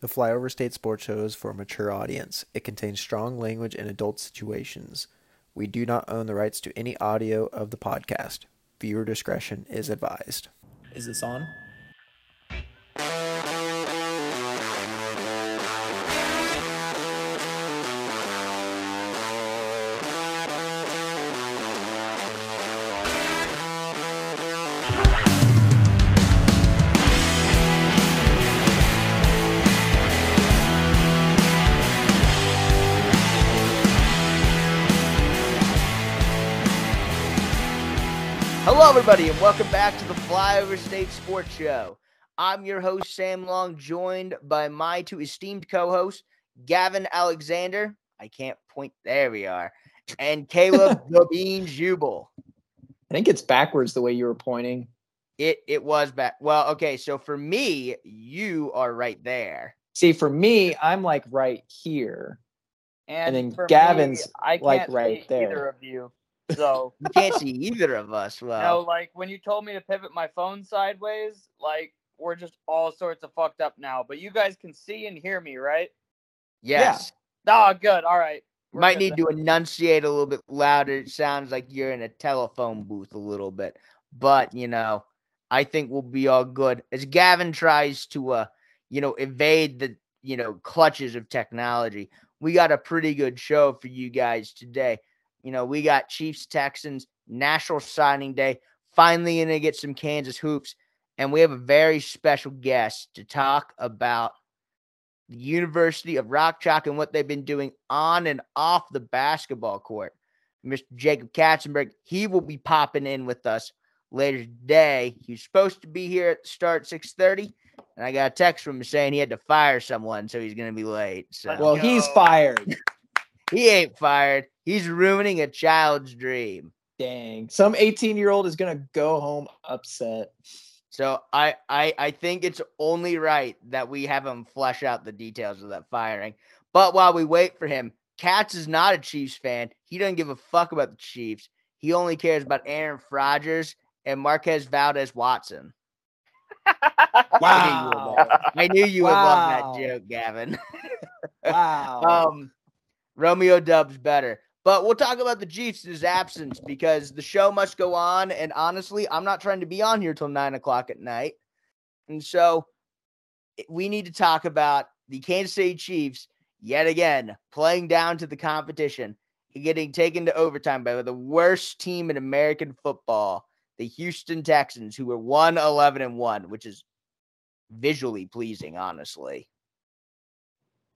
The Flyover State Sports Show is for a mature audience. It contains strong language and adult situations. We do not own the rights to any audio of the podcast. Viewer discretion is advised. Is this on? Everybody, and welcome back to the Flyover State Sports Show. I'm your host, Sam Long, joined by my two esteemed co hosts, Gavin Alexander. I can't point, there we are, and Caleb the Bean Jubal. I think it's backwards the way you were pointing. It it was back. Well, okay, so for me, you are right there. See, for me, I'm like right here. And, then for me, Gavin's, I can't like, right there. Either of you. So You can't see either of us. you Well, know, like when you told me to pivot my phone sideways, like we're just all sorts of fucked up now. But you guys can see and hear me, right? yes. Oh, good. All right. We're Might need to enunciate a little bit louder. It sounds like you're in a telephone booth a little bit. But, you know, I think we'll be all good. As Gavin tries to uh, you know, evade the, you know, clutches of technology. We got a pretty good show for you guys today. You know, we got Chiefs Texans National Signing Day. Finally gonna get some Kansas hoops. And we have a very special guest to talk about the University of Rock Chalk and what they've been doing on and off the basketball court. Mr. Jacob Katzenberg, he will be popping in with us later today. He's supposed to be here at the start 6:30, and I got a text from him saying he had to fire someone, so he's gonna be late. So Well, he's fired. He ain't fired. He's ruining a child's dream. Dang. Some 18 year old is going to go home upset. So I, I I think it's only right that we have him flesh out the details of that firing. But while we wait for him, Katz is not a Chiefs fan. He doesn't give a fuck about the Chiefs. He only cares about Aaron Rodgers and Marquez Valdez Watson. I knew you would love, I knew you would love that joke, Gavin. Wow. um, Romeo Doubs better. But we'll talk about the Chiefs in his absence because the show must go on. And honestly, I'm not trying to be on here till nine o'clock at night. And so we need to talk about the Kansas City Chiefs yet again playing down to the competition, getting taken to overtime by the worst team in American football, the Houston Texans, who were 1 11 and 1, which is visually pleasing, honestly.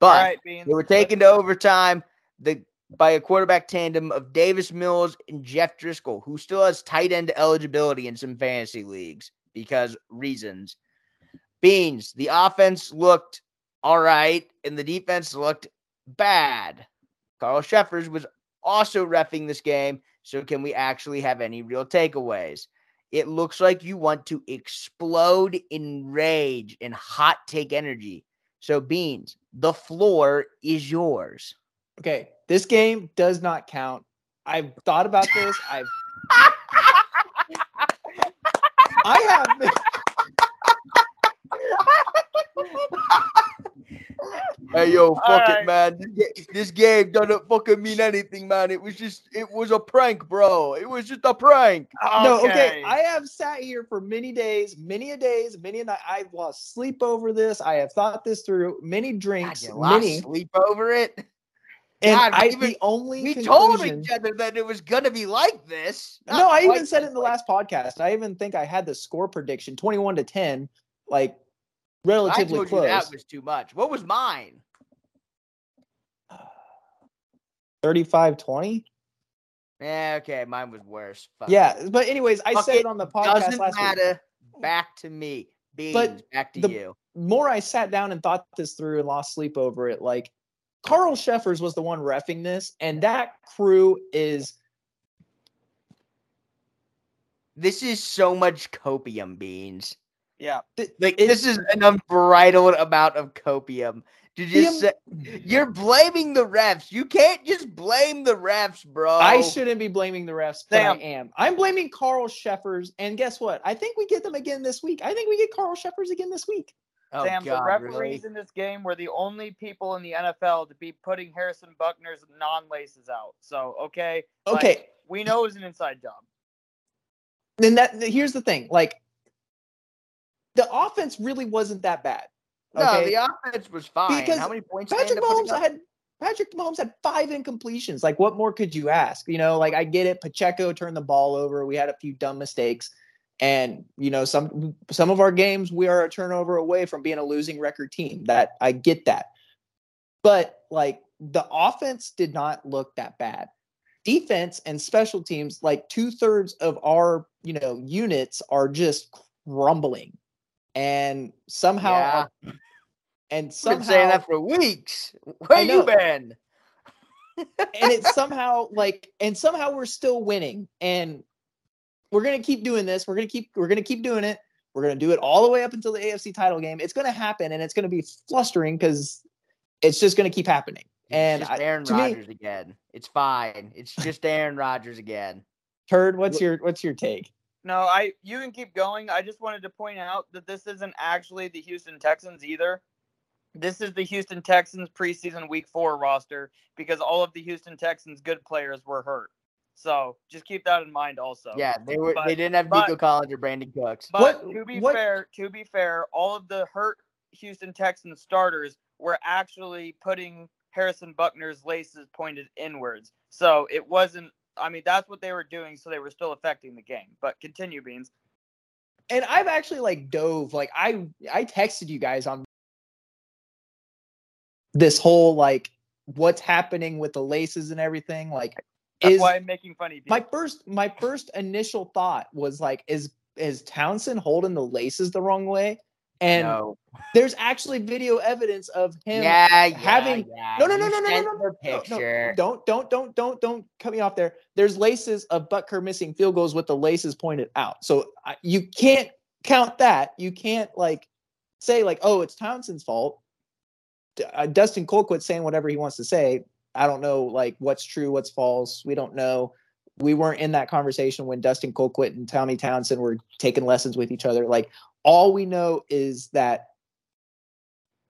But right, they were taken to overtime the by a quarterback tandem of Davis Mills and Jeff Driskel, who still has tight end eligibility in some fantasy leagues because reasons. Beans, the offense looked all right, and the defense looked bad. Carl Cheffers was also refing this game, so can we actually have any real takeaways? It looks like you want to explode in rage and hot take energy. So, Beans, the floor is yours. Okay. This game does not count. I've thought about this. I've I have Hey yo, fuck it, Alright. man. This game doesn't fucking mean anything, man. It was just, it was a prank, bro. It was just a prank. No, okay. I have sat here for many days, many a days, many a night. I've lost sleep over this. I have thought this through. Many God, drinks, you lost many. sleep over it. And God, I, even- the only We told each other that it was gonna be like this. No, I even said it in the last podcast. I even think I had the score prediction 21 to 10, like relatively close. that was too much. What was mine? 35 20. Yeah, okay, mine was worse. Fuck. Yeah, but anyways, I Fuck said it, it on the podcast doesn't last week. matter. Back to me. Beans, But back to the- you. More I sat down and thought this through and lost sleep over it, like Carl Cheffers was the one refing this, and that crew is This is so much copium, Beans. Yeah. th- Like this is an unbridled amount of copium. To just say, you're blaming the refs. You can't just blame the refs, bro. I shouldn't be blaming the refs, but Sam. I am. I'm blaming Carl Cheffers, and guess what? I think we get them again this week. I think we get Carl Cheffers again this week. Oh, Sam, the referees really? in this game were the only people in the NFL to be putting Harrison Butker's non laces out. So okay, like, Okay, we know it was an inside job. then that here's the thing. Like, the offense really wasn't that bad. No, Okay? the offense was fine. Because How many points? Patrick end Mahomes had Patrick Mahomes had five incompletions. Like, what more could you ask? You know, like I get it. Pacheco turned the ball over. We had a few dumb mistakes, and you know, some some of our games we are a turnover away from being a losing record team. That I get that, but like the offense did not look that bad. Defense and special teams, like two thirds of our you know units are just crumbling, and somehow Yeah. our- and I've somehow been saying that for weeks. Where you been? and it's somehow like and somehow we're still winning and we're gonna keep doing this we're gonna keep we're gonna keep doing it we're gonna do it all the way up until the afc title game it's gonna happen and it's gonna be flustering because it's just gonna keep happening and it's just Aaron to me Rodgers again. It's fine. It's just Aaron Rodgers again. turd what's your what's your take No, I you can keep going. I just wanted to point out that this isn't actually the Houston Texans either. This is the Houston Texans preseason week four roster because all of the Houston Texans good players were hurt. So just keep that in mind also. Yeah, they were. But- they didn't have but- Nico Collins or Brandin Cooks. But What- to be what- fair, to be fair, all of the hurt Houston Texans starters were actually putting Harrison Butker's laces pointed inwards. So it wasn't I mean that's what they were doing so they were still affecting the game. But continue beans. and i've actually like dove like i i texted you guys on this whole like what's happening with the laces and everything like That's is why I'm making fun of my first my first initial thought was like is is Townsend holding the laces the wrong way? And no. there's actually video evidence of him yeah, yeah, having- yeah. No, no, no, You no, no, no, no, the no, no, picture. don't don't don't don't don't cut me off there. There's laces of Butker missing field goals with the laces pointed out. So I- you can't count that. You can't like say like, oh, it's Townsend's fault. Uh, Dustin Colquitt saying whatever he wants to say. I don't know like what's true, what's false. We don't know. We weren't in that conversation when Dustin Colquitt and Tommy Townsend were taking lessons with each other. Like all we know is that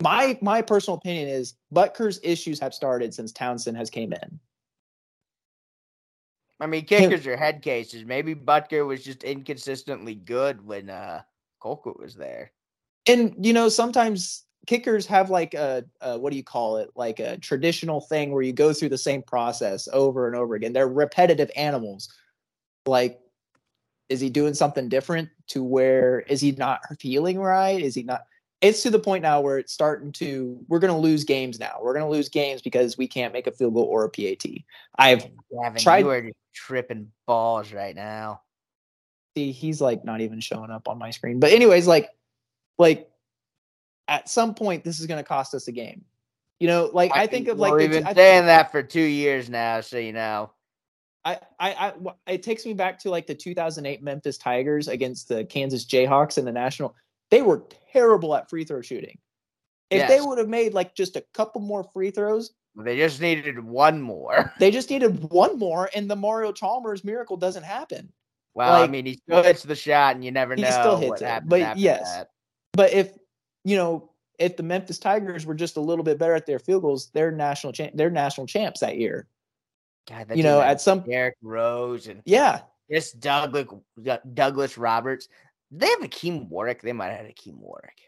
my my personal opinion is Butker's issues have started since Townsend has came in. I mean, kickers are head cases. Maybe Butker was just inconsistently good when uh Colquitt was there. and you know sometimes kickers have like a, a what do you call it? Like a traditional thing where you go through the same process over and over again. They're repetitive animals. Like is he doing something different to where is he not feeling right? Is he not it's to the point now where it's starting to we're going to lose games now. We're going to lose games because we can't make a field goal or a pat i've Gavin, Tried- you are tripping balls right now. see he's like not even showing up on my screen. But anyways like like at some point this is going to cost us a game you know like i, think of like we've been I, saying that for two years now, so you know. I, I i it takes me back to like the 2008 memphis tigers against the kansas jayhawks in the national they were terrible at free throw shooting if they would have made like just a couple more free throws They just needed one more. they just needed one more and the mario chalmers miracle doesn't happen Well, I mean, he still hits the shot, and you never He know still hits what it, but yes. that. But if you know, if the Memphis Tigers were just a little bit better at their field goals, they're national champ. They're national champs that year. God, that you know, at some Derrick Rose and yeah, this Douglas Douglas Roberts. They have Akeem Warwick. They might have had Akeem Warwick.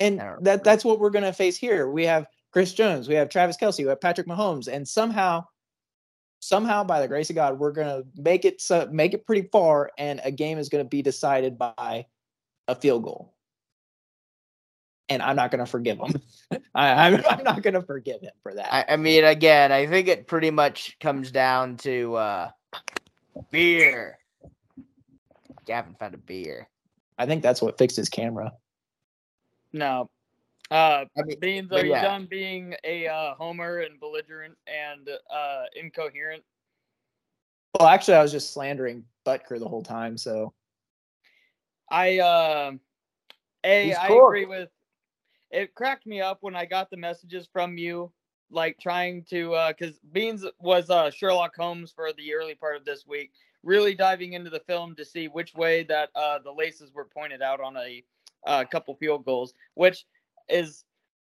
and I remember. that that's what we're gonna face here. We have Chris Jones, we have Travis Kelce, we have Patrick Mahomes, and somehow, somehow by the grace of God, we're gonna make it so make it pretty far, and a game is gonna be decided by a field goal. And I'm not gonna forgive him. I, I'm, I'm not gonna forgive him for that. I, I mean, again, I think it pretty much comes down to uh, beer. Gavin found a beer. I think that's what fixed his camera. No. Uh I mean, Beans, but are you yeah. done being a uh, homer and belligerent and uh incoherent? Well, actually, I was just slandering Butker the whole time. So I uh, a He's I cool. agree with. It cracked me up when I got the messages from you, like trying to uh, because Beans was uh Sherlock Holmes for the early part of this week, really diving into the film to see which way that uh the laces were pointed out on a uh, couple field goals, which is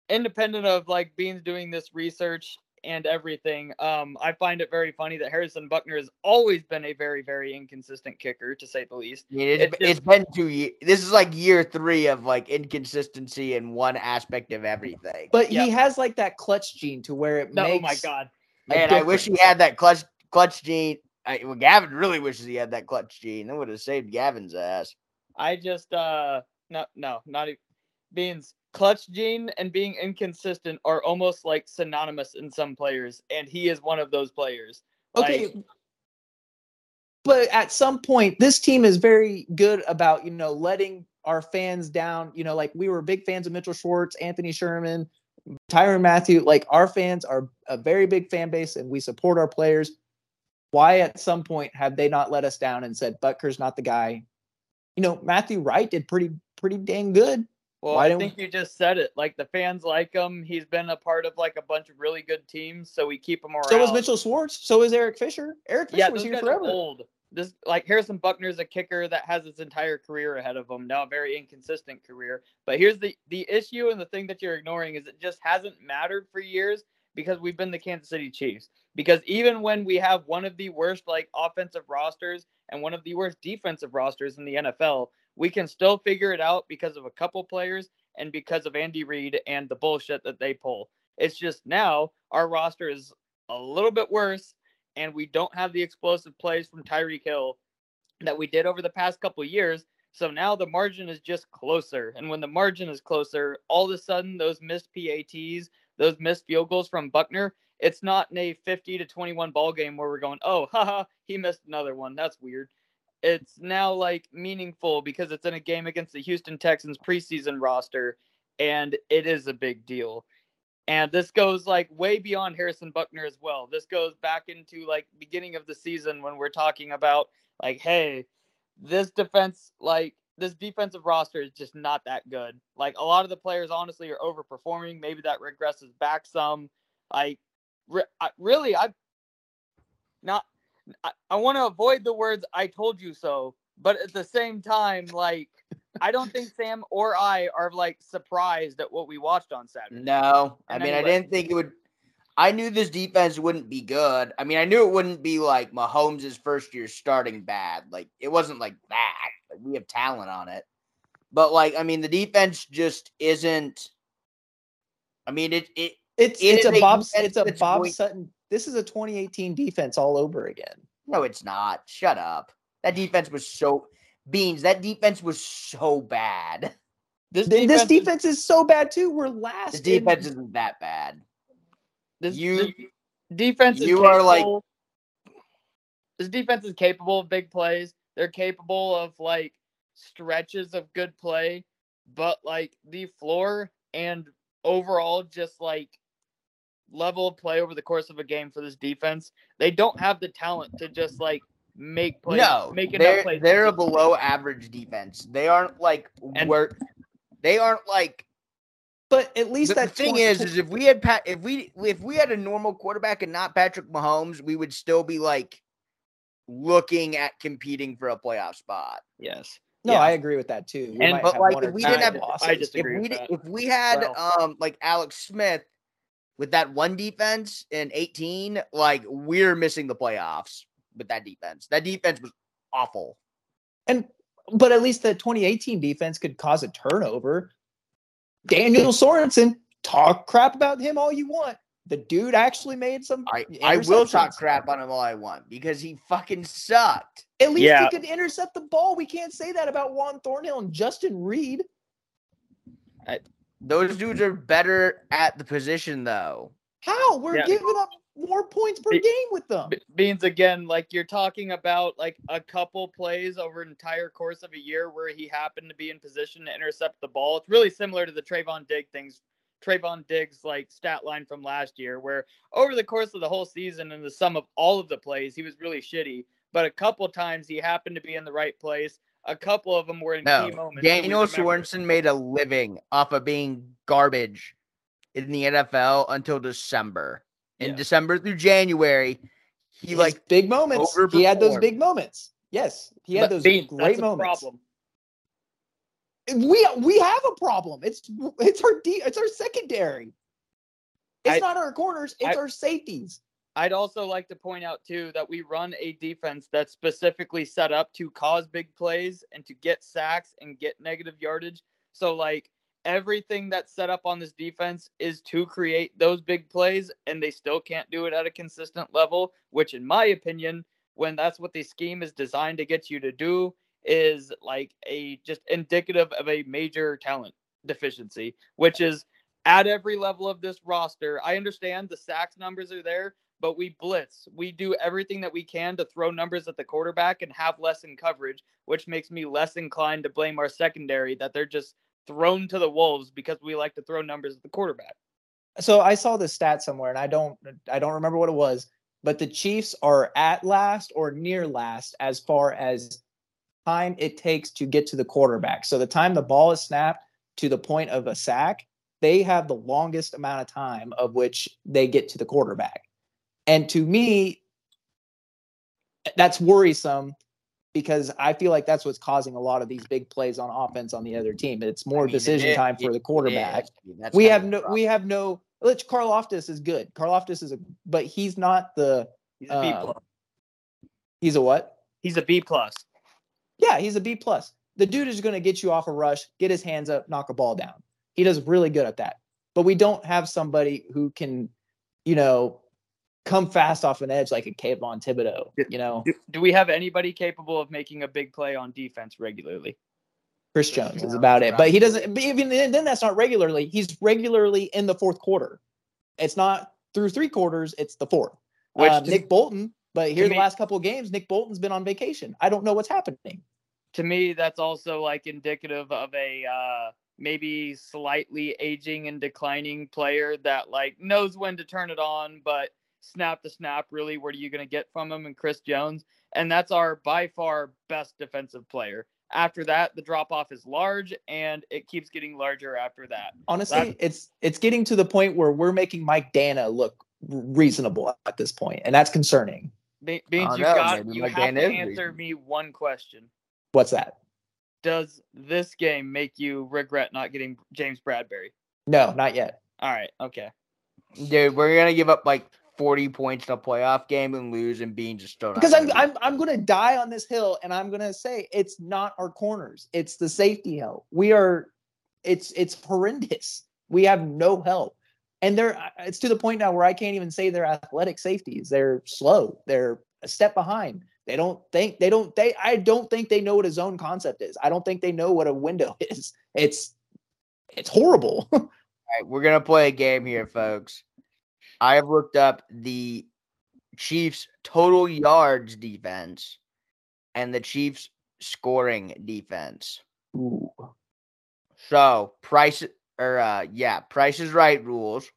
independent of like Beans doing this research and everything. Um, I find it very funny that Harrison Butker has always been a very, very inconsistent kicker, to say the least. I mean, it's, It's it's been two years. This is like year three of like inconsistency in one aspect of everything. But Yeah. he has like that clutch gene to where it No, makes oh my god. a Man, I wish he had that clutch clutch gene. I, well, Gavin really wishes he had that clutch gene. That would have saved Gavin's ass. I just uh no no not even Beans clutch gene and being inconsistent are almost like synonymous in some players, and he is one of those players. Okay. Like- but at some point, this team is very good about, you know, letting our fans down. You know, like we were big fans of Mitchell Schwartz, Anthony Sherman, Tyrann Mathieu. Like our fans are a very big fan base and we support our players. Why at some point have they not let us down and said Butker's not the guy? You know, Matthew Wright did pretty pretty dang good. Well, Why I think you just said it. Like the fans like him. He's been a part of like a bunch of really good teams, so we keep him around. So is Mitchell Schwartz. So is Eric Fisher. Eric Fisher Yeah, was here forever. old. This like Harrison Butker's a kicker that has his entire career ahead of him. Now a very inconsistent career. But here's the the issue and the thing that you're ignoring is it just hasn't mattered for years because we've been the Kansas City Chiefs. Because even when we have one of the worst like offensive rosters and one of the worst defensive rosters in the NFL, we can still figure it out because of a couple players and because of Andy Reid and the bullshit that they pull. It's just now our roster is a little bit worse and we don't have the explosive plays from Tyreek Hill that we did over the past couple years. So now the margin is just closer. And when the margin is closer, all of a sudden those missed PATs, those missed field goals from Butker, it's not in a 50 to 21 ball game where we're going, oh, haha, he missed another one. That's weird. It's now like meaningful because it's in a game against the Houston Texans preseason roster, and it is a big deal. And this goes like way beyond Harrison Butker as well. This goes back into like beginning of the season when we're talking about like, hey, this defense, like this defensive roster is just not that good. Like a lot of the players honestly are overperforming. Maybe that regresses back some. Like re- I, really, I not. I, I want to avoid the words "I told you so," but at the same time, like I don't think Sam or I are like surprised at what we watched on Saturday. No, I mean, any I didn't think it would. I knew this defense wouldn't be good. I mean, I knew it wouldn't be like Mahomes' first year starting bad. Like it wasn't like that. Like we have talent on it, but like I mean, the defense just isn't. I mean, it it It's It it's is a a Bob it's a Bob going- Sutton. This is a 2018 defense all over again. no, it's not. Shut up. That defense was so beans. That defense was so bad. This Th- This defense is so bad too. We're last. This in- defense isn't that bad. This, You- this defense is you are, like- this defense is capable of big plays. They're capable of like stretches of good play, but like the floor and overall just like level of play over the course of a game for this defense, they don't have the talent to just like make plays. no, make enough they're plays. they're a below average defense. They aren't like And- where they aren't like but at least the, the that thing 20 is, is if we had Pat, if we if we had a normal quarterback and not Patrick Mahomes, we would still be like looking at competing for a playoff spot. Yes. no, yeah. I agree with that too. We And- might but, have like, if we didn't have- losses. I just- If Agree we did, if we had Well- um like Alex Smith with that one defense in 18, like we're missing the playoffs with that defense. That defense was awful. and but at least the 2018 defense could cause a turnover. Daniel Sorensen, talk crap about him all you want. The dude actually made some. I, I will talk crap on him all I want because he fucking sucked. At least Yeah. he could intercept the ball. We can't say that about Juan Thornhill and Justin Reid. Those dudes are better at the position though. How we're Yeah. giving up more points per Be- game with them. Be- Beans again, like you're talking about like a couple plays over an entire course of a year where he happened to be in position to intercept the ball. It's really similar to the Trevon Digg things, Trevon Diggs like stat line from last year, where over the course of the whole season and the sum of all of the plays, he was really shitty. But a couple times he happened to be in the right place. A couple of them were in No, key moments. that Daniel remember. Sorensen made a living off of being garbage in the NFL until December. In Yeah. December through January, he His like big moments. He had those big moments. Yes, he had But those Beans, great that's a moments. problem. we we have a problem. It's it's our de- it's our secondary. It's I- not our corners. It's I- our safeties. I'd also like to point out too that we run a defense that's specifically set up to cause big plays and to get sacks and get negative yardage. So like everything that's set up on this defense is to create those big plays and they still can't do it at a consistent level, which in my opinion, when that's what the scheme is designed to get you to do is like a just indicative of a major talent deficiency, which is at every level of this roster. I understand the sacks numbers are there, but we blitz. We do everything that we can to throw numbers at the quarterback and have less in coverage, which makes me less inclined to blame our secondary that they're just thrown to the wolves because we like to throw numbers at the quarterback. So I saw this stat somewhere, and I don't I don't remember what it was, but the Chiefs are at last or near last as far as time it takes to get to the quarterback. So the time the ball is snapped to the point of a sack, they have the longest amount of time of which they get to the quarterback. And to me, that's worrisome because I feel like that's what's causing a lot of these big plays on offense on the other team. It's more mean, decision is- time for the quarterback. We have no we have no which Karlaftis is good. Karlaftis is a but he's not the He's a B Uh, plus. he's a what? He's a B plus. Yeah, he's a B plus. The dude is going to get you off a rush, get his hands up, knock a ball down. He does really good at that. But we don't have somebody who can, you know, come fast off an edge like a Kayvon Thibodeaux. You know, Do, do we have anybody capable of making a big play on defense regularly? Chris Chris Jones is about it. But he doesn't. But even then, then that's not regularly. He's regularly in the fourth quarter. It's not through three quarters. It's the fourth. Which to- Nick Bolton, but here the me- last couple of games, Nick Bolton's been on vacation. I don't know what's happening. to me that's also like indicative of a uh maybe slightly aging and declining player that like knows when to turn it on but snap to snap really what are you going to get from him and chris jones and that's our by far best defensive player after that the drop off is large and it keeps getting larger after that Honestly, That- it's it's getting to the point where we're making Mike Danna look reasonable at this point, and that's concerning. Be- means you no, got maybe you Mike have Dan to answer reasonable. me one question What's that? does this game make you regret not getting james bradberry No, not yet. all right okay Dude, we're gonna give up like 40 points in a playoff game and lose, and is still not Because I'm. I'm I'm gonna die on this hill, and I'm gonna say it's not our corners. It's the safety help. We are, it's it's horrendous. We have no help, and they're it's to the point now where I can't even say they're athletic safeties. They're slow. They're a step behind. They don't think they don't they I don't think they know what a zone concept is. I don't think they know what a window is. It's it's horrible. All right, we're gonna play a game here, folks. I have looked up the Chiefs' total yards defense and the Chiefs' scoring defense. Ooh. So price or uh yeah, Price is Right rules.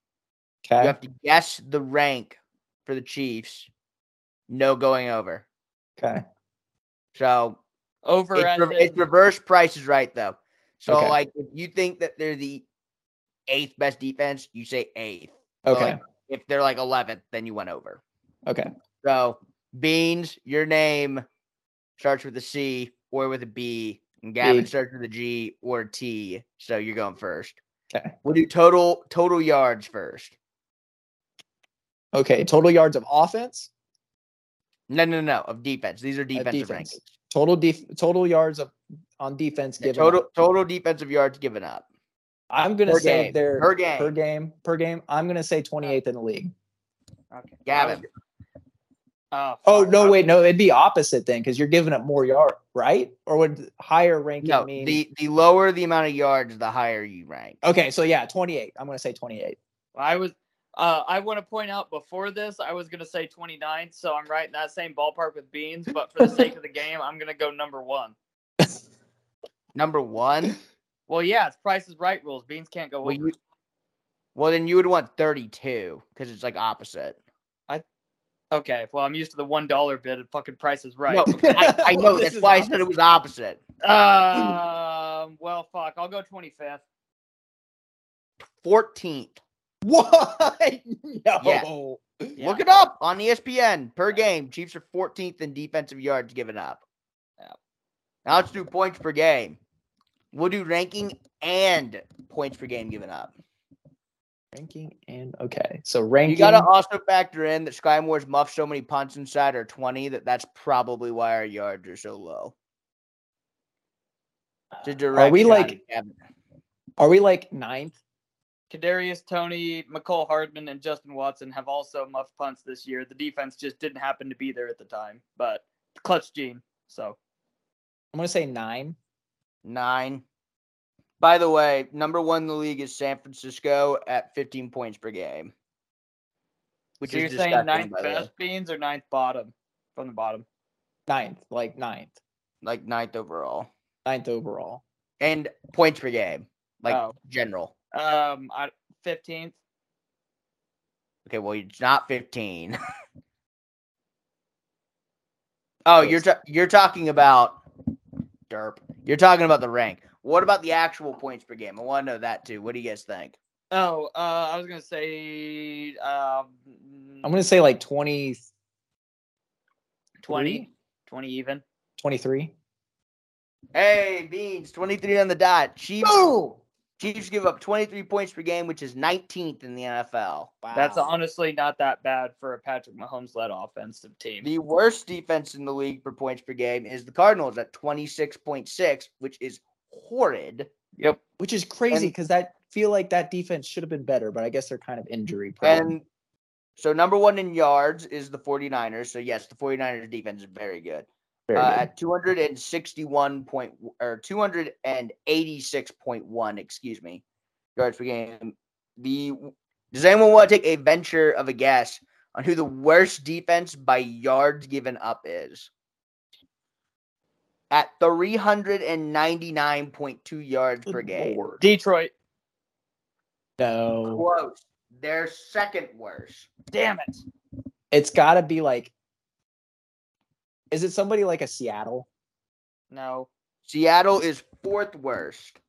Okay. You have to guess the rank for the Chiefs. No going over. Okay. So over it's, re- it's reverse Price is Right though. So Okay. like if you think that they're the eighth best defense, you say eighth. But, Okay. like, if they're like eleventh, then you went over. Okay. So Beans, your name starts with a C or with a B, and Gavin B. starts with a G or a T. So you're going first. Okay. We'll do total total yards first. Okay. Total yards of offense. No, no, no, of defense. These are defensive defense. rankings. Total def- total yards of on defense Yeah, given. total up. total defensive yards given up. I'm gonna per say game, they're per game. per game per game. I'm gonna say 28th in the league. okay. Gavin. Oh, Oh no, wait, no, it'd be opposite then because you're giving up more yard, right? Or would higher ranking No, mean? the the lower the amount of yards, the higher you rank. okay, so yeah, 28. I'm gonna say 28. I was. Uh, I want to point out before this, I was gonna say 29, so I'm right in that same ballpark with Beans. But for the sake of the game, I'm gonna go number one. Number one. Well, yeah, it's Price is Right rules. Beans can't go Well, over. you, well then you would want 32 because it's like opposite. I okay, well, I'm used to the one dollar bid. And fucking Price is Right. No, I, I know. This That's is why I said it was opposite. Um. Well, fuck. I'll go 25th. 14th. What? No. Yeah. Yeah. Look it up on ESPN per game. Chiefs are 14th in defensive yards given up. Yeah. Now let's do points per game. We'll do ranking and points per game given up. Ranking and okay. So ranking. You gotta also factor in that Skyy Moore's muffed so many punts inside are 20 that that's probably why our yards are so low. It's a uh, direct we like- Are we like ninth? Kadarius Toney, Mecole Hardman, and Justin Watson have also muffed punts this year. The defense just didn't happen to be there at the time, but clutch gene. So I'm gonna say nine. Nine. By the way, number one in the league is San Francisco at 15 points per game. Which so is you're saying disgusting, ninth by the way. best beans or ninth bottom from the bottom? Ninth, like ninth. like ninth overall. Ninth overall. And points per game. Like Oh. general. Um, fifteenth. Okay, well it's not 15. oh, you're ta- you're talking about derp. You're talking about the rank. What about the actual points per game? I want to know that too. What do you guys think? Oh, uh, I was gonna say um, I'm gonna say like 20, 20, 20 even. 23. Hey, Beans, 23 on the dot. Chiefs, Oh, Chiefs give up 23 points per game, which is 19th in the NFL. wow. That's honestly not that bad for a Patrick Mahomes led offensive team. The worst defense in the league for points per game is the Cardinals at 26.6, which is horrid. Yep. which is crazy because that feel like that defense should have been better, but I guess they're kind of injury prone. And so number one in yards is the 49ers. So yes, the 49ers defense is very good. Very uh, good. at 261 point or 286.1, excuse me, yards per game. The does anyone want to take a venture of a guess on who the worst defense by yards given up is? At 399.2 yards per game. Detroit. No, Close. They're second worst. Damn it. it's got to be like. Is it somebody like a Seattle? No. Seattle is fourth worst.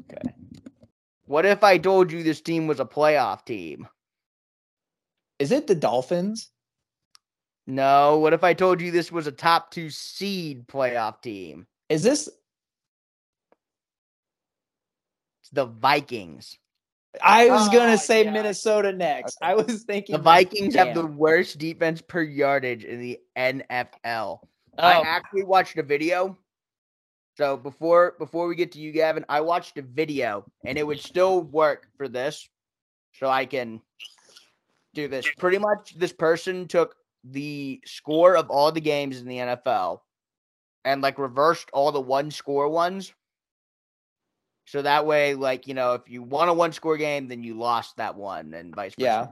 Okay. What if I told you this team was a playoff team? Is it the Dolphins? No. What if I told you this was a top two seed playoff team? Is this? It's the Vikings. I was Ah, gonna say yeah. Minnesota next. Okay. I was thinking The like, Vikings have the worst defense per yardage in the NFL. I Oh, actually watched a video. So before before we get to you, Gavin, I watched a video and it would still work for this. So I can do this. Pretty much this person took the score of all the games in the NFL and like reversed all the one score ones. So that way, like, you know, if you won a one score game, then you lost that one and vice versa Yeah.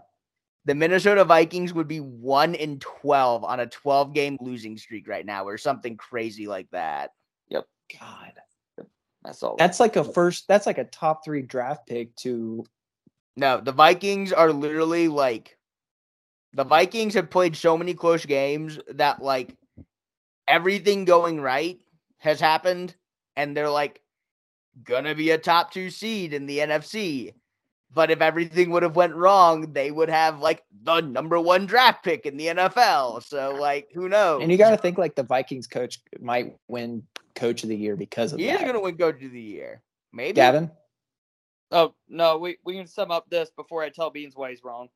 the Minnesota Vikings would be one in twelve on a twelve game losing streak right now, or something crazy like that. Yep. God, that's all. that's like a first. That's like a top three draft pick to. No, the Vikings are literally like the Vikings have played so many close games that like everything going right has happened, and they're like gonna be a top two seed in the NFC. But if everything would have went wrong, they would have like the number one draft pick in the NFL. So like, who knows? And you got to think like the Vikings coach might win Coach of the Year because of he is that. gonna win Coach of the Year. Maybe Gavin, oh no, we we can sum up this before I tell Beans why he's wrong.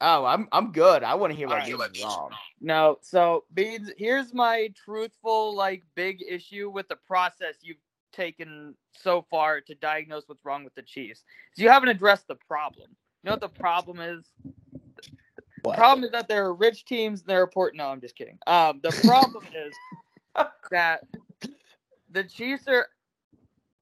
Oh, I'm I'm good. I want to hear what Alright. Beans is wrong. No, so Beans, here's my truthful like big issue with the process you've taken so far to diagnose what's wrong with the Chiefs. So you haven't addressed the problem. You know what the problem is? The What? problem is that there are rich teams and they're important. No, I'm just kidding. Um, the problem is that the Chiefs are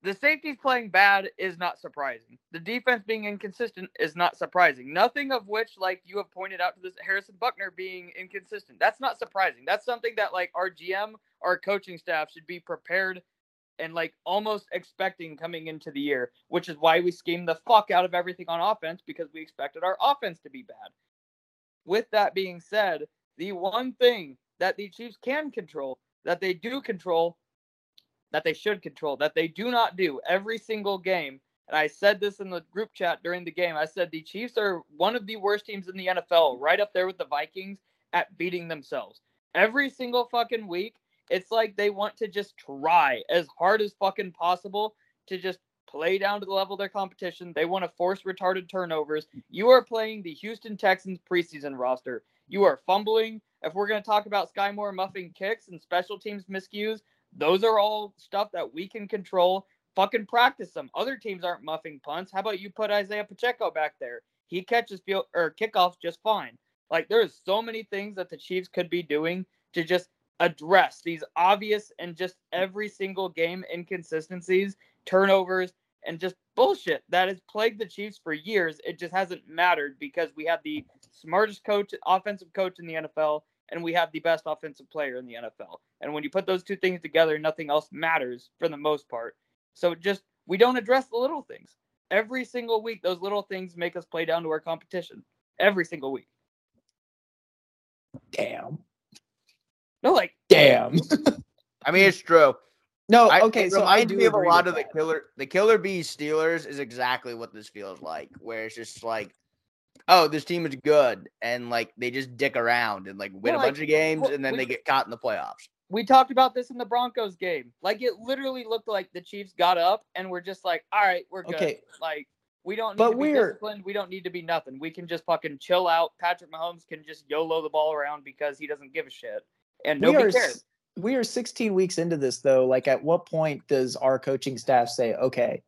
the safeties playing bad is not surprising. The defense being inconsistent is not surprising. Nothing of which, like you have pointed out to this Harrison Butker being inconsistent. That's not surprising. That's something that like our GM, our coaching staff should be prepared and like almost expecting coming into the year, which is why we schemed the fuck out of everything on offense because we expected our offense to be bad. With that being said, the one thing that the Chiefs can control, that they do control, that they should control, that they do not do every single game. And I said this in the group chat during the game. I said the Chiefs are one of the worst teams in the NFL, right up there with the Vikings at beating themselves. Every single fucking week, It's like they want to just try as hard as fucking possible to just play down to the level of their competition. They want to force retarded turnovers. You are playing the Houston Texans preseason roster. You are fumbling. If we're going to talk about Skyy Moore muffing kicks and special teams miscues, those are all stuff that we can control. Fucking practice them. Other teams aren't muffing punts. How about you put Isaiah Pacheco back there? He catches field or kickoffs just fine. Like there's so many things that the Chiefs could be doing to just address these obvious and just every single game inconsistencies, turnovers, and just bullshit that has plagued the Chiefs for years. It just hasn't mattered because we have the smartest coach, offensive coach in the NFL, and we have the best offensive player in the NFL. And when you put those two things together, nothing else matters for the most part. So just we don't address the little things. Every single week, those little things make us play down to our competition. Every single week. Damn. No, like Damn. I mean, it's true. No, I, okay, it so I do me of a lot with of the killer, the killer bees Steelers is exactly what this feels like, where it's just like, oh, this team is good, and like they just dick around and like win Well, a like, bunch of games, well, and then we- they get caught in the playoffs. we talked about this in the Broncos game. Like it literally looked like the Chiefs got up and we're just like, all right, we're good. Okay. Like we don't need But to be we're- disciplined. We don't need to be nothing. We can just fucking chill out. Patrick Mahomes can just YOLO the ball around because he doesn't give a shit. And we are, cares. we are 16 weeks into this though. Like, at what point does our coaching staff say, "Okay,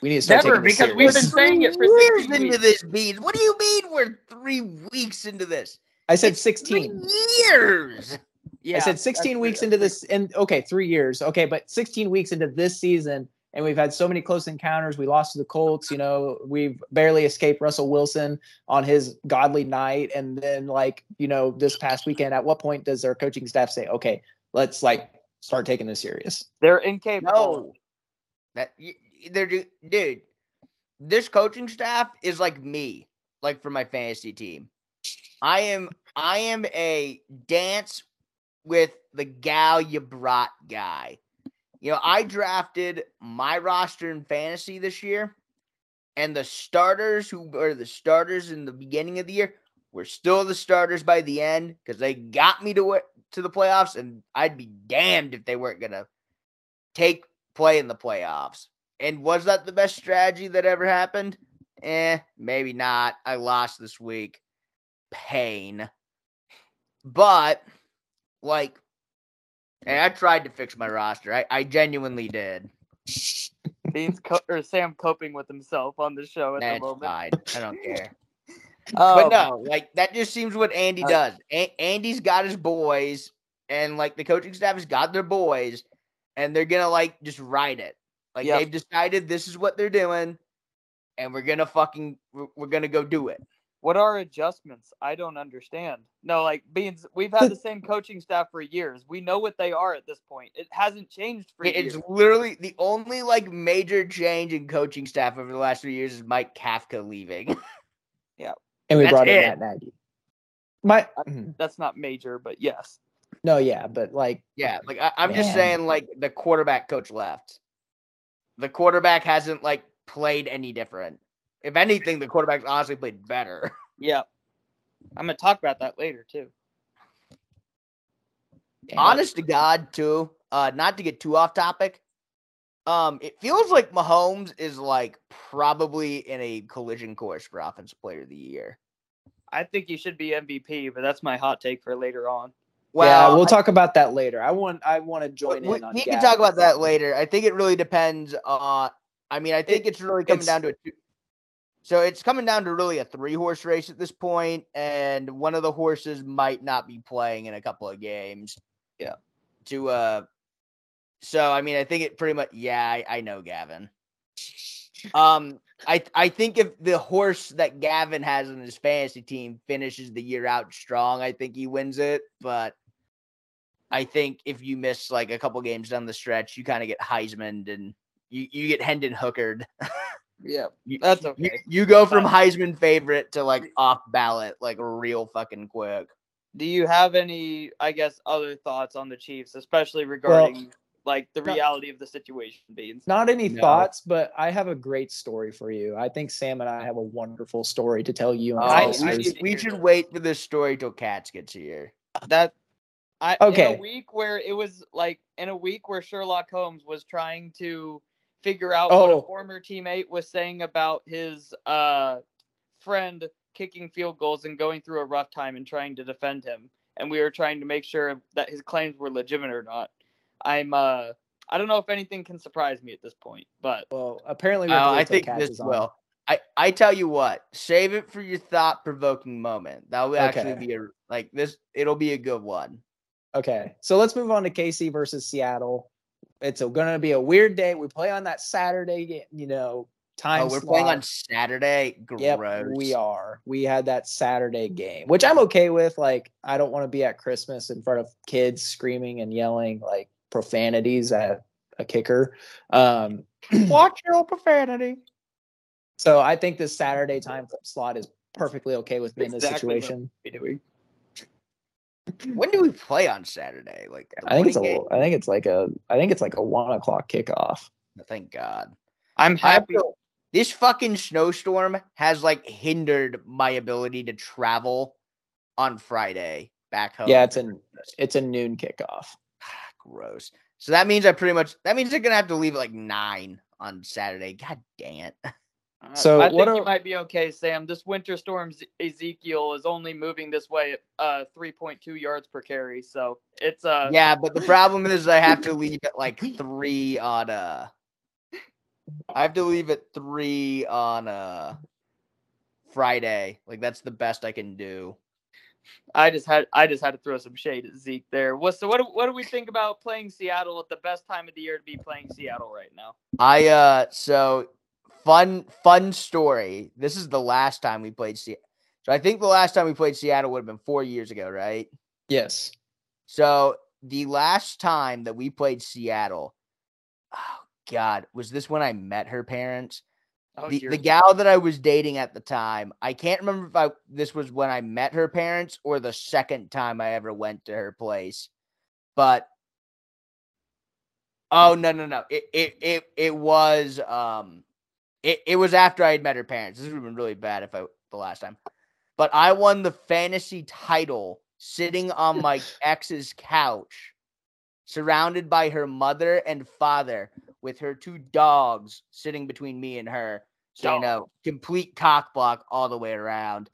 we need to start Never, taking this because we've serious"? been saying it for years 16 into this, beans. What do you mean we're three weeks into this? I said It's 16. Three years. Yeah, I said 16 weeks true. into this, and okay, three years. Okay, but 16 weeks into this season, and we've had so many close encounters. We lost to the Colts. You know, we've barely escaped Russell Wilson on his godly night, and then like you know, this past weekend. At what point does our coaching staff say, "Okay, let's like start taking this serious"? They're incapable. No, that they're dude. This coaching staff is like me, like for my fantasy team. I am I am a dance with the gal you brought guy. You know, I drafted my roster in fantasy this year, and the starters who were the starters in the beginning of the year were still the starters by the end because they got me to to the playoffs, and I'd be damned if they weren't gonna take play in the playoffs. And was that the best strategy that ever happened? Eh, maybe not. I lost this week. Pain. But like and I tried to fix my roster. I, I genuinely did. Dean's co- or Sam coping with himself on the show at That's the moment. fine. I don't care. Um, but no, like that just seems what Andy Uh, does. A- Andy's got his boys, and like the coaching staff has got their boys, and they're gonna like just ride it. Like Yep. they've decided this is what they're doing, and we're gonna fucking we're, we're gonna go do it. What are adjustments? I don't understand. No, like beans. We've had the same coaching staff for years. We know what they are at this point. It hasn't changed for It's years. literally the only like major change in coaching staff over the last few years is Mike Kafka leaving. Yeah. And we That's brought in it. Matt Nagy. My mhm. That's not major, but yes. no, yeah, but like yeah, like I, I'm just saying, like the quarterback coach left. The quarterback hasn't like played any different. If anything, the quarterback's honestly played better. Yeah. I'm gonna talk about that later too. damn, Honest to God, too. Uh, not to get too off topic. Um, it feels like Mahomes is like probably in a collision course for offensive player of the year. I think he should be MVP, but that's my hot take for later on. yeah, we'll I- talk about that later. I want I want to join we, in on we can talk about that later. I think it really depends on. I mean, I think it's really coming it's- down to a two. So it's coming down to really a three horse race at this point, and one of the horses might not be playing in a couple of games. Yeah. To uh, so I mean, I think it pretty much. Yeah, I, I know Gavin. Um, I I think if the horse that Gavin has in his fantasy team finishes the year out strong, I think he wins it. But I think if you miss like a couple games down the stretch, you kind of get Heisman and you, you get Hendon Hookered. Yeah, that's you, okay. you go from uh, Heisman favorite to like off ballot like real fucking quick. Do you have any, I guess, other thoughts on the Chiefs, especially regarding like the no- reality of the situation, Beans? Not any No. thoughts, but I have a great story for you. I think Sam and I have a wonderful story to tell you. And Oh, our I- we should, we should wait for this story till Katz gets here. That I, Okay. In a week where it was like in a week where Sherlock Holmes was trying to figure out what Oh. a former teammate was saying about his uh friend kicking field goals and going through a rough time and trying to defend him, and we were trying to make sure that his claims were legitimate or not. I'm uh I don't know if anything can surprise me at this point, but Well, apparently, we Oh, have to wait I think this on. will. I, I tell you what, save it for your thought provoking moment. That will actually be a like this. It'll be a good one. Okay, so let's move on to KC versus Seattle. It's going to be a weird day. We play on that Saturday, you know, time. oh, we're playing on. Saturday. Gross. Yep, we are. We had that Saturday game, which I'm okay with. Like, I don't want to be at Christmas in front of kids screaming and yelling like profanities at a kicker. Um, Watch your profanity. so I think this Saturday time slot is perfectly okay with me in this Exactly what- situation. we doing. When do we play on Saturday? Like I think it's a. morning I think it's like a. I think it's like a one o'clock kickoff. Oh, thank God. I'm happy. feel- this fucking snowstorm has like hindered my ability to travel on Friday back home. Yeah, it's an. It's a noon kickoff. Ah, gross. So that means I pretty much that means they're gonna have to leave at like nine on Saturday. God dang it. Uh, So I think what you might be okay, Sam. This winter storm Ezekiel is only moving this way at uh 3.2 yards per carry, so it's uh Yeah, but the problem is I have to leave at like three on uh I have to leave at three on uh Friday. Like that's the best I can do. I just had I just had to throw some shade at Zeke there. What so what do, what do we think about playing Seattle at the best time of the year to be playing Seattle right now? I uh so fun fun story. This is the last time we played Seattle. So I think the last time we played Seattle would have been four years ago, right? Yes. So the last time that we played Seattle, oh God, was this when I met her parents? Oh, the, the gal that I was dating at the time, I can't remember if I this was when I met her parents or the second time I ever went to her place. But oh no no no. It it it, it was um it, it was after I had met her parents. This would have been really bad if I the last time. But I won the fantasy title sitting on my ex's couch, surrounded by her mother and father, with her two dogs sitting between me and her. So you know, complete cock block all the way around.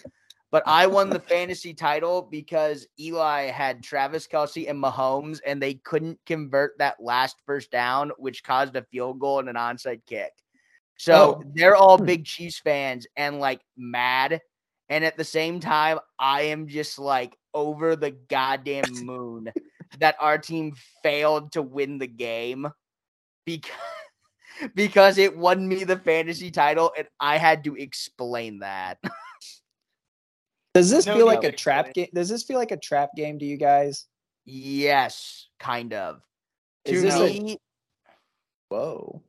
But I won the fantasy title because Eli had Travis Kelce and Mahomes, and they couldn't convert that last first down, which caused a field goal and an onside kick. So Oh. they're all Hmm. big Chiefs fans and like mad. And at the same time, I am just like over the goddamn moon that our team failed to win the game because because it won me the fantasy title and I had to explain that. Does this No feel like a trap game? Does this feel like a trap game to you guys? yes, kind of. Is to this a- Whoa.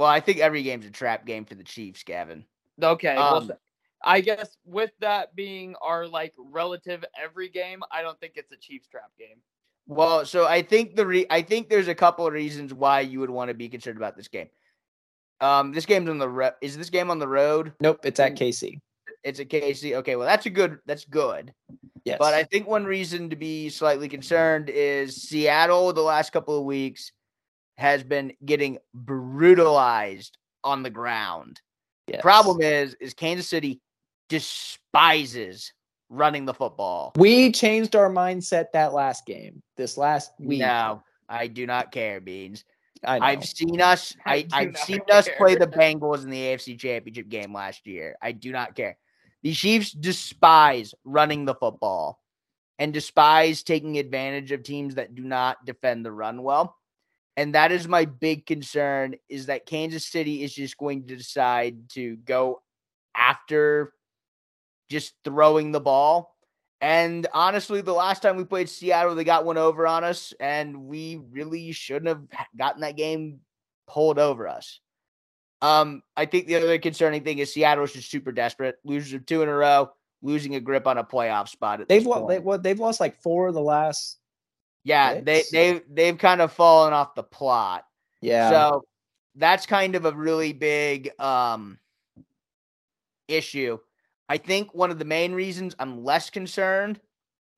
Well, I think every game's a trap game for the Chiefs, Gavin. Okay, Um, th- I guess with that being our like relative every game, I don't think it's a Chiefs trap game. Well, so I think the re- I think there's a couple of reasons why you would want to be concerned about this game. Um, this game's on the ro- is this game on the road? Nope, it's at Mm. KC. It's at KC. Okay, well that's a good that's good. Yes. But I think one reason to be slightly concerned is Seattle the last couple of weeks has been getting brutalized on the ground. Yes. Problem is, is Kansas City despises running the football. we changed our mindset that last game. This last week. No, I do not care, Beans. I know. I've seen us. I, I I've not seen us play the. Bengals in the AFC Championship game last year. I do not care. The Chiefs despise running the football and despise taking advantage of teams that do not defend the run well. And that is my big concern is that Kansas City is just going to decide to go after just throwing the ball. And honestly, the last time we played Seattle, they got one over on us, and we really shouldn't have gotten that game pulled over us. Um, I think the other concerning thing is Seattle is just super desperate. Losers of two in a row, losing a grip on a playoff spot. They've what they what they've lost like four of the last yeah, they six? they they've kind of fallen off the plot. yeah. So that's kind of a really big um issue. I think one of the main reasons I'm less concerned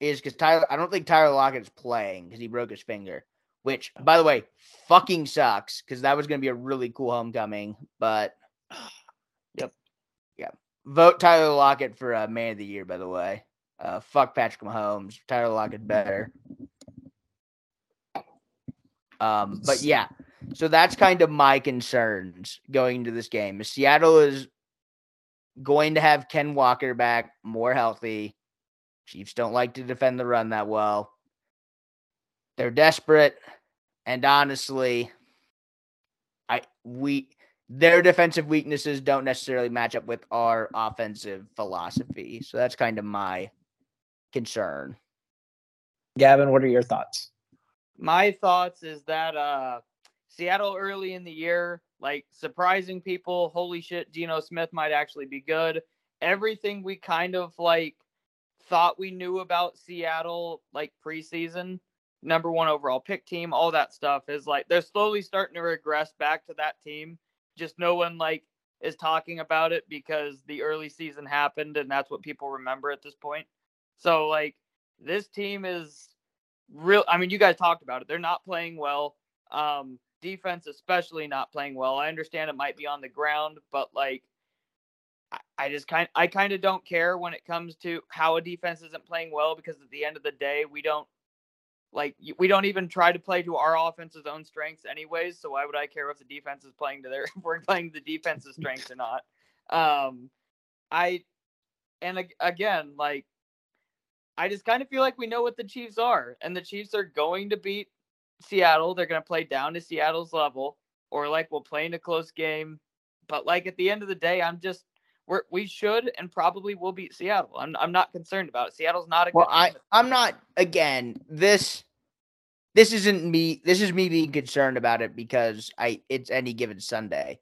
is because Tyler. I don't think Tyler Lockett's playing because he broke his finger. Which, by the way, fucking sucks because that was going to be a really cool homecoming. But, Yep. yeah. Vote Tyler Lockett for uh, man of the year. By the way, uh, fuck Patrick Mahomes. Tyler Lockett better. Um, but yeah, so that's kind of my concerns going into this game. Seattle is going to have Ken Walker back more healthy. Chiefs don't like to defend the run that well. They're desperate, and honestly, I we their defensive weaknesses don't necessarily match up with our offensive philosophy. So that's kind of my concern. Gavin, what are your thoughts? My thoughts is that uh Seattle early in the year, like surprising people, holy shit, Geno Smith might actually be good. Everything we kind of like thought we knew about Seattle like preseason, number one overall pick team, all that stuff is like they're slowly starting to regress back to that team. Just no one like is talking about it because the early season happened and that's what people remember at this point. So like this team is real I mean you guys talked about it. They're not playing well. Um defense especially not playing well. I understand it might be on the ground, but like I, I just kind I kind of don't care when it comes to how a defense isn't playing well because at the end of the day we don't like we don't even try to play to our offense's own strengths anyways. So why would I care if the defense is playing to their if we're playing the defense's strengths or not? Um, I and ag- again like I just kind of feel like we know what the Chiefs are, and the Chiefs are going to beat Seattle. They're going to play down to Seattle's level, or like we'll play in a close game. But like at the end of the day, I'm just we're, we should and probably will beat Seattle. I'm I'm not concerned about it. Seattle's not a Well, good I. I'm not again. This this isn't me. This is me being concerned about it because I it's any given Sunday.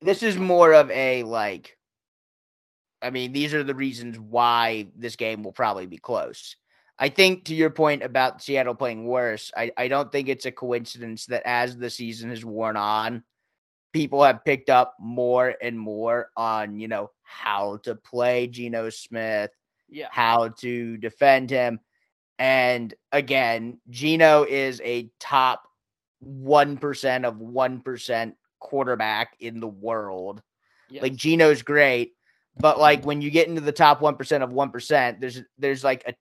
This is more of a like. I mean, these are the reasons why this game will probably be close. I think to your point about Seattle playing worse, I, I don't think it's a coincidence that as the season has worn on, people have picked up more and more on, you know, how to play Geno Smith, yeah. how to defend him. And again, Geno is a top 1% of 1% quarterback in the world. Yes. Like Geno's great, but like when you get into the top 1% of 1%, there's there's like a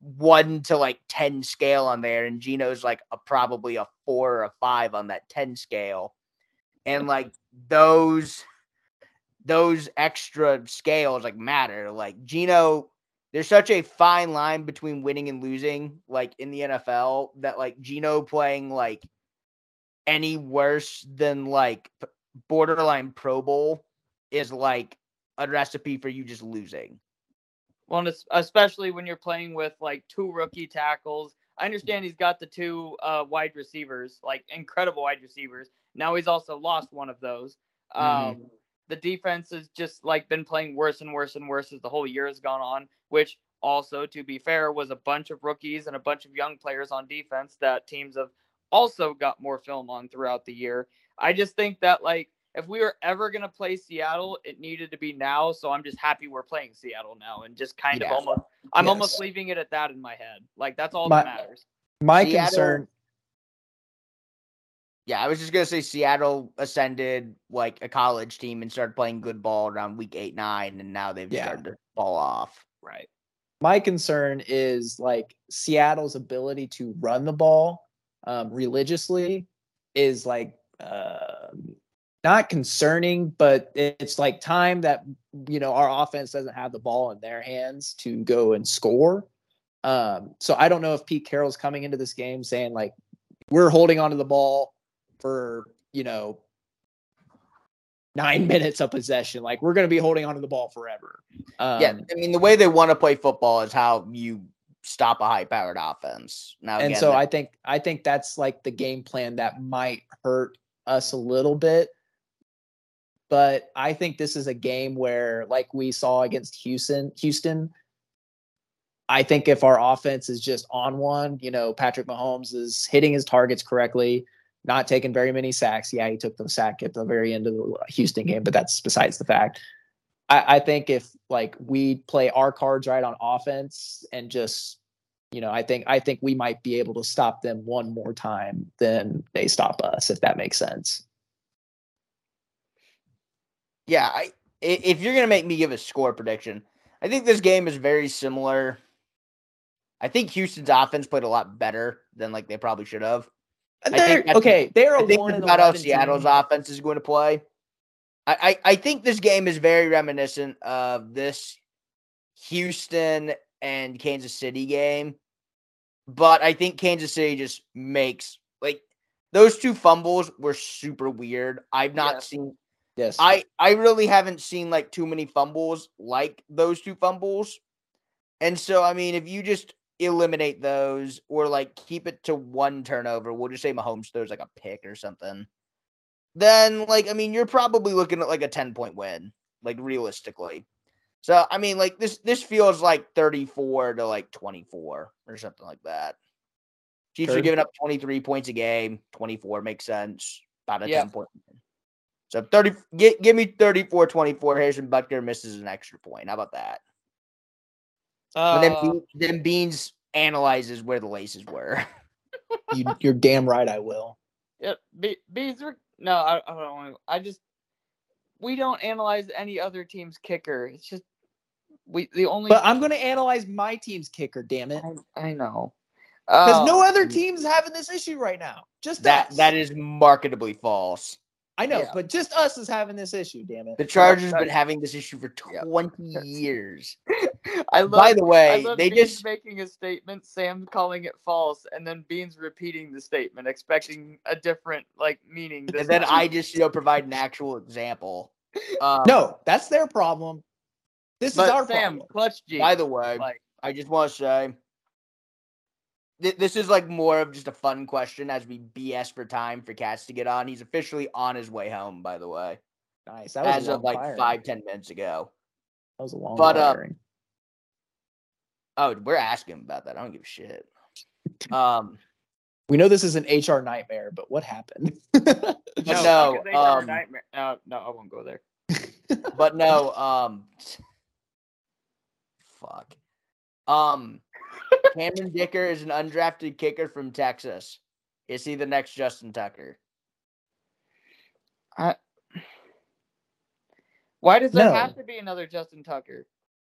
1 to like 10 scale on there and Geno's like a probably a 4 or a 5 on that 10 scale. And like those those extra scales like matter. Like Geno there's such a fine line between winning and losing, like in the NFL, that like Geno playing like any worse than like borderline Pro Bowl is like a recipe for you just losing. Well, and especially when you're playing with like two rookie tackles. I understand he's got the two uh, wide receivers, like incredible wide receivers. Now he's also lost one of those. Um, Mhm. The defense has just like been playing worse and worse and worse as the whole year has gone on. Which also, to be fair, was a bunch of rookies and a bunch of young players on defense that teams have also got more film on throughout the year. I just think that like if we were ever gonna play Seattle, it needed to be now. So I'm just happy we're playing Seattle now, and just kind Yeah. of almost, I'm almost leaving it at that in my head. Like that's all My- that matters. My Seattle- concern, Yeah, I was just gonna say Seattle ascended like a college team and started playing good ball around week eight, nine, and now they've Yeah. started to fall off. Right. my concern is like Seattle's ability to run the ball um, religiously is like uh, not concerning, but it's like time that you know our offense doesn't have the ball in their hands to go and score. Um, so I don't know if Pete Carroll's coming into this game saying like we're holding onto the ball for you know nine minutes of possession, like we're going to be holding onto the ball forever. Um, yeah, I mean the way they want to play football is how you stop a high-powered offense. Now, and again, so I think I think that's like the game plan that might hurt us a little bit. But I think this is a game where, like we saw against Houston, Houston. I think if our offense is just on one, you know, Patrick Mahomes is hitting his targets correctly, not taking very many sacks. Yeah, he took the sack at the very end of the Houston game, but that's besides the fact. I, I think if like we play our cards right on offense and just you know, I think I think we might be able to stop them one more time than they stop us, if that makes sense. Yeah, I, if you're gonna make me give a score prediction, I think this game is very similar. I think Houston's offense played a lot better than like they probably should have. Uh, they're, okay, they're a I think one about how Seattle's team. offense is going to play. I, I, I think this game is very reminiscent of this Houston and Kansas City game. But I think Kansas City just makes like those two fumbles were super weird. I've not Yeah. seen Yes, I I really haven't seen like too many fumbles like those two fumbles. And so I mean if you just eliminate those or like keep it to one turnover, we'll just say Mahomes throws like a pick or something. Then like I mean you're probably looking at like a 10 point win, like realistically. So I mean like this this feels like 34 to like 24 or something like that. Chiefs are giving up 23 points a game, 24 makes sense. About a Yeah. 10 point win. So 30 gi- give me 34 24 Harrison Butker misses an extra point. How about that? And then, Uh, then Beans analyzes where the laces were. you, you're damn right. I will. Yeah, be, bees are no. I, I don't want. I just we don't analyze any other team's kicker. It's just we the only. But I'm going to analyze my team's kicker. Damn it, I, I know. because Uh, no other team's having this issue right now. Just that us. that is marketably false. I know, yeah. but just us is having this issue. Damn it. The Chargers have been having this issue for Yeah. 20 years. I love. By the way, they Beans just making a statement, Sam calling it false, and then Beans repeating the statement, expecting a different like meaning. And then. I just you know provide an actual example. Um, No, that's their problem. This is our Sam problem. clutch G. By the way, like I just want to say th- this is like more of just a fun question as we BS for time for Katz to get on. He's officially on his way home, by the way, Nice. That was as a of like firing. five ten minutes ago. That was a long But, uh. Oh, we're asking about that. I don't give a shit. Um, We know this is an HR nightmare, but what happened? But no, no, fuck it, they are a um, nightmare. No, no, I won't go there. but no, um, fuck. Um, Cameron Dicker is an undrafted kicker from Texas. Is he the next Justin Tucker? Why does there No. have to be another Justin Tucker?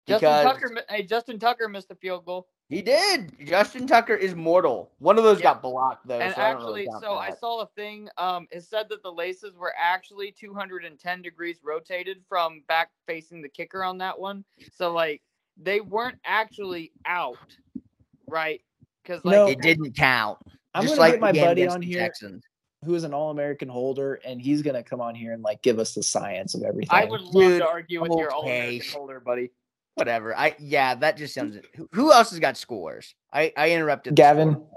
Justin Tucker, hey, Justin Tucker missed a field goal. he did. Justin Tucker is mortal. One of those Yeah. got blocked though. and so I actually, count so I saw a thing. Um, it said that the laces were actually 210 degrees rotated from back facing the kicker on that one. So like they weren't actually out, right? Because like No. it didn't count. I'm Just gonna like get my buddy on here Texans. who is an all-American holder, and he's gonna come on here and like give us the science of everything. I would love Dude, to argue with your all okay. American holder, buddy. Whatever. I yeah, that just sounds. Who, who else has got scores? I I interrupted. Gavin. score.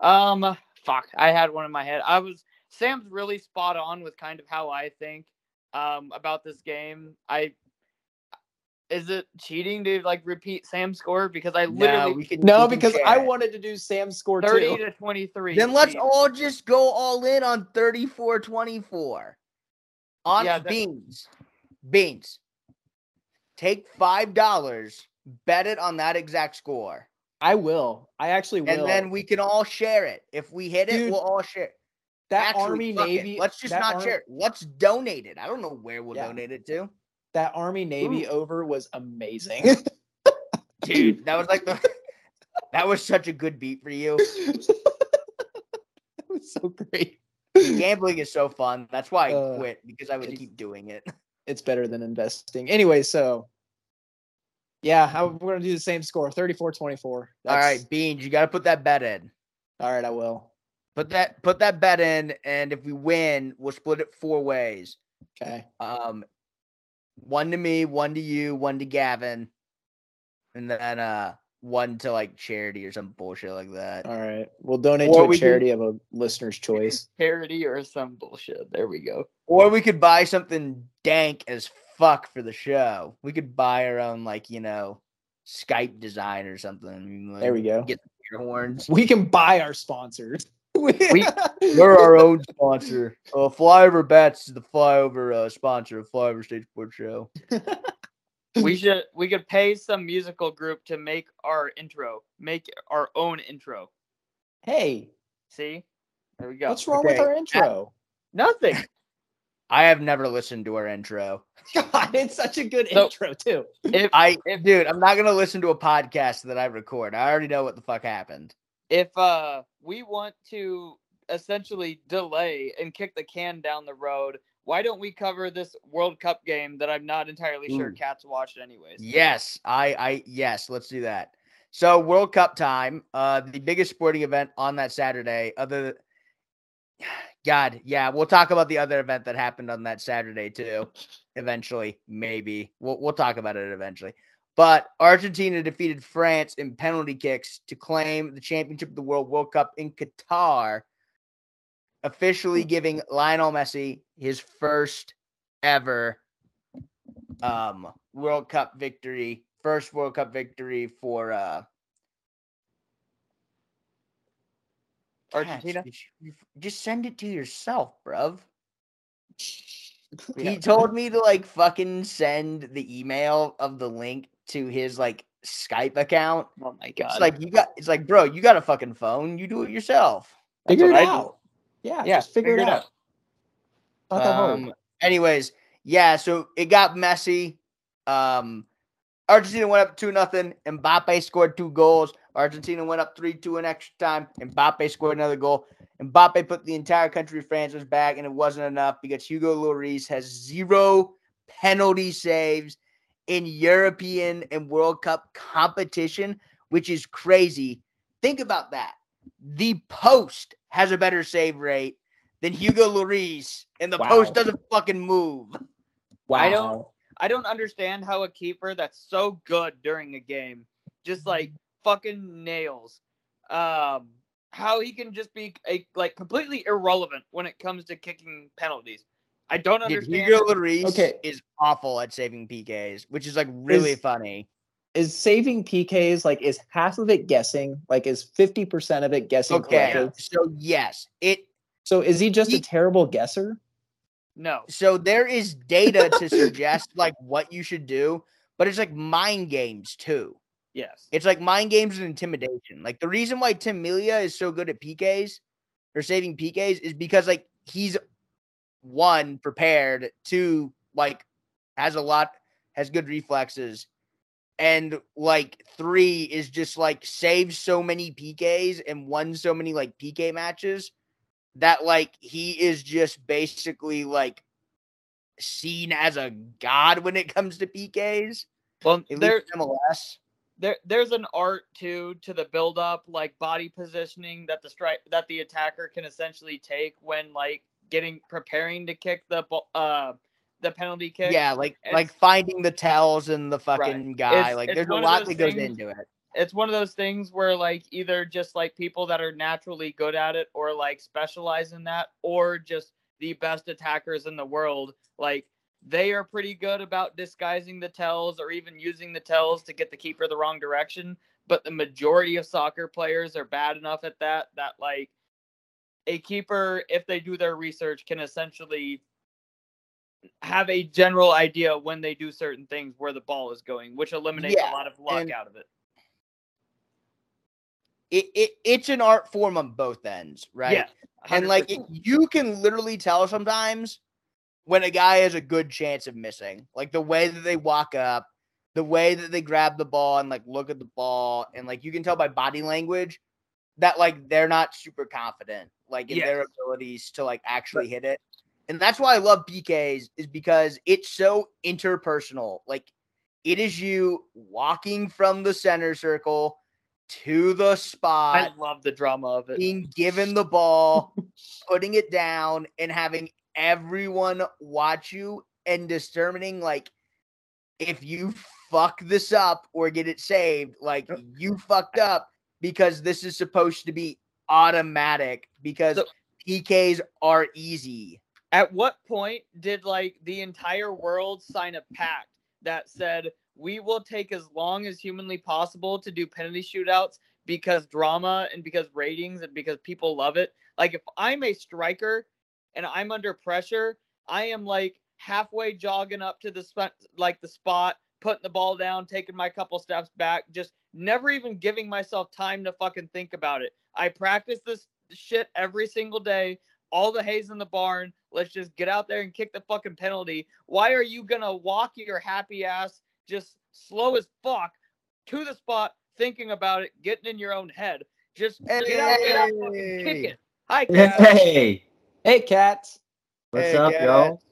Um, fuck, I had one in my head. I was Sam's really spot on with kind of how I think um about this game. I is it cheating to like repeat Sam's score because I No, literally we can, no, we can because I wanted to do Sam's score thirty too. to twenty three. Then let's all just go all in on 34-24. On Yeah, beans. Beans. Take five dollars, bet it on that exact score. I will. I actually will. And then we can all share it. If we hit it, we'll all share. that Actually, Army fuck it. Navy. Let's just not Ar- share it. Let's donate it. I don't know where we'll Yeah. donate it to. That Army Navy over was amazing. Dude, that was like the that was such a good beat for you. that was so great. Gambling is so fun. That's why I Uh, quit because I would keep doing it. It's better than investing. Anyway, so yeah, I, we're gonna do the same score, 34-24. All right, Beans, you got to put that bet in. All right, I will. Put that put that bet in, and if we win, we'll split it four ways. Okay. Um, one to me, one to you, one to Gavin, and then uh one to like charity or some bullshit like that. All right. We'll donate Or to a can- charity of a listener's choice. Charity or some bullshit. There we go. Or we could buy something dank as fuck for the show. We could buy our own like you know Skype design or something. There we go. Get the horns. We can buy our sponsors. We- We're our own sponsor. Uh, Flyover Bats is the flyover uh, sponsor of Flyover State Sports Show. we should we could pay some musical group to make our intro, make our own intro. Hey, See, there we go. what's wrong with our intro? Nothing. I have never listened to our intro. God, it's such a good So- intro too. If I, dude, I'm not gonna listen to a podcast that I record. I already know what the fuck happened. If uh we want to essentially delay and kick the can down the road, why don't we cover this World Cup game that I'm not entirely sure Ooh. Katz watched anyways? Yes, I, I, yes, let's do that. So World Cup time, uh, the biggest sporting event on that Saturday. Other, God, yeah, we'll talk about the other event that happened on that Saturday too. Eventually, maybe we'll we'll talk about it eventually. But Argentina defeated France in penalty kicks to claim the championship of the World World Cup in Qatar, officially giving Lionel Messi his first ever um World Cup victory, first World Cup victory for uh Argentina? Gosh, you- you- Just send it to yourself, bruv. He told me to like fucking send the email of the link to his like Skype account. Oh my god. It's like you got it's like, bro, you got a fucking phone. You do it yourself. That's Figure it what I do. out. Yeah, Yeah, just figure, it figure it out. Not that hard. Um, anyways, yeah, so it got messy. Um, Argentina went up two nothing. Mbappe scored two goals. Argentina went up three two in extra time. Mbappe scored another goal. Mbappe put the entire country of France on his back, and it wasn't enough because Hugo Lloris has zero penalty saves in European and World Cup competition, which is crazy. Think about that. The post has a better save rate than Hugo Lloris, and the Wow. post doesn't fucking move. wow. I don't- I don't understand how a keeper that's so good during a game just like fucking nails. Um, how he can just be a, like completely irrelevant when it comes to kicking penalties. I don't Dude, understand. Hugo Lloris Okay. is awful at saving PKs, which is like really Is- funny. Is saving PKs like is half of it guessing? Like is fifty percent of it guessing Okay, correctly? so yes, it So is he just He- a terrible guesser? no. so there is data to suggest like what you should do, but it's like mind games too. Yes. It's like mind games and intimidation. Like the reason why Tim Melia is so good at PKs or saving PKs is because like he's one prepared, two like has a lot has good reflexes, and like three is just like saves so many PKs and won so many like PK matches that like he is just basically like seen as a god when it comes to PKs. Well, there, MLS. there, there's an art too to the build up, like body positioning that the strike that the attacker can essentially take when like getting preparing to kick the uh the penalty kick. Yeah, like It's- like finding the tells and the fucking guy. It's- like it's there's a lot that goes things- into it. it's one of those things where like either just like people that are naturally good at it or like specialize in that or just the best attackers in the world like they are pretty good about disguising the tells or even using the tells to get the keeper the wrong direction but the majority of soccer players are bad enough at that that like a keeper if they do their research can essentially have a general idea when they do certain things where the ball is going which eliminates Yeah, a lot of luck out of it It, it it's an art form on both ends, right? Yeah, and like it, you can literally tell sometimes when a guy has a good chance of missing, like the way that they walk up, the way that they grab the ball and like look at the ball, and like you can tell by body language that like they're not super confident, like in their abilities to like actually hit it. And that's why I love PKs is because it's so interpersonal. Like it is you walking from the center circle to the spot I love the drama of it. being given the ball, putting it down, and having everyone watch you and determining like if you fuck this up or get it saved, like you fucked up because this is supposed to be automatic because So- PKs are easy. At what point did like the entire world sign a pact that said we will take as long as humanly possible to do penalty shootouts because drama and because ratings and because people love it? Like if I'm a striker and I'm under pressure, I am like halfway jogging up to the spot like the spot putting the ball down, taking my couple steps back, just never even giving myself time to fucking think about it. I practice this shit every single day. All the hay's in the barn. Let's just get out there and kick the fucking penalty. Why are you gonna walk your happy ass just slow as fuck to the spot, thinking about it, getting in your own head? Just get out there and fucking kick Hey. it. Hi, Kat. Hey, Hey, Katz. what's Hey, up, guys. y'all?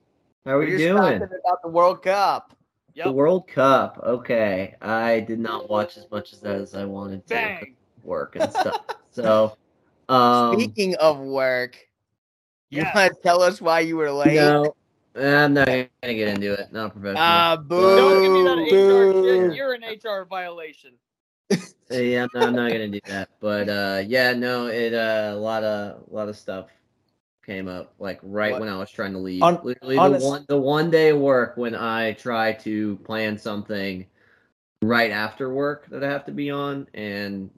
How are We're we just doing? talking about the World Cup. The World Cup. Okay, I did not watch as much of that as I wanted to. Bang. Work and stuff. so, um, Speaking of work, you Yes. want to tell us why you were late? no, I'm not gonna get into it. Not professional. Ah, boo. Don't give me that HR shit. You're an HR violation. Uh, yeah, I'm not, I'm not gonna do that. But uh, yeah, no, it uh, a lot of a lot of stuff came up like right What? when I was trying to leave. On- Literally honest- the one the one day of work when I try to plan something right after work that I have to be on, and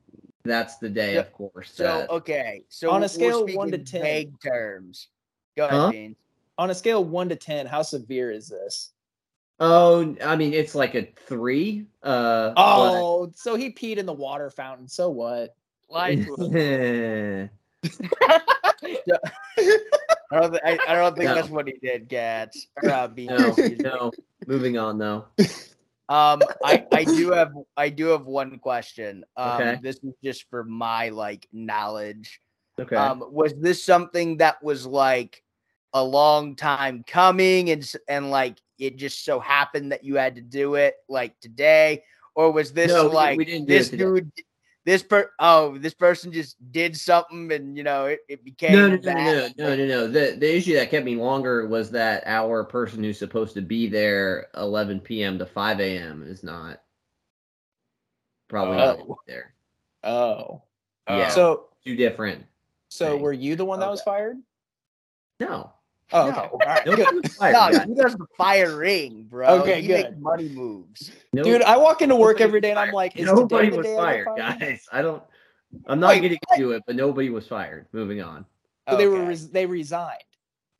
that's the day, So- of course. So that- okay, so On a scale of one to 10. vague terms. Go ahead, Huh? Beans. On a scale of one to ten, how severe is this? oh, I mean, it's like a three. Uh, Oh, so he peed in the water fountain. So what? Lie to us. But- I don't, thi- I, I don't think No. that's what he did, Gats. Or, uh, no, no. Moving on though. Um, I, I do have I do have one question. Um, Okay. this is just for my like knowledge. Okay. Um, was this something that was like a long time coming, and and like it just so happened that you had to do it like today, or was this No, like we didn't this dude? This per oh, this person just did something, and you know it, it became No, no, no, no, no, no, no. The the issue that kept me longer was that our person who's supposed to be there 11 p.m. to 5 a.m. is not probably not gonna be Oh. there. Oh. Yeah, So two different. so Thing. were you the one that was fired? No, Oh, No. okay. All right. nobody Good. was. No, guys. he does the firing, bro. Okay, he makes good. money moves. No- Dude, I walk into work nobody every was day and I'm like, is nobody today the was day I fired, guys. I don't. I'm not Wait, getting what? into it, but nobody was fired. Moving on. So they were res- they resigned.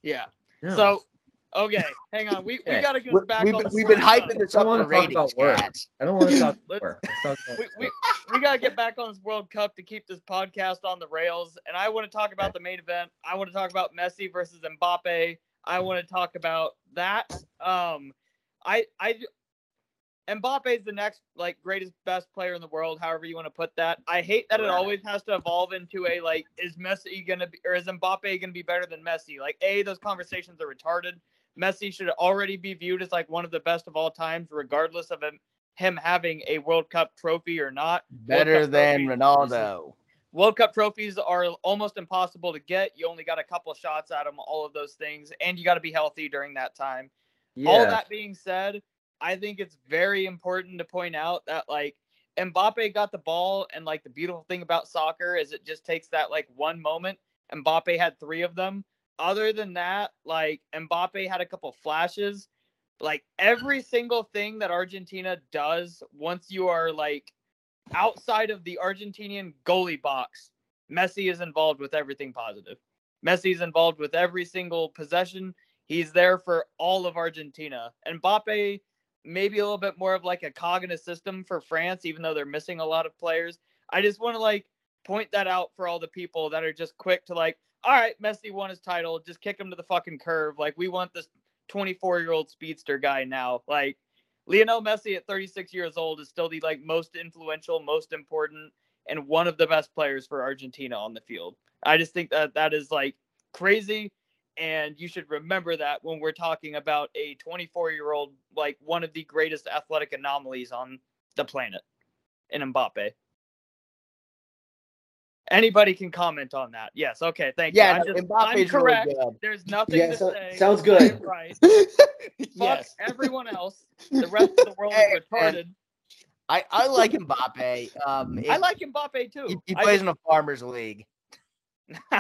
Yeah. No. So, okay, hang on. We, we got to get back We've on been, we've been hyping Cup. this I up wanna for talk ratings, about work. I don't want to talk Let's- work. Let's talk about we, we, we got to get back on this World Cup to keep this podcast on the rails. And I want to talk about the main event. I want to talk about Messi versus Mbappe. I want to talk about that. Um, I I Mbappe is the next like greatest best player in the world, however you want to put that. I hate that it always has to evolve into a like is Messi gonna be or is Mbappe gonna be better than Messi? Like a those conversations are retarded. Messi should already be viewed as like one of the best of all times, regardless of him him having a World Cup trophy or not. Better than trophy. Ronaldo. World Cup trophies are almost impossible to get. You only got a couple shots at them, all of those things, and you got to be healthy during that time. Yeah. All that being said, I think it's very important to point out that like Mbappe got the ball, and like the beautiful thing about soccer is it just takes that like one moment. Mbappe had three of them. Other than that, like Mbappe had a couple flashes. Like every single thing that Argentina does, once you are like outside of the Argentinian goalie box, Messi is involved with everything positive. Messi is involved with every single possession. He's there for all of Argentina. And Mbappe, maybe a little bit more of like a cognitive system for France, even though they're missing a lot of players. I just want to like point that out for all the people that are just quick to like, all right, Messi won his title, just kick him to the fucking curve. Like we want this 24 year old speedster guy now. Like Lionel Messi at 36 years old is still the like most influential, most important, and one of the best players for Argentina on the field. I just think that that is like crazy, and you should remember that when we're talking about a 24 year old, like one of the greatest athletic anomalies on the planet, in Mbappe. Anybody can comment on that. Yes. Okay. Thank Yeah, you. I'm, no, I'm really correct. good. There's nothing Yeah, to so- say. sounds good. Right. Fuck yes. everyone else. The rest of the world Hey, is retarded. I, I like Mbappe. Um, I like Mbappe too. he, he I plays in a farmers league.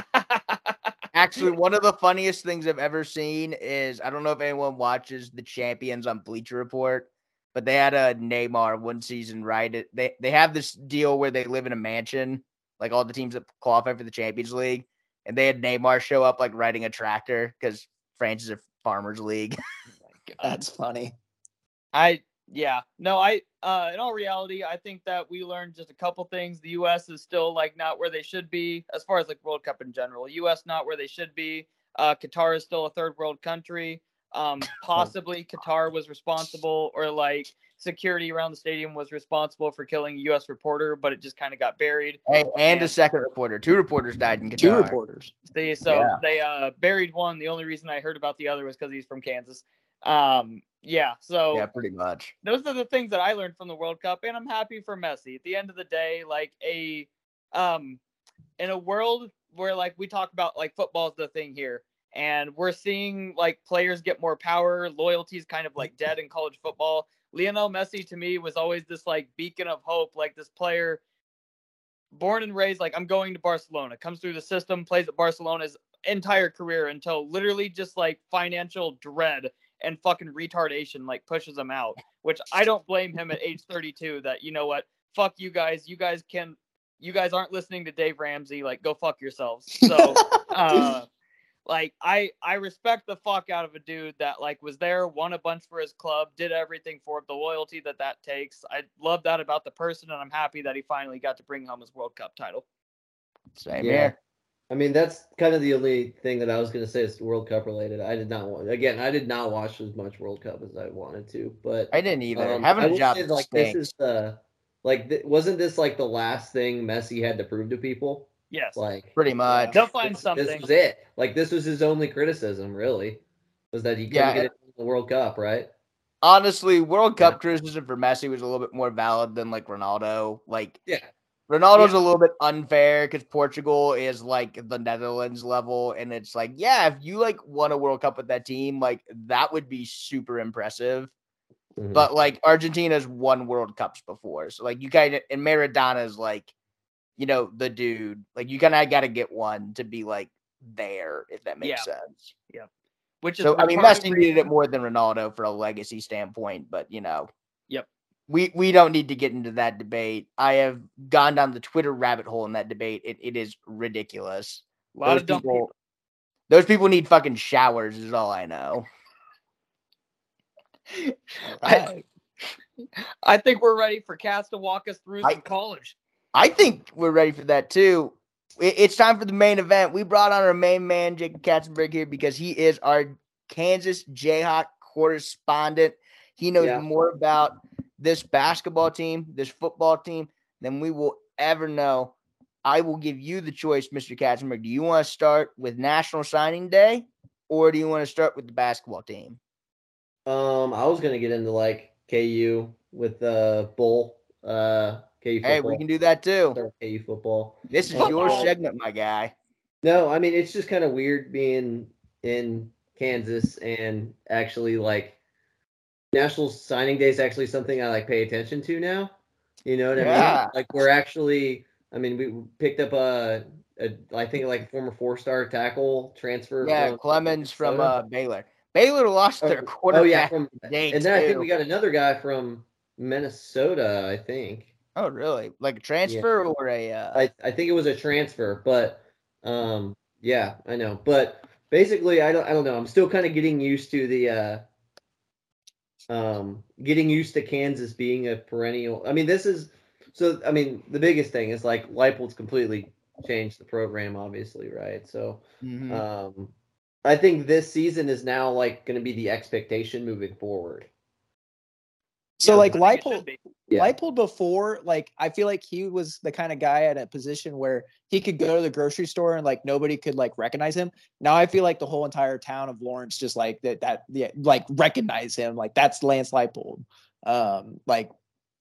Actually, one of the funniest things I've ever seen is I don't know if anyone watches the champions on Bleacher Report, but they had a Neymar one season, right? They they have this deal where they live in a mansion, like all the teams that qualify for the Champions League, and they had Neymar show up like riding a tractor because France is a farmers league. That's funny. I Yeah. No, I uh in all reality, I think that we learned just a couple things. The US is still like not where they should be as far as like World Cup in general. US not where they should be. Uh Qatar is still a third world country. Um possibly Qatar was responsible or like security around the stadium was responsible for killing a US reporter, but it just kind of got buried. Hey, and Yeah. a second reporter. Two reporters died in Qatar. Two reporters. They so Yeah. they uh buried one. The only reason I heard about the other was because he's from Kansas. Um yeah, so Yeah, pretty much. those are the things that I learned from the World Cup, and I'm happy for Messi. At the end of the day, like a um in a world where like we talk about like football's the thing here, and we're seeing like players get more power, loyalty's kind of like dead in college football. Lionel Messi to me was always this like beacon of hope, like this player born and raised like I'm going to Barcelona, comes through the system, plays at Barcelona's entire career until literally just like financial dread and fucking retardation like pushes him out, which I don't blame him at age 32 that you know what, fuck you guys, you guys can you guys aren't listening to Dave Ramsey, like go fuck yourselves. So uh like I I respect the fuck out of a dude that like was there, won a bunch for his club, did everything for it, the loyalty that that takes. I love that about the person, and I'm happy that he finally got to bring home his World Cup title. Same Yeah. here. I mean, that's kind of the only thing that I was going to say is World Cup related. I did not want again. I did not watch as much World Cup as I wanted to, but I didn't either. um, Having I a job say, like stinks. this is the like th- wasn't this like the last thing Messi had to prove to people? Yes, Like pretty much. they'll find this, something. This was it. Like this was his only criticism, really, was that he couldn't Yeah, get it in the World Cup, right? Honestly, World Cup Yeah. criticism for Messi was a little bit more valid than like Ronaldo. Like Yeah. Ronaldo's Yeah. a little bit unfair because Portugal is like the Netherlands level, and it's like, yeah, if you like won a World Cup with that team, like that would be super impressive. Mhm. But like Argentina's won World Cups before, so like you kind of and Maradona's like, you know, the dude. Like you kind of got to get one to be like there, if that makes Yeah. sense. Yeah. Which is So I mean, Messi needed it more than Ronaldo for a legacy standpoint, but you know. Yep. We we don't need to get into that debate. I have gone down the Twitter rabbit hole in that debate. It it is ridiculous. A lot those of dumb people. Those people need fucking showers. Is all I know. I, I think we're ready for Cass to walk us through I- some college. I think we're ready for that too. It's time for the main event. We brought on our main man, Jacob Katzenberg, here because he is our Kansas Jayhawk correspondent. He knows Yeah. more about this basketball team, this football team, than we will ever know. I will give you the choice, Mr. Katzenberg. Do you want to start with National Signing Day or do you want to start with the basketball team? Um, I was gonna get into like KU with uh Bull, uh KU football. Hey, we can do that too. Start KU football. This is your segment, my guy. No, I mean it's just kind of weird being in Kansas and actually like National Signing Day is actually something I like pay attention to now. You know what I Yeah. mean? Like we're actually, I mean, we picked up a, a I think like a former four-star tackle transfer. Yeah, from Clemson from uh, Baylor. Baylor lost Oh, their Oh yeah, from and then I think we got another guy from Minnesota. I think. Oh, really? Like a transfer or a? Uh, I, I think it was a transfer, but um yeah, I know. But basically I don't I don't know. I'm still kind of getting used to the uh um getting used to Kansas being a perennial. I mean, this is so I mean, the biggest thing is like Leipold's completely changed the program obviously, right? So mhm. um I think this season is now like going to be the expectation moving forward. So Yeah, like Leipold, be. Yeah. Leipold before, like I feel like he was the kind of guy at a position where he could go to the grocery store and like nobody could like recognize him. Now I feel like the whole entire town of Lawrence just like that that yeah, like recognize him. Like that's Lance Leipold. Um, like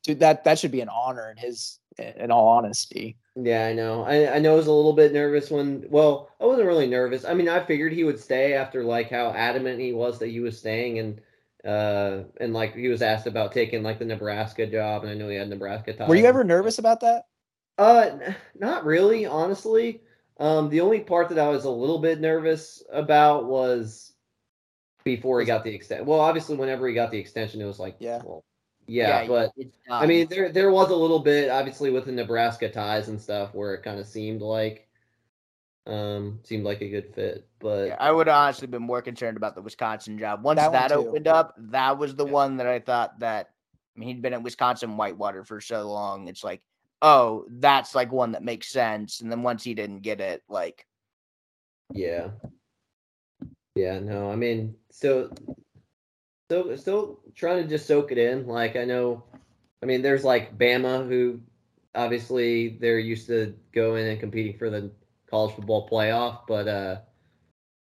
dude, that that should be an honor in his in all honesty. Yeah, I know. I, I know I was a little bit nervous when well, I wasn't really nervous. I mean, I figured he would stay after like how adamant he was that he was staying and uh and like he was asked about taking like the Nebraska job and I know he had Nebraska ties. Were you ever nervous about that? Uh not really, honestly. Um the only part that I was a little bit nervous about was before he got the extent. Well, obviously whenever he got the extension it was like Yeah. well yeah, but I mean, there there was a little bit, obviously, with the Nebraska ties and stuff, where it kind of seemed like, um, seemed like a good fit. But Yeah, I would have honestly been more concerned about the Wisconsin job. Once That that, opened up, that was the Yeah. one that I thought that I mean, he'd been at Wisconsin Whitewater for so long. It's like, oh, that's like one that makes sense. And then once he didn't get it, like, Yeah. Yeah, no, I mean, so so still trying to just soak it in. Like I know I mean there's like Bama who obviously they're used to going and competing for the college football playoff, but uh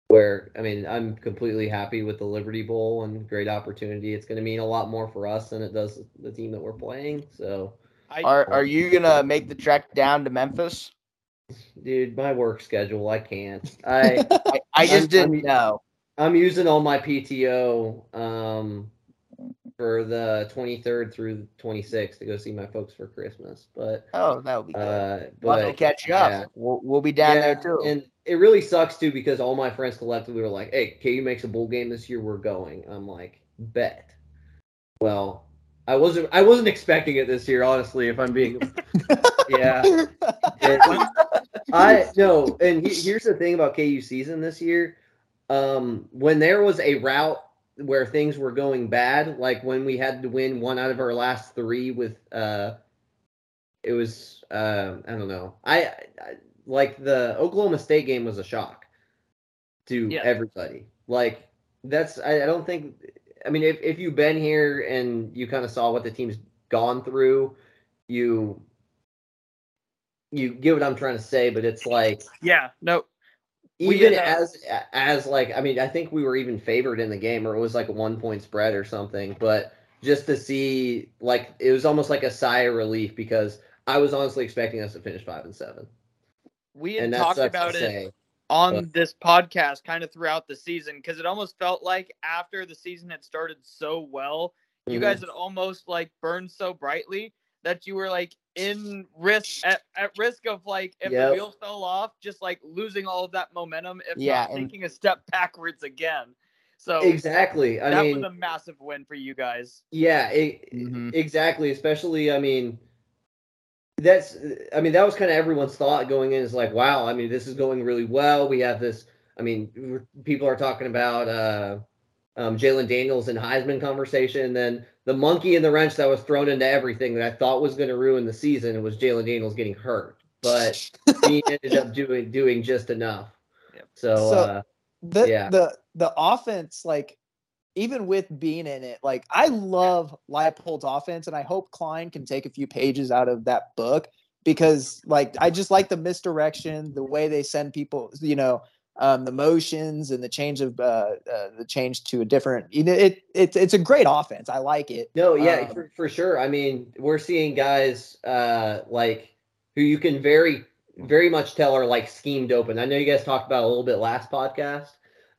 where I mean I'm completely happy with the Liberty Bowl and great opportunity. It's gonna mean a lot more for us than it does the team that we're playing. So I, are are you gonna make the trek down to Memphis? dude, my work schedule, I can't. I I, I just I'm- didn't I'm- know. I'm using all my PTO um, for the 23rd through 26th to go see my folks for Christmas. But Oh, that would be good. uh, Well, but to catch you up. yeah. We'll, we'll be down there too. And it really sucks too because all my friends collectively were like, "Hey, KU makes a bowl game this year. We're going." I'm like, "Bet." Well, I wasn't. I wasn't expecting it this year, honestly. If I'm being, yeah. It- I no, and he, here's the thing about KU season this year. Um, when there was a route where things were going bad, like when we had to win one out of our last three with uh, it was uh, I don't know. I, I like the Oklahoma State game was a shock to Yeah. everybody. Like that's I, I don't think. I mean, if if you've been here and you kind of saw what the team's gone through, you you get what I'm trying to say, but it's like yeah, no, even as as like I mean I think we were even favored in the game or it was like a one point spread or something, but just to see like it was almost like a sigh of relief because I was honestly expecting us to finish five and seven, we had talked about it say. on but- this podcast kind of throughout the season because it almost felt like after the season had started so well, you Mhm. guys had almost like burned so brightly that you were like in risk at, at risk of like if Yep. the wheels fell off, just like losing all of that momentum, if Yeah, not taking a step backwards again. So exactly. I mean that mean, was a massive win for you guys. yeah, it, Mhm. exactly. Especially, I mean, that's I mean that was kind of everyone's thought going in is like, wow. I mean, this is going really well. We have this. I mean, people are talking about uh, um, Jalon Daniels and Heisman conversation. And then the monkey in the wrench that was thrown into everything that I thought was going to ruin the season was Jalon Daniels getting hurt, but he ended up doing doing just enough. Yep. So, So- uh, the Yeah. the the offense like even with being in it like i love leipold's offense and i hope klein can take a few pages out of that book because like i just like the misdirection the way they send people you know um, the motions and the change of uh, uh the change to a different you know it, it it's a great offense i like it No, yeah, Um, for, for sure. I mean, we're seeing guys uh like who you can very very much tell are like schemed open. I know you guys talked about a little bit last podcast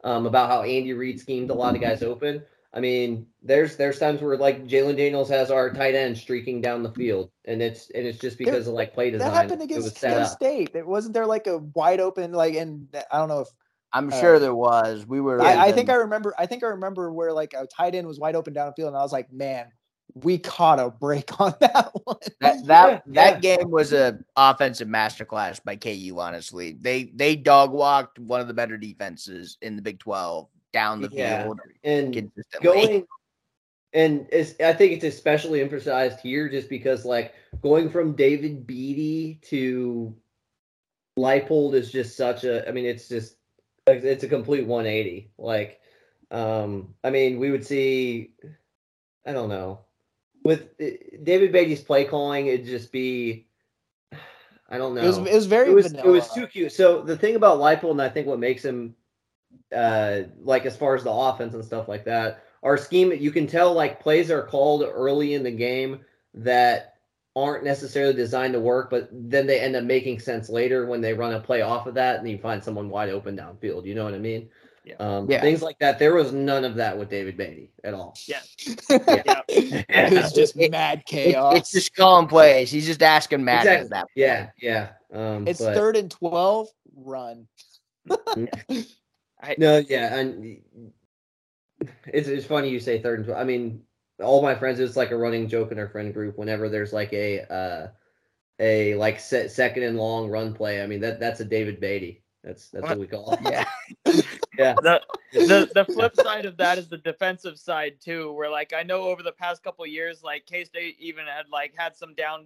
um about how Andy Reid schemed a lot of guys open. I mean, there's there's times where like Jalon Daniels has our tight end streaking down the field, and it's and it's just because of like play design. that happened it was against set Penn up. state it wasn't there like a wide open like and i don't know if I'm uh, sure there was. We were. I, I think I remember. I think I remember where like a tight end was wide open downfield, and I was like, "Man, we caught a break on that one." that that Yeah, that game was a offensive masterclass by KU. Honestly, they they dog walked one of the better defenses in the Big Twelve down the Yeah. field And consistently. going and it's I think it's especially emphasized here just because like going from David Beaty to Leipold is just such a I mean it's just it's a complete 180 like um I mean we would see I don't know with eh, David Beaty's play calling it'd just be I don't know It was it was very it was vanilla. it was too cute. So the thing about Leipold, and I think what makes him uh like as far as the offense and stuff like that, our scheme you can tell like plays are called early in the game that aren't necessarily designed to work, but then they end up making sense later when they run a play off of that and you find someone wide open downfield. You know what I mean? Yeah. Um, Yeah. Things like that. There was none of that with David Beaty at all. Yeah. Yeah. it was just It- mad It- chaos. it's just calling plays. He's just asking Matt Exactly. that. Yeah, yeah. Um, It's but- third and twelve. Run. No, yeah, and it's it's funny you say third and tw- I mean, all my friends it's like a running joke in our friend group. Whenever there's like a uh, a like se- second and long run play, I mean that that's a David Beaty. That's that's what we call it. Yeah. Yeah. the, the the flip side of that is the defensive side too, where like I know over the past couple years, like K State even had like had some down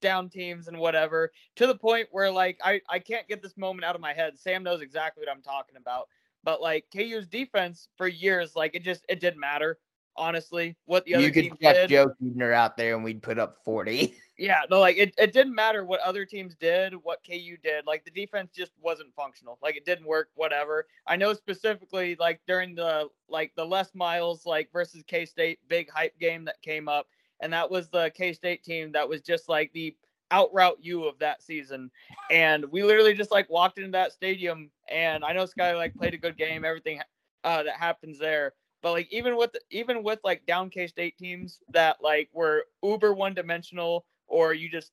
down teams and whatever, to the point where like I I can't get this moment out of my head. Sam knows exactly what I'm talking about, but like KU's defense for years, like it just it didn't matter. Honestly, what the other You could teams get did, Joe Hubener out there and we'd put up 40. yeah, no, like it, it didn't matter what other teams did, what KU did. Like the defense just wasn't functional. Like it didn't work, whatever. I know specifically like during the like the Les Miles like versus K State big hype game that came up, and that was the K State team that was just like the out route you of that season. And we literally just like walked into that stadium and I know Sky like played a good game, everything uh that happens there. But like even with even with like down K State teams that like were uber one dimensional or you just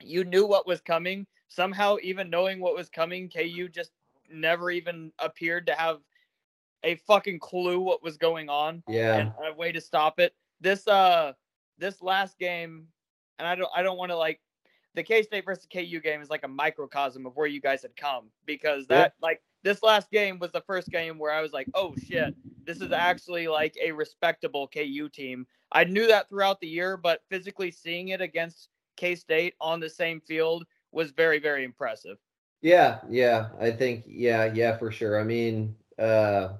you knew what was coming. Somehow, even knowing what was coming, KU just never even appeared to have a fucking clue what was going on Yeah. and a way to stop it. This uh this last game, and I don't I don't want to like the K State versus KU game is like a microcosm of where you guys had come because Yeah. that like this last game was the first game where I was like, oh shit, this is actually like a respectable KU team. I knew that throughout the year, but physically seeing it against K State on the same field was very, very impressive. Yeah, yeah. I think yeah, yeah, for sure. I mean, uh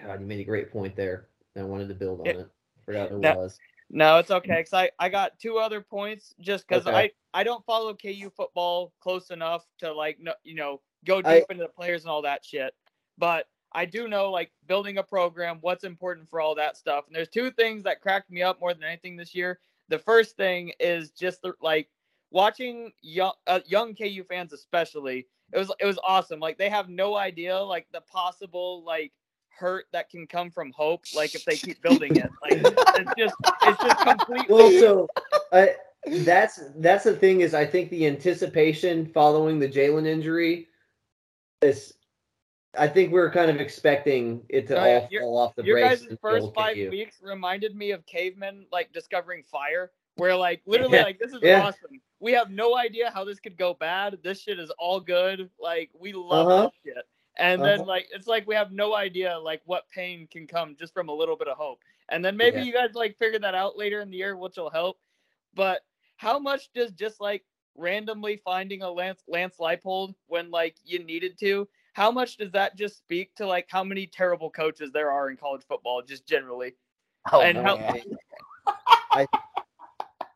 God, you made a great point there. I wanted to build on It- it. Forgot who it was. No, it's okay. Cause I, I got two other points just because Okay. I, I don't follow KU football close enough to like no, you know go deep I- into the players and all that shit. But I do know like building a program, what's important for all that stuff. And there's two things that cracked me up more than anything this year. The first thing is just the, like watching young uh, young KU fans especially. It was it was awesome. Like they have no idea like the possible like hurt that can come from hope. Like if they keep building it, like it's just it's just completely. Well, so I that's that's the thing is I think the anticipation following the Jalen injury is I think we are kind of expecting it to all Your- fall off the Your guys' first five weeks reminded me of cavemen like discovering fire, where like literally Yeah. like this is Yeah. awesome. We have no idea how this could go bad. This shit is all good. Like we love Uh-huh. this shit. And then Uh-huh. like it's like we have no idea like what pain can come just from a little bit of hope. And then maybe Yeah. you guys like figure that out later in the year, which will help. But how much does just like randomly finding a Lance Lance Leipold when like you needed to? How much does that just speak to like how many terrible coaches there are in college football, just generally? Oh, And how- man.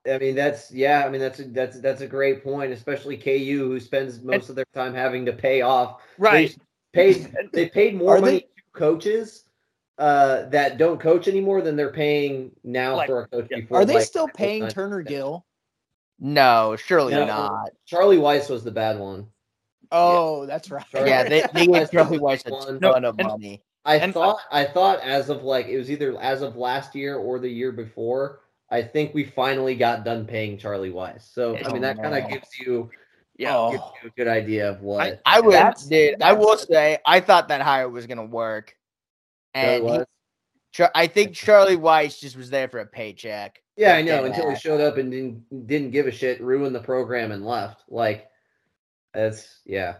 I mean that's yeah, I mean that's a, that's that's a great point, especially KU who spends most of their time having to pay off. Right. They paid they paid more Are money they- to coaches uh that don't coach anymore than they're paying now Like, for a coach yeah. before. Are they like, still paying. Turner Gill? No, surely No. not. Charlie Weis was the bad one. Oh, that's right. Sorry. Yeah, they, they Weis gave Charlie Weis a ton No, of and- money. I And- thought I thought as of like it was either as of last year or the year before. I think we finally got done paying Charlie Weis. So I Oh, mean that kind of gives you Yeah. Oh. gives you a good idea of what I would, That's- dude. I will say, I thought that hire was gonna work, Charlie and he- I think Charlie Weis just was there for a paycheck. Yeah, I know. Until he showed up and didn't didn't give a shit, ruined the program and left. Like that's yeah.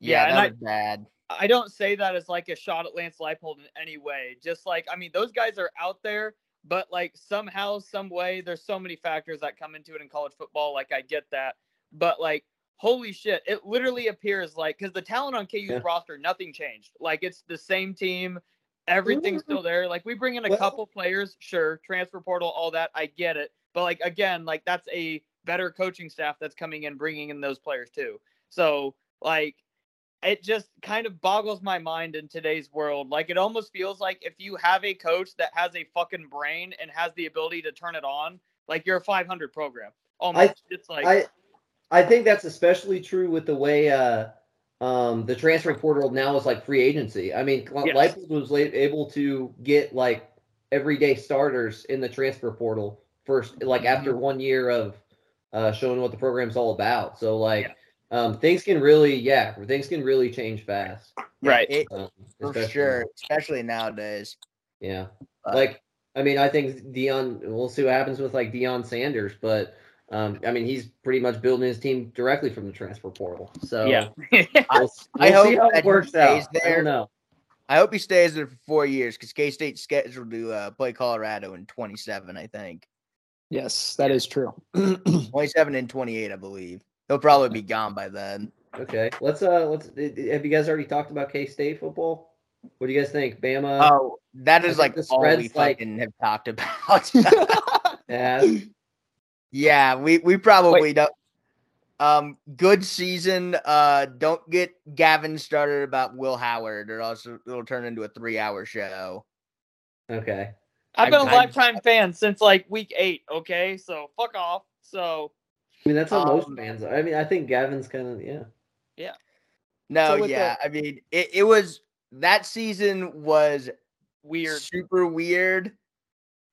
Yeah, Yeah, and that I- was bad. I don't say that as like a shot at Lance Leipold in any way. Just like I mean, those guys are out there, but like somehow, some way, there's so many factors that come into it in college football. Like I get that, but like holy shit, it literally appears like because the talent on KU's Yeah. roster, nothing changed. Like it's the same team, everything's mm-hmm. still there. Like we bring in a Well- couple players, sure, transfer portal, all that, I get it. But like again, like that's a better coaching staff that's coming in, bringing in those players too. So like it just kind of boggles my mind in today's world. Like it almost feels like if you have a coach that has a fucking brain and has the ability to turn it on, like you're a 500 program. Oh almost, it's like I I think that's especially true with the way uh um the transfer portal now is like free agency. I mean, Yes. Leipold was able to get like everyday starters in the transfer portal first, like after one year of uh showing what the program's all about. So like. Um, things can really, yeah, things can really change fast. right. It, Um, for sure, especially nowadays. Yeah. But- like I mean, I think Deion. We'll see what happens with like Deion Sanders, but Um, I mean, he's pretty much building his team directly from the transfer portal. So Yeah. we'll, we'll I see hope how that it he works stays out. I there. don't know. I hope he stays there for four years because K State's scheduled to uh, play Colorado in 27, I think. Yes, that is true. 27 and 28, I believe. He'll probably be gone by then. Okay, let's uh, let's. Have you guys already talked about K State football? What do you guys think, Bama? Oh, that I is think like the all we spread's like- fucking have talked about. yeah, yeah, we we probably don't. Um, good season. Uh, don't get Gavin started about Will Howard, or else it'll turn into a three-hour show. okay. I've been a I'm- lifetime fan since like week eight. Okay, so fuck off. So I mean, that's how most Um, fans. Are. I mean, I think Gavin's kind of yeah. Yeah. No, So with yeah, I mean, it, it was that season was weird. super weird.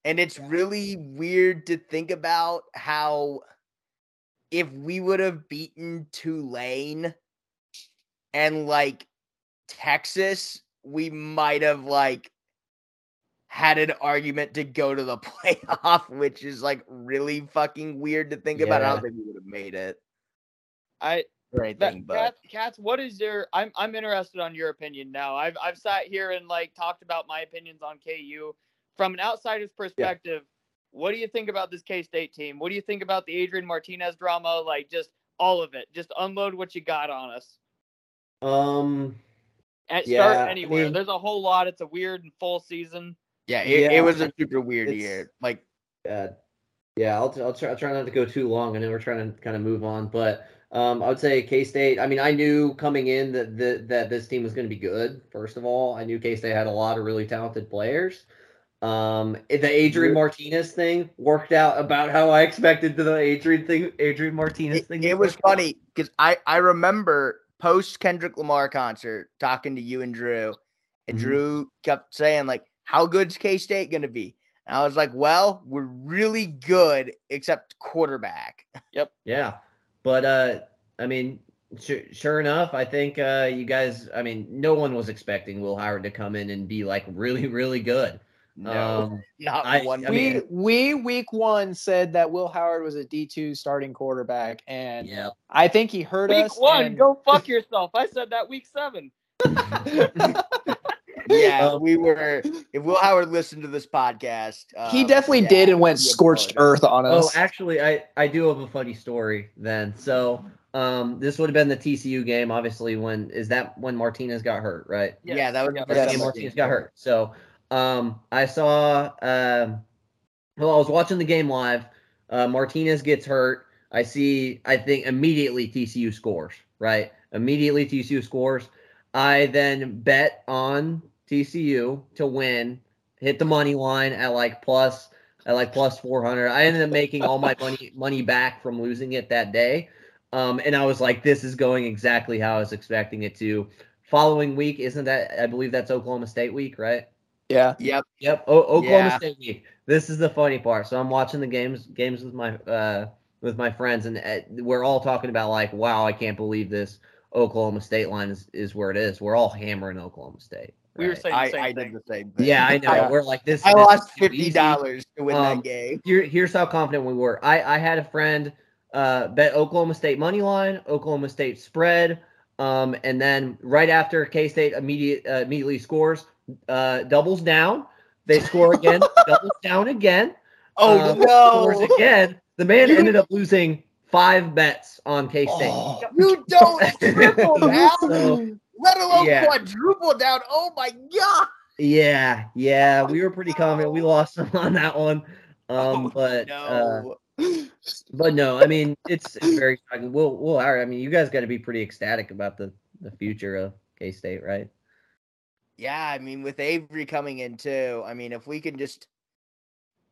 And it's really weird to think about how if we would have beaten Tulane and like Texas, we might have like had an argument to go to the playoff, which is like really fucking weird to think about. I don't think we would have made it I or that, but Katz, Katz, what is your? I'm I'm interested on your opinion now. I've I've sat here and like talked about my opinions on KU from an outsider's perspective. What do you think about this K State team? What do you think about the Adrian Martinez drama? Like just all of it. Just unload what you got on us. Um. And Yeah, start anywhere. mean- There's a whole lot. It's a weird and full season. yeah, it, Yeah, it was a super weird it's- year. Like Uh, yeah, I'll, I'll try. I'll try not to go too long. I know we're trying to kind of move on, but um, I would say K State. I mean, I knew coming in that that, that this team was going to be good. First of all, I knew K State had a lot of really talented players. Um, the Adrian Martinez thing worked out about how I expected the Adrian thing. Adrian Martinez it, thing. it to was out. funny because I I remember post Kendrick Lamar concert talking to you and Drew, and Mhm. Drew kept saying like, "How good's K State gonna be?" And I was like, "Well, we're really good, except quarterback." Yep. Yeah, but uh, I mean, sure, sure enough, I think uh, you guys. I mean, no one was expecting Will Howard to come in and be like really, really good. No, Um, not I- one. I we we week one said that Will Howard was a D two starting quarterback, and yeah, I think he hurt us Week us. one, and- go fuck yourself. I said that week seven. yeah, um, we were. If Will Howard listened to this podcast, he um, definitely yeah, did and went scorched earth on us. Oh, actually, I I do have a funny story then. So, um, this would have been the TCU game, obviously. When is that when Martinez got hurt, right? Yeah, that was the Yeah. first game Martinez got hurt. So, um, I saw. Um, well, I was watching the game live. Uh, Martinez gets hurt. I see. I think immediately TCU scores. Right, immediately TCU scores. I then bet on TCU to win. Hit the money line at like plus at like plus four hundred. I ended up making all my money money back from losing it that day. Um, and I was like, this is going exactly how I was expecting it to. Following week, isn't that? I believe that's Oklahoma State week, right? Yeah, Yep. Yep. O- Oklahoma Yeah. State week. This is the funny part. So I'm watching the games games with my uh with my friends, and uh, we're all talking about like, wow, I can't believe this Oklahoma State line is, is where it is. We're all hammering Oklahoma State. We were right? saying I, the same I thing. did the same thing. Yeah, I know. Yeah. We're like this. I this lost fifty dollars to win Um, that game. Here, here's how confident we were. I, I had a friend uh, bet Oklahoma State money line, Oklahoma State spread, um, and then right after K State immediate uh, immediately scores, uh, doubles down. They score again, doubles down again. Oh um, Scores no! again. The man ended up losing five bets on K State. Oh. You don't triple down, So, let alone yeah. quadruple down. Oh my god! yeah, yeah, we were pretty confident. We lost on that one. Um, Oh, but uh, no. But no, I mean it's, it's very exciting. We'll we'll. I mean, you guys got to be pretty ecstatic about the the future of K State, right? Yeah, I mean, with Avery coming in too, I mean, if we can just.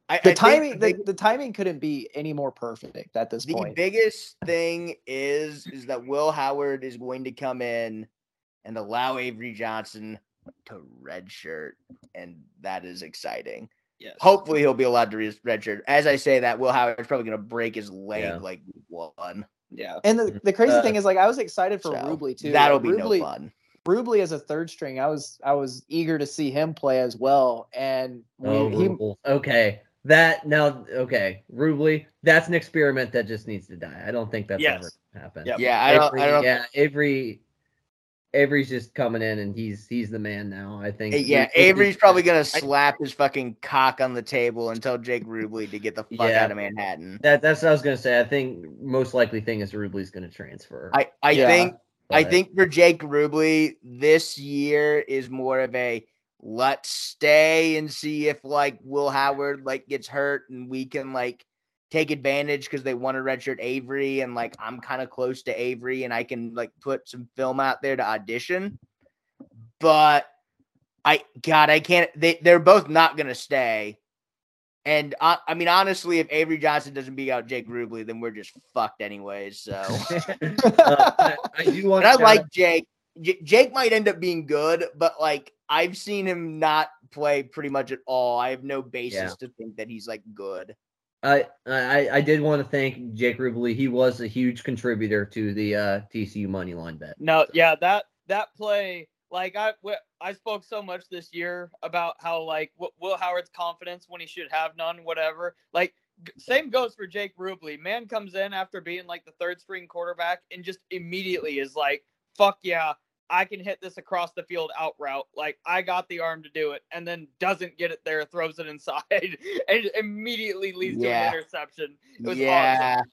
I, I the think timing the the, the timing couldn't be any more perfect at this the point. biggest thing is is that Will Howard is going to come in and allow Avery Johnson to redshirt, and that is exciting. Yes. Hopefully, he'll be allowed to re- redshirt. As I say that, Will Howard's probably going to break his leg Yeah. like one. Yeah. and the, the crazy Uh, thing is like I was excited for So, Rubley too. That'll Like, be Rubley, no fun. Rubley as a third string, I was I was eager to see him play as well. And Oh, he Rubles. okay. that now okay, Rubley, that's an experiment that just needs to die. I don't think that's Yes. ever gonna. Yep. Yeah, I don't. I don't. yeah, Avery Avery's just coming in and he's he's the man now. I think. Yeah, Rubley's- Avery's probably gonna slap his fucking cock on the table and tell Jake Rubley to get the fuck Yeah. out of Manhattan. That that's what I was gonna say. I think most likely thing is Rubley's gonna transfer. I I Yeah. think I think for Jake Rubley, this year is more of a let's stay and see if like Will Howard like gets hurt and we can like take advantage because they want to redshirt Avery and like I'm kind of close to Avery and I can like put some film out there to audition. But I God, I can't they they're both not gonna stay. And I, I mean, honestly, if Avery Johnson doesn't beat out Jake Rubley, then we're just fucked anyways. So Uh, I, I do want. and I like Jake. J- Jake might end up being good, but like I've seen him not play pretty much at all. I have no basis Yeah. to think that he's like good. I, I I did want to thank Jake Rubley. He was a huge contributor to the uh, TCU money line bet. No, yeah, that that play, like I wh- I spoke so much this year about how like Wi- Will Howard's confidence when he should have none, whatever. Like g- same goes for Jake Rubley. Man comes in after being like the third string quarterback and just immediately is like, "Fuck yeah, I can hit this across the field out route. Like I got the arm to do it," and then doesn't get it there, throws it inside, and immediately leads to an interception. It was yeah. awesome.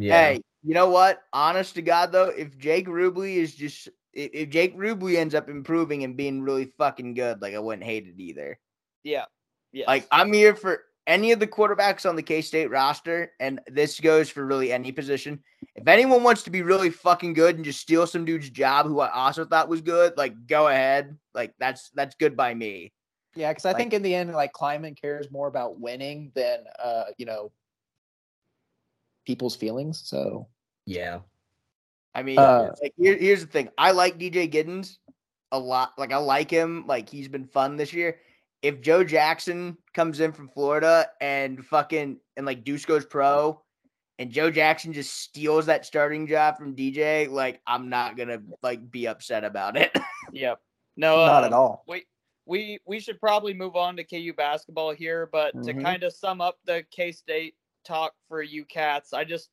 Hey, you know what? Honest to God, though, if Jake Rubley is just if, if Jake Rubley ends up improving and being really fucking good, like I wouldn't hate it either. Yeah, yeah. Like I'm here for any of the quarterbacks on the K State roster, and this goes for really any position. If anyone wants to be really fucking good and just steal some dude's job who I also thought was good, like go ahead. Like that's that's good by me. Yeah, because I Like- think in the end, like Klieman cares more about winning than uh, you know, people's feelings. So yeah, I mean, Uh, like here, here's the thing. I like DJ Giddens a lot. Like I like him. Like he's been fun this year. If Joe Jackson comes in from Florida and fucking and like Deuce goes pro, and Joe Jackson just steals that starting job from DJ, like I'm not gonna like be upset about it. Yep. No, not uh, at all. Wait, we we should probably move on to KU basketball here, but to Mhm. kind of sum up the K State talk for you cats, I just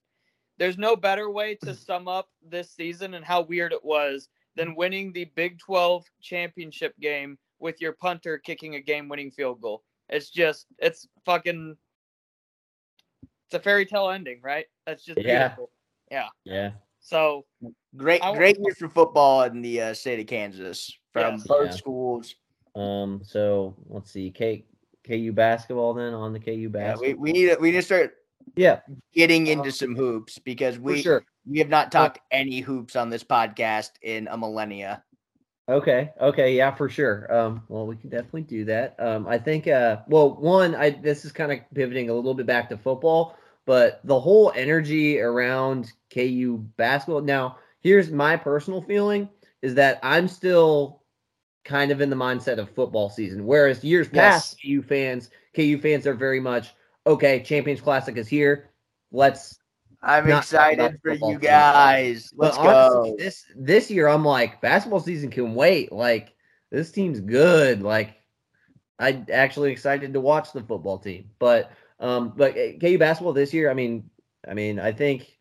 there's no better way to sum up this season and how weird it was than winning the Big 12 championship game with your punter kicking a game-winning field goal. It's just it's fucking it's a fairy tale ending, right? That's just Yeah. beautiful. Yeah. yeah. So great, I w- great year for football in the uh, state of Kansas from Yes. both Yeah. schools. Um. So let's see. K KU basketball then on the KU Yeah, basketball. we, we need to, we need to start Yeah, getting into some hoops because we sure. we have not talked any hoops on this podcast in a millennia. Okay. Okay. Yeah, for sure. Um, well, we can definitely do that. Um, I think. Uh, well, one, I this is kind of pivoting a little bit back to football, but the whole energy around KU basketball. Now, here's my personal feeling: is that I'm still kind of in the mindset of football season, whereas years past, KU fans, KU fans are very much okay. Champions Classic is here. Let's I'm Not talking about excited for you season. guys. Let's honestly, go. this this year I'm like basketball season can wait. Like this team's good. Like I actually excited to watch the football team. But um but uh, KU basketball this year, I mean, I mean, I think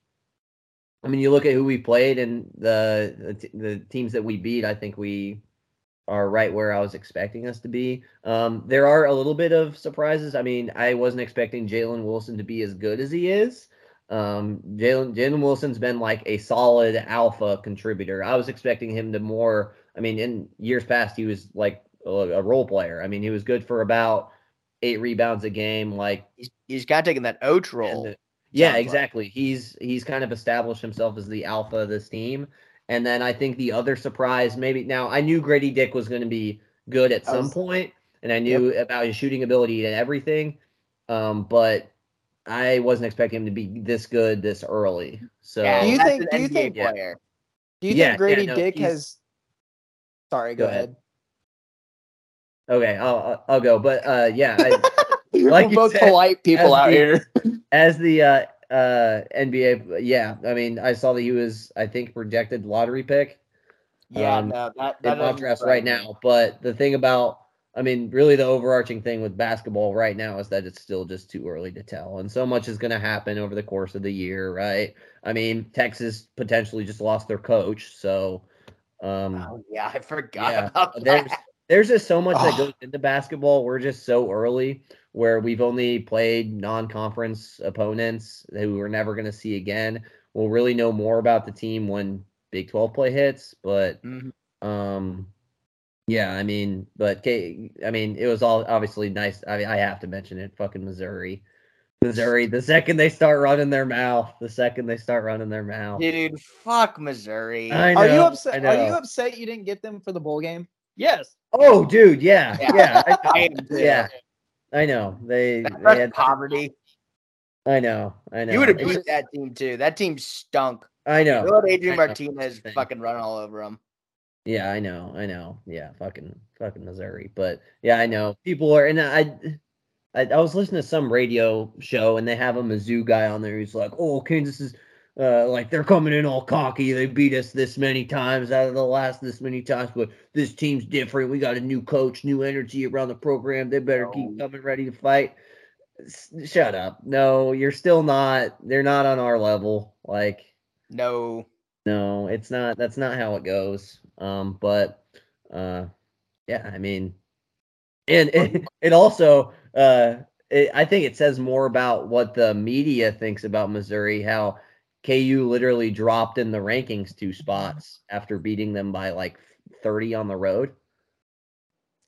I mean, you look at who we played and the the, t- the teams that we beat, I think we are right where I was expecting us to be. Um, there are a little bit of surprises. I mean, I wasn't expecting Jalen Wilson to be as good as he is. Um, Jalen Jalen Wilson's been like a solid alpha contributor. I was expecting him to more. I mean, in years past, he was like a, a role player. I mean, he was good for about eight rebounds a game. Like, He's, he's kind of taking that Oach role. the- yeah, sounds like. exactly. He's he's kind of established himself as the alpha of this team. And then I think the other surprise, maybe now I knew Grady Dick was going to be good at some was- point, and I knew about his shooting ability and everything. Um, but I wasn't expecting him to be this good this early. So yeah, Do you think- do you NBA think- player? Do you Yeah, think Grady yeah, no, Dick he's- has? Sorry, Go go, ahead. ahead. okay, I'll I'll- I'll go. But uh, yeah, I, Like We're both said, polite people out the- here. as the uh, uh, NBA, yeah, I mean, I saw that he was, I think, projected lottery pick. Yeah, Um, no, that, in that mock doesn't drafts right now. But the thing about I mean, really, the overarching thing with basketball right now is that it's still just too early to tell, and so much is going to happen over the course of the year, right? I mean, Texas potentially just lost their coach, so um, Oh yeah, I forgot yeah, about that. There's just so much that Oh. goes into basketball. We're just so early where we've only played non-conference opponents who we're never going to see again. We'll really know more about the team when Big 12 play hits, but Mhm. um yeah, I mean, but K I mean, it was all obviously nice. I mean, I have to mention it, fucking Missouri. Missouri, the second they start running their mouth, the second they start running their mouth. Dude, fuck Missouri. I Are you know, upset? Are you upset you didn't get them for the bowl game? Yes. Oh, dude, yeah. Yeah. Yeah. I, yeah. I know. They, they had poverty. I know. I know. You would have beat just- that team too. That team stunk. I know. Let Adrian know. Martinez fucking run all over them. Yeah, I know. I know. Yeah, fucking fucking Missouri. But yeah, I know. People are and I I, I was listening to some radio show and they have a Mizzou guy on there who's like, "Oh, Kansas is uh, like they're coming in all cocky. They beat us this many times out of the last this many times, but this team's different. We got a new coach, new energy around the program. They better keep coming ready to fight." S- Shut up. No, you're still not. They're not on our level. Like No. no, it's not. That's not how it goes. Um, but uh, yeah, I mean, and it, it also, uh, it, I think it says more about what the media thinks about Missouri. How KU literally dropped in the rankings two spots after beating them by like thirty on the road.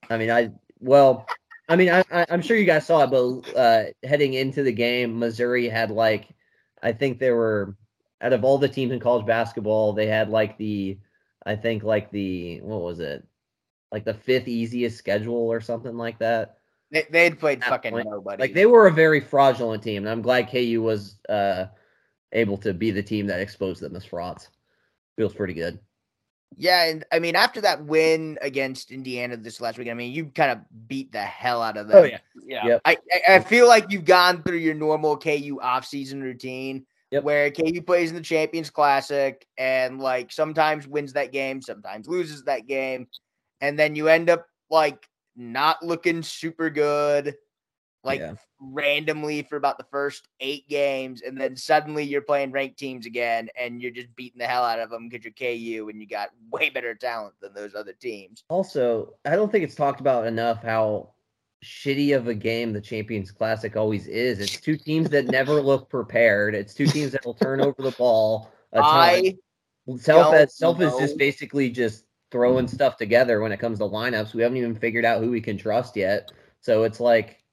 I mean, I well, I mean, I, I I'm sure you guys saw it, but uh, heading into the game, Missouri had like, I think there were out of all the teams in college basketball, they had like the, I think like the what was it, like the fifth easiest schedule or something like that. They they had played fucking point- nobody. Like they were a very fraudulent team, and I'm glad KU was uh able to be the team that exposed them as frauds. Feels pretty good. Yeah, and I mean after that win against Indiana this last week, I mean you kind of beat the hell out of them. Oh yeah, Yeah. Yep. I, I I feel like you've gone through your normal KU offseason routine Yep. where KU plays in the Champions Classic and like sometimes wins that game, sometimes loses that game, and then you end up like not looking super good, like Yeah. randomly for about the first eight games, and then suddenly you're playing ranked teams again and you're just beating the hell out of them because you're KU and you got way better talent than those other teams. Also, I don't think it's talked about enough how shitty of a game the Champions Classic always is. It's two teams that never look prepared. It's two teams that will turn over the ball a ton. I Self don't Self is just basically just throwing stuff together when it comes to lineups. We haven't even figured out who we can trust yet. So it's like,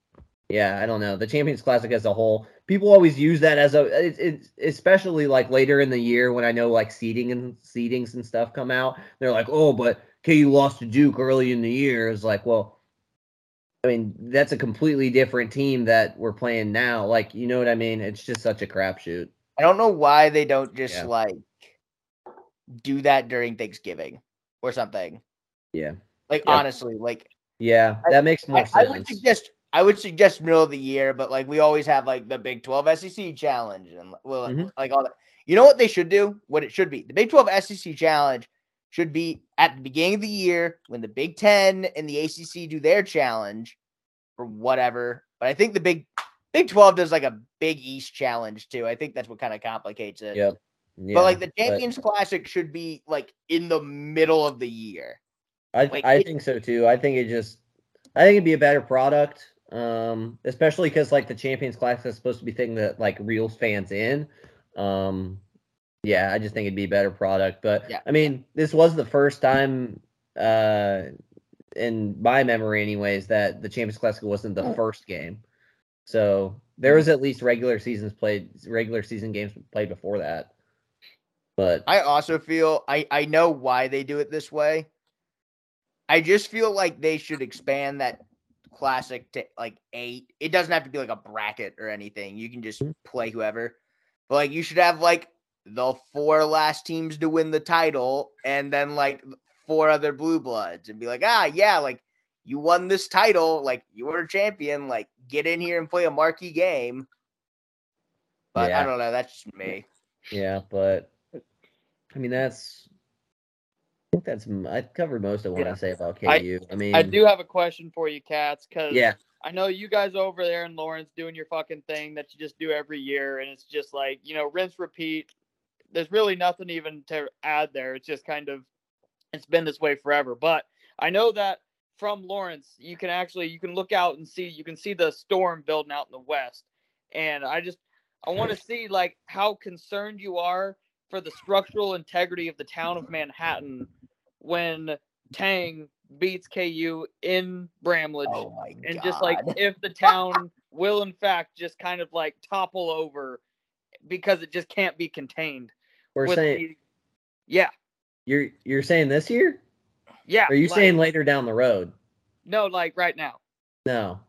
yeah, I don't know. The Champions Classic as a whole, people always use that as a, it, it, especially like later in the year when I know like seeding and seedings and stuff come out. They're like, oh, but KU lost to Duke early in the year. It's like, well, I mean, that's a completely different team that we're playing now. Like, you know what I mean? It's just such a crapshoot. I don't know why they don't just Yeah. like do that during Thanksgiving or something. Yeah. Like Yep. honestly, like Yeah, I- that makes more I, sense. I would suggest I would suggest middle of the year, but like we always have like the Big 12 SEC challenge and well Mhm. like all that. You know what they should do? What it should be. The Big 12 SEC challenge should be at the beginning of the year when the Big 10 and the ACC do their challenge or whatever. But I think the Big Big 12 does like a Big East challenge too. I think that's what kind of complicates it. Yep. Yeah, but like the Champions Classic should be like in the middle of the year. I like, I it- think so too. I think it just I think it'd be a better product. Um, especially because like the Champions Classic is supposed to be thing that like reels fans in. Um, yeah, I just think it'd be a better product. But Yeah. I mean, this was the first time uh in my memory anyways that the Champions Classic wasn't the first game. So there was at least regular seasons played regular season games played before that. But I also feel I I know why they do it this way. I just feel like they should expand that classic to like eight. It doesn't have to be like a bracket or anything. You can just play whoever. But like you should have like the four last teams to win the title and then like four other blue bloods and be like, ah yeah, like you won this title, like you were a champion, like get in here and play a marquee game. But Yeah. I don't know, that's just me. Yeah, but I mean that's think that's I covered most of what Yeah. I say about I- KU. I, mean, I do have a question for you, Katz, because Yeah, I know you guys over there in Lawrence doing your fucking thing that you just do every year, and it's just like you know, rinse, repeat. There's really nothing even to add there. It's just kind of, it's been this way forever. But I know that from Lawrence, you can actually you can look out and see you can see the storm building out in the west, and I just I want to see like how concerned you are for the structural integrity of the town of Manhattan when Tang beats KU in Bramlage Oh my and god. just like if the town will in fact just kind of like topple over because it just can't be contained. we're saying the- yeah, you're you're saying this year. yeah. Or are you like- saying later down the road? no? Like right now. No.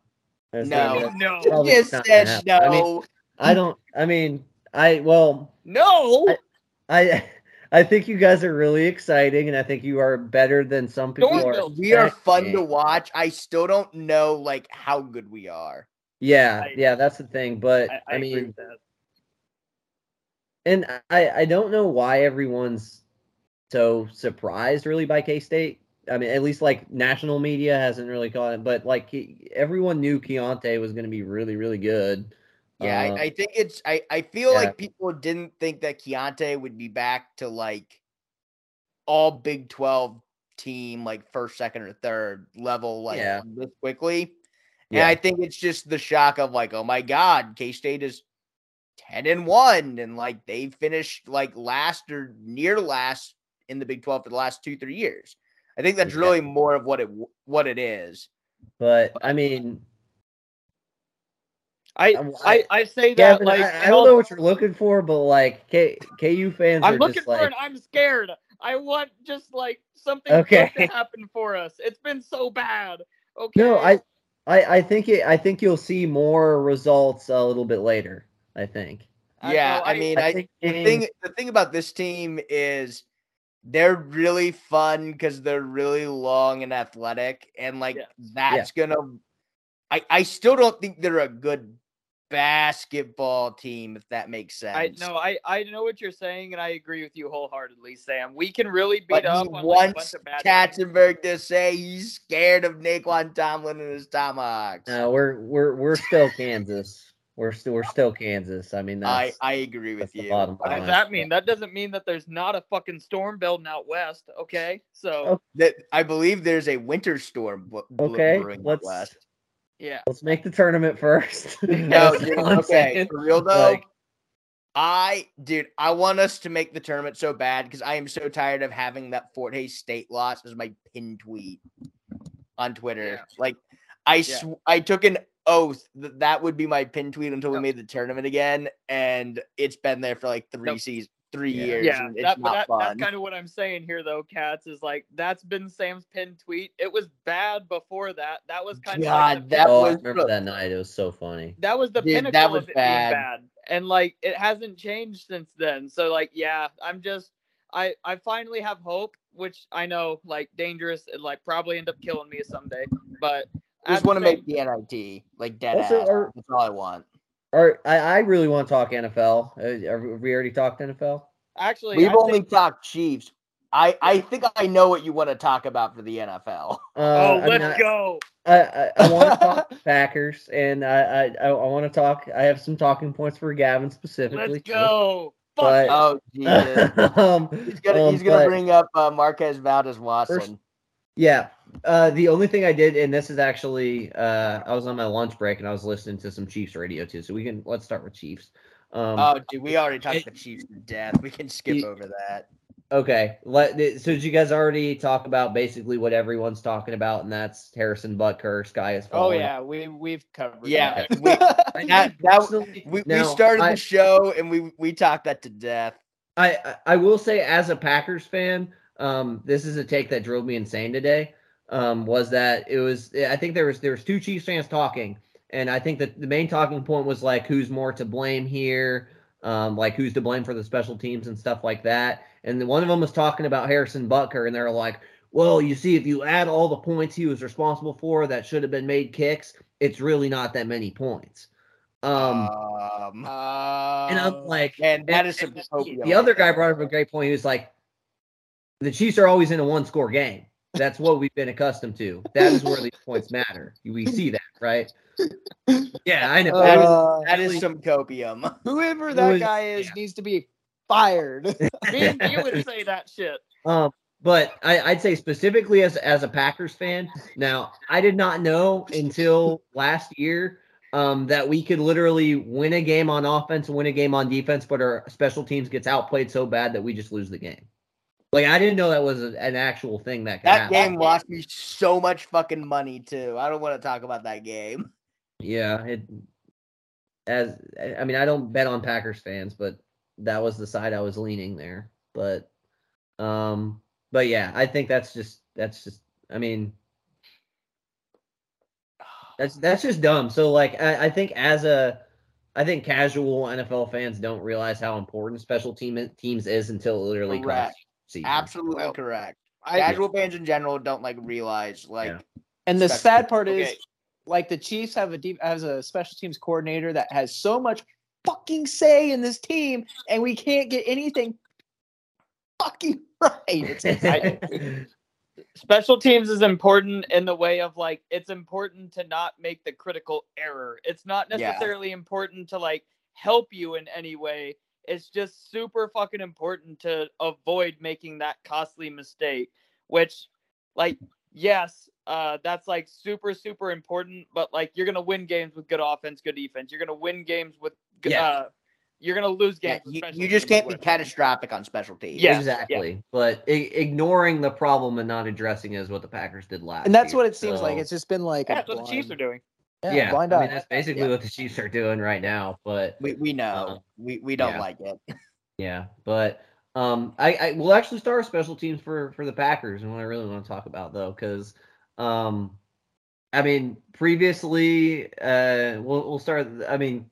That's No. not No, probably you not said gonna no. I mean, I don't. I mean, I well, no. I I think you guys are really exciting, and I think you are better than some people are. Thornville. we are fun to watch. I still don't know like how good we are. Yeah, I- yeah, that's the thing. But I, I, I mean, and I I don't know why everyone's so surprised really by K State. I mean, at least like national media hasn't really caught it, but like he- everyone knew Keyontae was going to be really really good. Yeah, Um, I, I think it's. I, I feel yeah. like people didn't think that Keyontae would be back to like all Big Twelve team, like first, second, or third level, like Yeah. this quickly. And yeah, I think it's just the shock of like, oh my God, K State is ten and one, and like they finished like last or near last in the Big Twelve for the last two three years. I think that's really more of what it what it is. but I mean, I, um, I'm- I I say that Gavin, like I, I don't know what you're looking for, but like K, KU fans I'm are looking just for like, it. I'm scared. I want just like something Okay. to happen for us. It's been so bad. Okay. no, I, I, I think it. I think you'll see more results a little bit later. I think. yeah, know, I, mean, I, think the games- thing the thing about this team is they're really fun because they're really long and athletic, and like Yeah. that's gonna. I I still don't think they're a good basketball team, if that makes sense. I know I I know what you're saying, and I agree with you wholeheartedly, Sam. We can really beat But up he on like, a bunch of bad teams. Katzenberg to say he's scared of Nae'Qwan Tomlin and his Tomahawks. No, we're we're we're still Kansas. We're still we're still Kansas. I mean, I that's, I agree with you. bottom What does that mean? That doesn't mean that there's not a fucking storm building out west. Okay, so Oh, That I believe there's a winter storm. bu- bu- Okay, brewing let's west. Yeah, let's make the tournament first. No, dude, I'm okay, for real though. Like- I, dude, I want us to make the tournament so bad because I am so tired of having that Fort Hays State loss as my pin tweet on Twitter. Yeah. Like, I Yeah. sw- I took an oath that that would be my pin tweet until we Yep. made the tournament again, and it's been there for like three Nope. seasons, three Yeah. years. yeah. and it's That, not that, fun. that's kind of what I'm saying here, though. Katz is like that's been Sam's pin tweet. It was bad before that. That was kind of like God, the, that oh, I was remember that night. It was so funny. that was the Dude, that was of it bad. being bad, and like it hasn't changed since then. So like, yeah, I'm just I I finally have hope, which I know like dangerous and like probably end up killing me someday, but I just want to make the NIT like dead Also, ass. are- That's all I want. Or I, I really want to talk NFL. Uh, Have we already talked NFL? actually We've I only think- talked Chiefs. I, I think I know what you want to talk about for the NFL. Uh, oh I let's I- go. I, I, I want to talk Packers, and I, I, I, I want to talk. I have some talking points for Gavin specifically. Let's go. But- it. Oh Jesus. um, He's gonna um, he's gonna bring up uh, Marquez Valdez Watson. Yeah. Uh, the only thing I did, and this is actually, uh, I was on my lunch break and I was listening to some Chiefs radio too. So we can let's start with Chiefs. Um, oh, dude, we already talked it- the Chiefs to death. We can skip Ye- over that. okay. Let so did you guys already talk about basically what everyone's talking about, and that's Harrison Butker, Sky is falling. Oh yeah, we we've covered. Yeah, that. we, that, that, we, we started I- the show and we we talked that to death. I I will say as a Packers fan, um, this is a take that drove me insane today. Um, was that it was I think there was there was two Chiefs fans talking, and I think that the main talking point was like who's more to blame here, um, like who's to blame for the special teams and stuff like that. And one of them was talking about Harrison Butker, and they're like, well, you see, if you add all the points he was responsible for that should have been made kicks, it's really not that many points. Um, Um, and I'm like, man, that and- is some and the other guy brought up a great point. He was like, The Chiefs are always in a one score game. That's what we've been accustomed to. That is where these points matter. We see that, right? Yeah, I know. That is- Uh, That is some copium. whoever that was- guy is yeah. needs to be fired. Me and you would say that shit. Um, but I, I'd say specifically as as a Packers fan, now I did not know until last year um, that we could literally win a game on offense, win a game on defense, but our special teams gets outplayed so bad that we just lose the game. Like I didn't know that was an actual thing that That happen. game lost me so much fucking money too. I don't want to talk about that game. Yeah, it as I mean I don't bet on Packers fans, but that was the side I was leaning there. But um but yeah, I think that's just that's just I mean that's that's just dumb. So like I, I think as a I think casual NFL fans don't realize how important special team teams is until it literally Correct. costs season. Absolutely Well, correct. I, Casual fans in general don't like realize like Yeah. and the sad teams. part is, like the Chiefs have a deep has a special teams coordinator that has so much fucking say in this team, and we can't get anything fucking right. It's. Special teams is important in the way of like it's important to not make the critical error. It's not Yeah. necessarily important to like help you in any way. It's just super fucking important to avoid making that costly mistake, which like yes, uh that's like super super important, but like you're going to win games with good offense, good defense. You're going to win games with g- Yeah. uh you're going to lose games with you, special you just can't be with- catastrophic on special teams. Yeah, exactly. But I- ignoring the problem and not addressing it is what the Packers did last. and that's year. what it seems like. It's just been like Yeah, a that's what the Chiefs are doing. Yeah, yeah, blind I eye. mean that's basically Yeah. what the Chiefs are doing right now. But We we know. Uh, we we don't yeah. like it. yeah, but um, I, I will actually start with special teams for for the Packers, and what I really want to talk about though, because um, I mean previously, uh, we'll we'll start. I mean,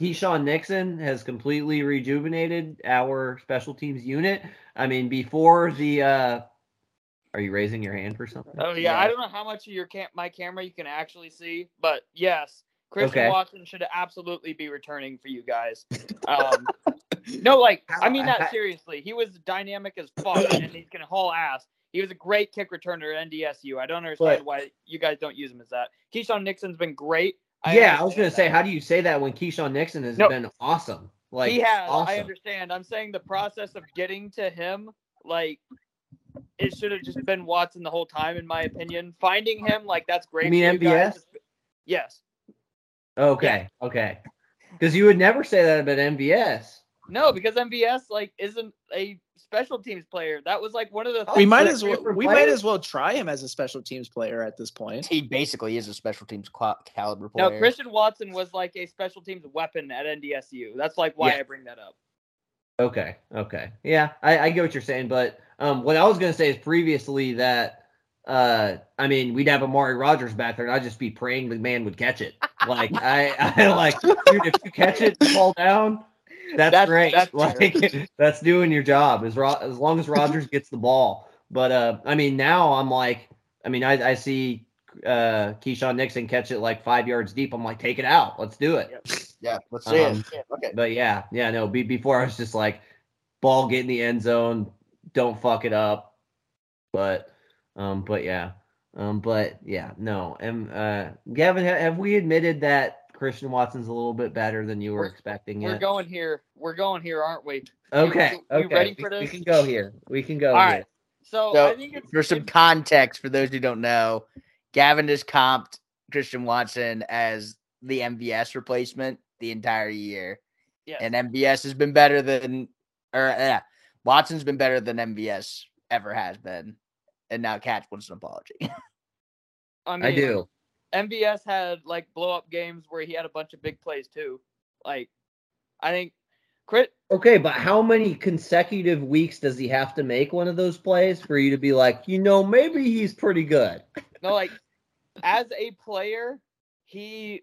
Keisean Nixon has completely rejuvenated our special teams unit. I mean, before the uh, are you raising your hand for something? Oh yeah, I don't know how much of your cam- my camera you can actually see, but yes, Christian Okay. Watson should absolutely be returning for you guys. Um, no, like I mean that seriously. He was dynamic as fuck, and he can haul ass. He was a great kick returner at NDSU. I don't understand But- why you guys don't use him as that. Keisean Nixon's been great. I yeah, I was gonna understand say, how do you say that when Keisean Nixon has No. been awesome? Like he has. awesome. I understand. I'm saying the process of getting to him, like, it should have just been Watson the whole time, in my opinion. Finding him, like, that's great. mean for you guys. MVS? Yes. Okay, okay. Because you would never say that about MVS. No, because MVS like isn't a special teams player. That was like one of the. we might as well different we might as well try him as a special teams player at this point. He basically is a special teams qua- caliber player. No, Christian Watson was like a special teams weapon at NDSU. That's like why Yeah. I bring that up. Okay, okay. Yeah, I, I get what you're saying, but um, what I was gonna say is previously that uh, I mean, we'd have Amari Rodgers back there, and I'd just be praying the man would catch it. Like I, I like, dude, if you catch it, fall down. That's, That's- great. that's like that's doing your job as Ro- as long as Rodgers gets the ball. But uh, I mean, now I'm like, I mean, I, I see uh Keisean Nixon catch it like five yards deep. I'm like, take it out. Let's do it. Yeah, let's see Um, it. Yeah, okay. But yeah, yeah, no. Be, before I was just like, ball get in the end zone, don't fuck it up. But, um, but yeah, um, but yeah, no. And uh, Gavin, ha- have we admitted that Christian Watson's a little bit better than you were We're- expecting? We're Yet? going here. We're going here, aren't we? Okay, you- you okay. ready we, for we this? can go here. We can go All here. right. So, So, I think it's For some it- context, for those who don't know, Gavin has comped Christian Watson as the MVS replacement the entire year, yes. and MVS has been better than, or yeah, Watson's been better than MVS ever has been. And now Katz wants an apology. I, mean, I do. MVS had like blow up games where he had a bunch of big plays too. Like, I think Crit Okay, but how many consecutive weeks does he have to make one of those plays for you to be like, you know, maybe he's pretty good? No, like as a player, he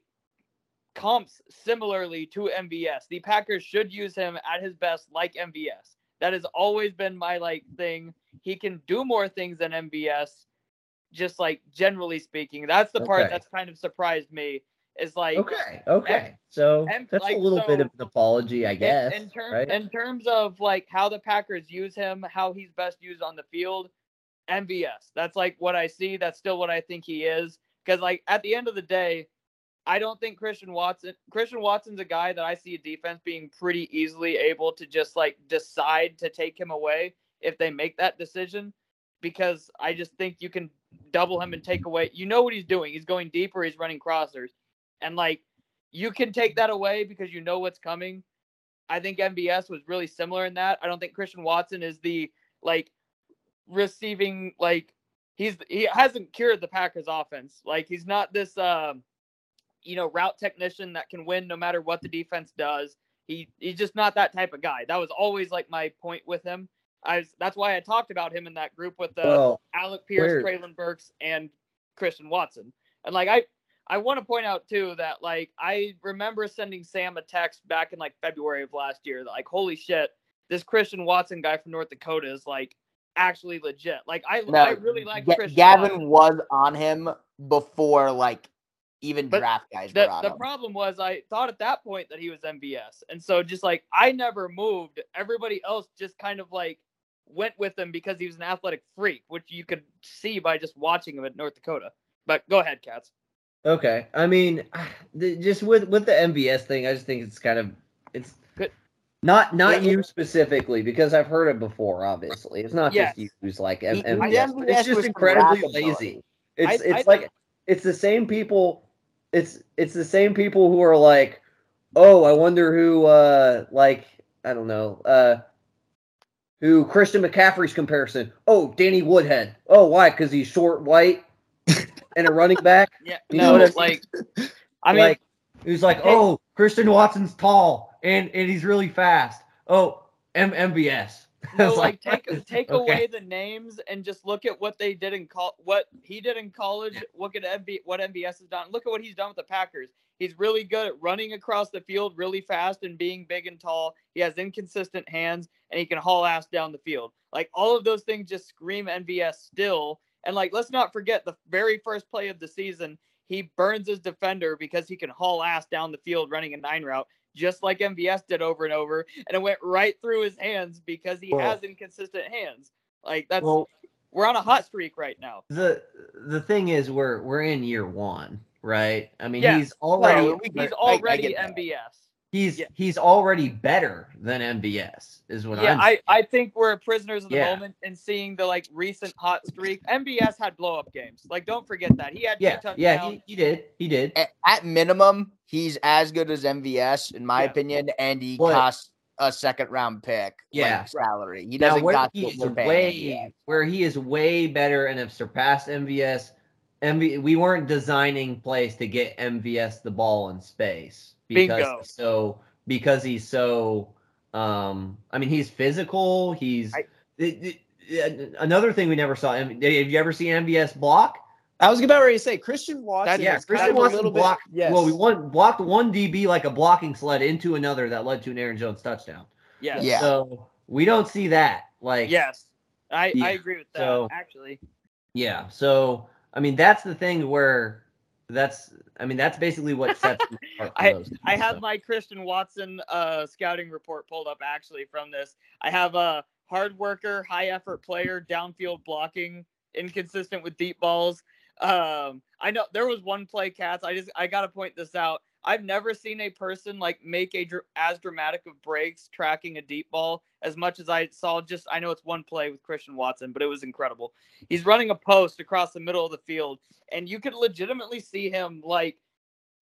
comps similarly to MVS. The Packers should use him at his best like MVS. That has always been my like thing. He can do more things than MVS, just like generally speaking. That's the part Okay. that's kind of surprised me is like Okay, okay. So and, that's like, a little bit of an apology, I guess. in, term, right? in terms of like how the Packers use him, how he's best used on the field, MVS. That's like what I see. That's still what I think he is. Because like at the end of the day, I don't think Christian Watson. Christian Watson's a guy that I see a defense being pretty easily able to just like decide to take him away if they make that decision. Because I just think you can double him and take away. You know what he's doing. He's going deeper. He's running crossers, and like you can take that away because you know what's coming. I think MVS was really similar in that. I don't think Christian Watson is the like receiving like he's he hasn't cured the Packers offense. Like he's not this um you know route technician that can win no matter what the defense does. He he's just not that type of guy. That was always like my point with him. I was, that's why I talked about him in that group with uh, well, Alec Pierce, where- Treylon Burks, and Christian Watson. And like I I want to point out too that like I remember sending Sam a text back in like February of last year that like holy shit, this Christian Watson guy from North Dakota is like actually legit. Like I No, I really like Ga- Christian Gavin Watson. was on him before like even But draft guys The, were on the him. problem was I thought at that point that he was MVS. And so just like I never moved, everybody else just kind of like went with him because he was an athletic freak, which you could see by just watching him at North Dakota. But go ahead, Katz. Okay, I mean, just with with the MVS thing, I just think it's kind of it's Good. not not Yeah. you specifically because I've heard it before. Obviously, it's not Yes. just you who's like M- He- he- MVS. it's just incredibly lazy. It's I- it's I like think- it's the same people. It's it's the same people who are like, oh, I wonder who uh like I don't know uh who Christian McCaffrey's comparison. Oh, Danny Woodhead. Oh, why? Because he's short, white, and a running back. Yeah, You no, know what like I mean, like who's like, Hey- oh, Christian Watson's tall and and he's really fast. Oh, M- MVS. No, like take take okay. away the names and just look at what they did in col- what he did in college. Look at MB, what MVS has done. Look at what he's done with the Packers. He's really good at running across the field really fast and being big and tall. He has inconsistent hands and he can haul ass down the field. Like all of those things just scream MVS still. And like let's not forget the very first play of the season, he burns his defender because he can haul ass down the field running a nine route, just like MVS did over and over, and it went right through his hands because he Well- has inconsistent hands. Like that's well, we're on a hot streak right now. the the thing is, we're we're in year one, right? I mean, Yeah. he's already Well, we He's I- I already that. MVS. He's yeah. he's already better than MVS, is what Yeah, I'm. I, I think we're prisoners of the Yeah. moment and seeing the like recent hot streak. MVS had blow up games. Like don't forget that. He had yeah, touchdowns. yeah, he, he did, he did. A- At minimum, he's as good as MVS in my Yeah. opinion, and he But- costs a second round pick. Yeah. like, salary. He doesn't where got he what is way where he is way better and have surpassed MVS. MV, we weren't designing plays to get MVS the ball in space because Bingo. he's so because he's so um I mean he's physical, he's I- it- it- another thing we never saw. M- Have you ever seen MVS block? I was about ready to say Christian Watson. yeah, is kind Christian of a Watson little blocked. Bit, yes. Well, we won, blocked one DB like a blocking sled into another that led to an Aaron Jones touchdown. Yes. Yeah. So we don't see that. Like Yes. I, Yeah, I agree with that, so- actually. Yeah. So I mean, that's the thing where that's. I mean, that's basically what sets. him apart from those two, I have so. my Christian Watson uh, scouting report pulled up actually from this. I have a hard worker, high effort player, downfield blocking, inconsistent with deep balls. Um, I know there was one play, Katz. I just I gotta point this out. I've never seen a person like make a dr- as dramatic of breaks tracking a deep ball as much as I saw. Just I know it's one play with Christian Watson, but it was incredible. He's running a post across the middle of the field, and you could legitimately see him like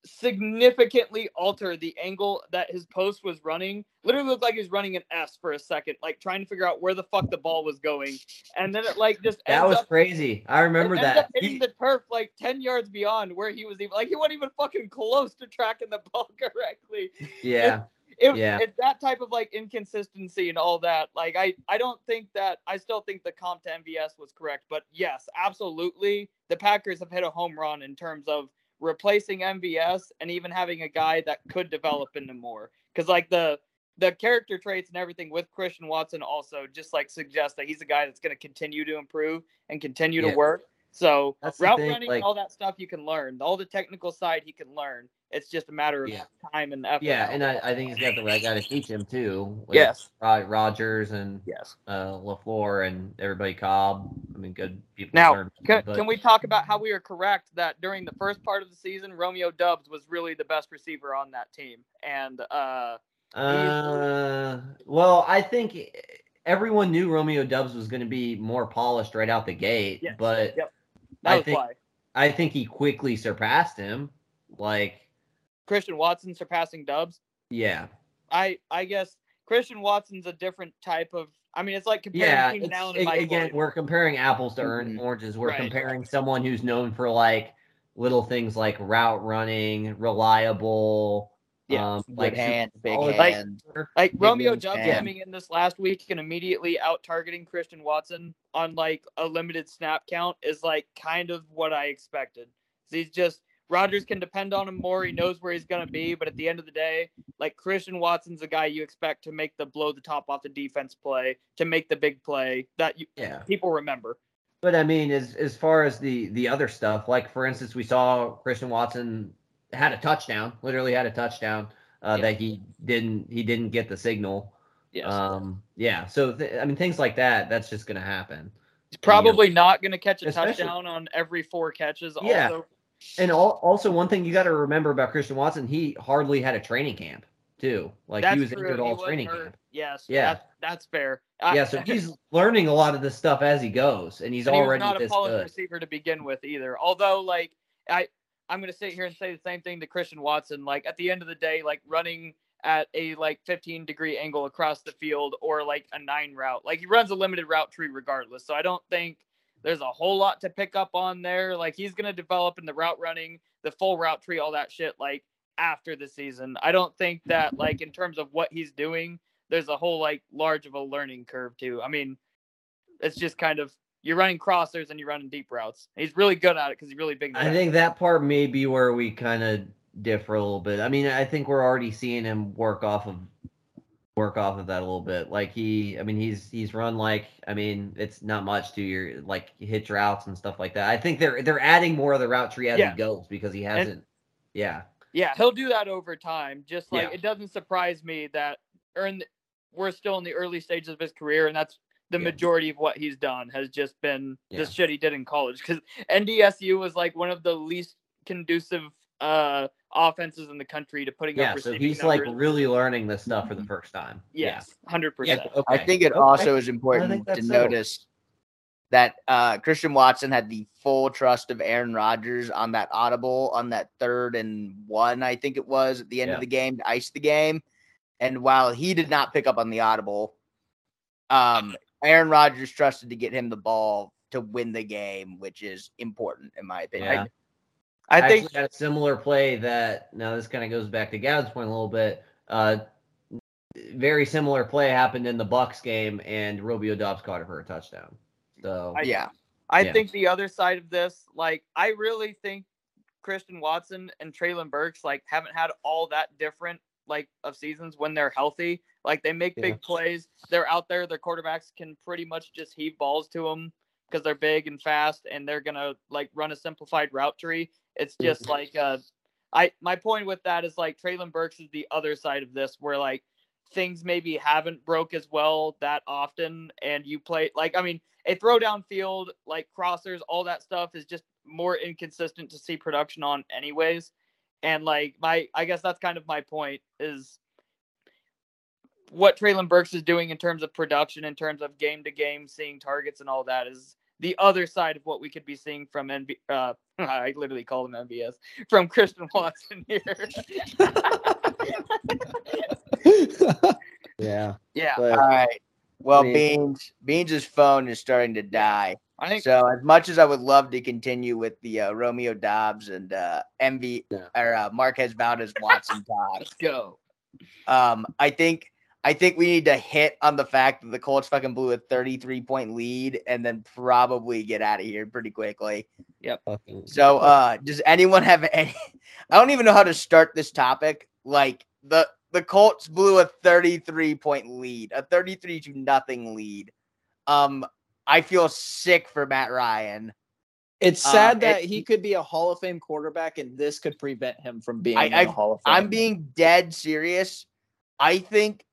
significantly alter the angle that his post was running. Literally looked like he was running an S for a second, like trying to figure out where the fuck the ball was going. And then it like just That was up, crazy. I remember that. hitting He- the turf like 10 yards beyond where he was even like he wasn't even fucking close to tracking the ball correctly. yeah. It, Yeah. it's that type of like inconsistency and all that. Like I, I don't think that I still think the comp to MVS was correct, but yes, absolutely, the Packers have hit a home run in terms of replacing MVS and even having a guy that could develop into more. Because like the the character traits and everything with Christian Watson also just like suggests that he's a guy that's going to continue to improve and continue Yeah. to work. So That's route thing, running, like- all that stuff you can learn. All the technical side he can learn. It's just a matter of Yeah. time and effort. Yeah, and I, I think he's got the right guy to teach him too. with Yes. Rodgers and yes. uh, Lafleur and everybody Cobb. I mean, good people. Now, learn Can, but- can we talk about how we are correct that during the first part of the season, Romeo Doubs was really the best receiver on that team, and uh, Uh, well, I think everyone knew Romeo Doubs was going to be more polished right out the gate, Yes, but yep. That I think why I think he quickly surpassed him. Like, Christian Watson surpassing Doubs. yeah, I I guess Christian Watson's a different type of. I mean, it's like comparing yeah. Keenan Allen a- and Mike again, Williams. we're comparing apples to Mhm. oranges. We're Right. comparing someone who's known for like little things like route running, reliable. Yeah, um, like hand, big solid Like- hand. Like Big Romeo Doubs coming in this last week and immediately out targeting Christian Watson on like a limited snap count is like kind of what I expected. He's just Rodgers can depend on him more. He knows where he's gonna be, but at the end of the day, like Christian Watson's a guy you expect to make the blow the top off the defense play, to make the big play that you yeah. people remember. But I mean, as as far as the the other stuff, like for instance, we saw Christian Watson had a touchdown, literally had a touchdown uh, Yeah. that he didn't he didn't get the signal. Yes. Um, yeah. So th- I mean, things like that. That's just gonna happen. he's probably not gonna catch a touchdown on every four catches. Yeah. And al- also, one thing you got to remember about Christian Watson, he hardly had a training camp too. Like that's he was true. injured all was training camp. Yes. Yeah. That's, that's fair. I- Yeah. So he's learning a lot of this stuff as he goes, and he's and he was already not a polished good. receiver to begin with either. Although, like, I I'm gonna sit here and say the same thing to Christian Watson. Like at the end of the day, like running at a like 15 degree angle across the field or like a nine route, like he runs a limited route tree regardless. So I don't think there's a whole lot to pick up on there. Like he's gonna develop in the route running, the full route tree, all that shit. Like after the season, I don't think that like in terms of what he's doing, there's a whole like large of a learning curve too. I mean, it's just kind of you're running crossers and you're running deep routes. He's really good at it because he's really big. I think that part may be where we kind of differ a little bit. I mean, I think we're already seeing him work off of work off of that a little bit. Like he, I mean, he's he's run like, I mean, it's not much to your like hitch routes and stuff like that. I think they're they're adding more of the route tree as Yeah. he goes because he hasn't. yeah, Yeah, he'll do that over time. Just like Yeah. it doesn't surprise me that earn we're still in the early stages of his career, and that's the Yeah. majority of what he's done has just been the shit he did in college. Because NDSU was like one of the least conducive uh offenses in the country to putting yeah. up So receiving he's like really learning this stuff for the first time. yes, hundred Yeah. percent. Okay. I think it Okay. also is important to settled. notice that uh, Christian Watson had the full trust of Aaron Rodgers on that audible on that third and one, I think it was at the end Yeah. of the game to ice the game. And while he did not pick up on the audible, um, Aaron Rodgers trusted to get him the ball to win the game, which is important in my opinion. Yeah. I I think actually a similar play that now this kind of goes back to Gavin's point a little bit. Uh, very similar play happened in the Bucks game, and Romeo Doubs caught it for a touchdown. So I- yeah. I Yeah. think the other side of this, like, I really think Christian Watson and Treylon Burks, like, haven't had all that different, like, of seasons when they're healthy. Like, they make Yeah. big plays. They're out there. Their quarterbacks can pretty much just heave balls to them because they're big and fast, and they're gonna like run a simplified route tree. It's just like, uh, I my point with that is like Treylon Burks is the other side of this, where like things maybe haven't broke as well that often, and you play like, I mean a throw downfield, like crossers, all that stuff is just more inconsistent to see production on, anyways. And like my, I guess that's kind of my point is what Treylon Burks is doing in terms of production, in terms of game to game, seeing targets and all that is the other side of what we could be seeing from NB. Uh, I literally call him MBS from Christian Watson here. yeah, yeah, but All right. Well, I mean- Beans Beans' phone is starting to die. I think So as much as I would love to continue with the uh, Romeo Doubs and uh, MV Yeah. or uh, Marquez Valdes Watson talk, let's go. um, I think I think we need to hit on the fact that the Colts fucking blew a 33 point lead and then probably get out of here pretty quickly. Yep. So uh does anyone have any I don't even know how to start this topic. Like the the Colts blew a 33 point lead, a 33 to nothing lead. Um I feel sick for Matt Ryan. It's Uh, sad that it- he could be a Hall of Fame quarterback, and this could prevent him from being I- in I- Hall of Fame. I'm being dead serious. I think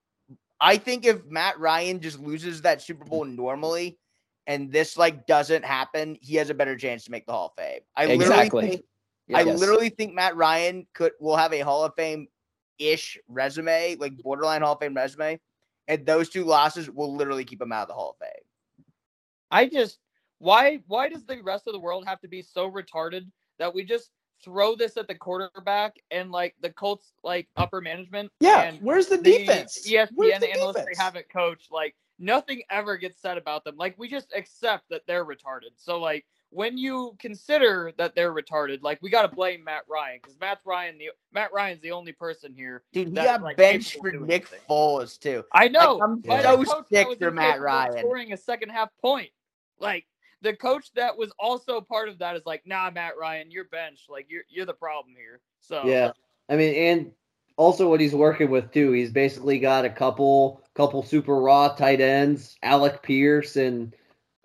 I think if Matt Ryan just loses that Super Bowl normally and this like doesn't happen, he has a better chance to make the Hall of Fame. I Exactly. literally think I literally think Matt Ryan could will have a Hall of Fame ish resume, like borderline Hall of Fame resume, and those two losses will literally keep him out of the Hall of Fame. I just why why does the rest of the world have to be so retarded that we just throw this at the quarterback and like the Colts like upper management Yeah, where's the the defense? ESPN Where's the analysts defense? they haven't coached like nothing ever gets said about them like we just accept that they're retarded so like when you consider that they're retarded like we got to blame Matt Ryan because Matt Ryan the Matt Ryan's the only person here Dude, he got like, benched for Nick anything. Foles too. I know. I'm so sick for Matt Ryan. Scoring a second half point. Like the coach that was also part of that is like, nah, Matt Ryan, you're benched. Like you're you're the problem here. So Yeah, I mean, and also what he's working with too. He's basically got a couple couple super raw tight ends, Alec Pierce and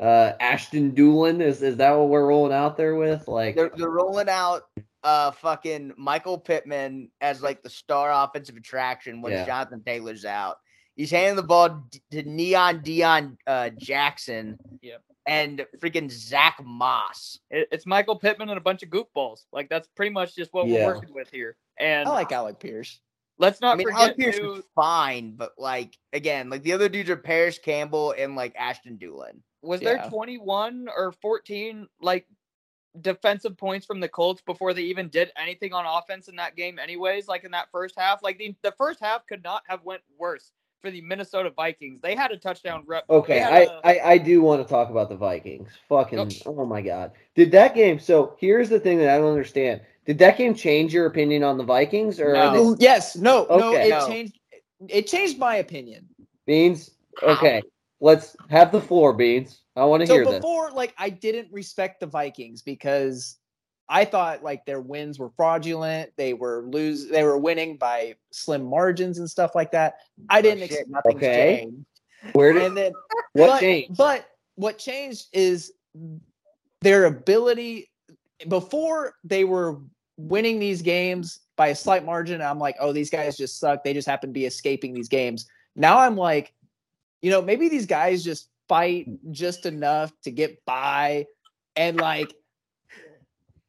uh Ashton Dulin. Is is that what we're rolling out there with? Like, They're, they're rolling out uh fucking Michael Pittman as like the star offensive attraction when Yeah. Jonathan Taylor's out. He's handing the ball d- to Neon Dion uh, Jackson Yep. And freaking Zack Moss. it- it's Michael Pittman and a bunch of goofballs. Like that's pretty much just what Yeah. we're working with here. And I like Alec Pierce. let's not I mean, forget Alec Pierce to- is fine, but like again, like the other dudes are Parris Campbell and like Ashton Dulin. was there 21 or 14 like defensive points from the Colts before they even did anything on offense in that game anyways like in that first half like the, the first half could not have went worse for the Minnesota Vikings they had a touchdown rep okay, they had I, a- I I do want to talk about the Vikings. Fucking, Nope. oh my god, did that game? So here's the thing that I don't understand. Did that game change your opinion on the Vikings, or No. they- yes, no, no, Okay. it No. changed. It changed my opinion. Beans? Okay, let's have the floor, Beans. I want to So hear this. before, like, I didn't respect the Vikings because I thought like their wins were fraudulent. They were lose. They were winning by slim margins and stuff like that. I oh, didn't shit, expect nothing's Okay. changed. Where did And then what but, changed? But what changed is their ability. Before they were winning these games by a slight margin. I'm like, oh, these guys just suck. They just happen to be escaping these games. Now I'm like, you know, maybe these guys just fight just enough to get by and like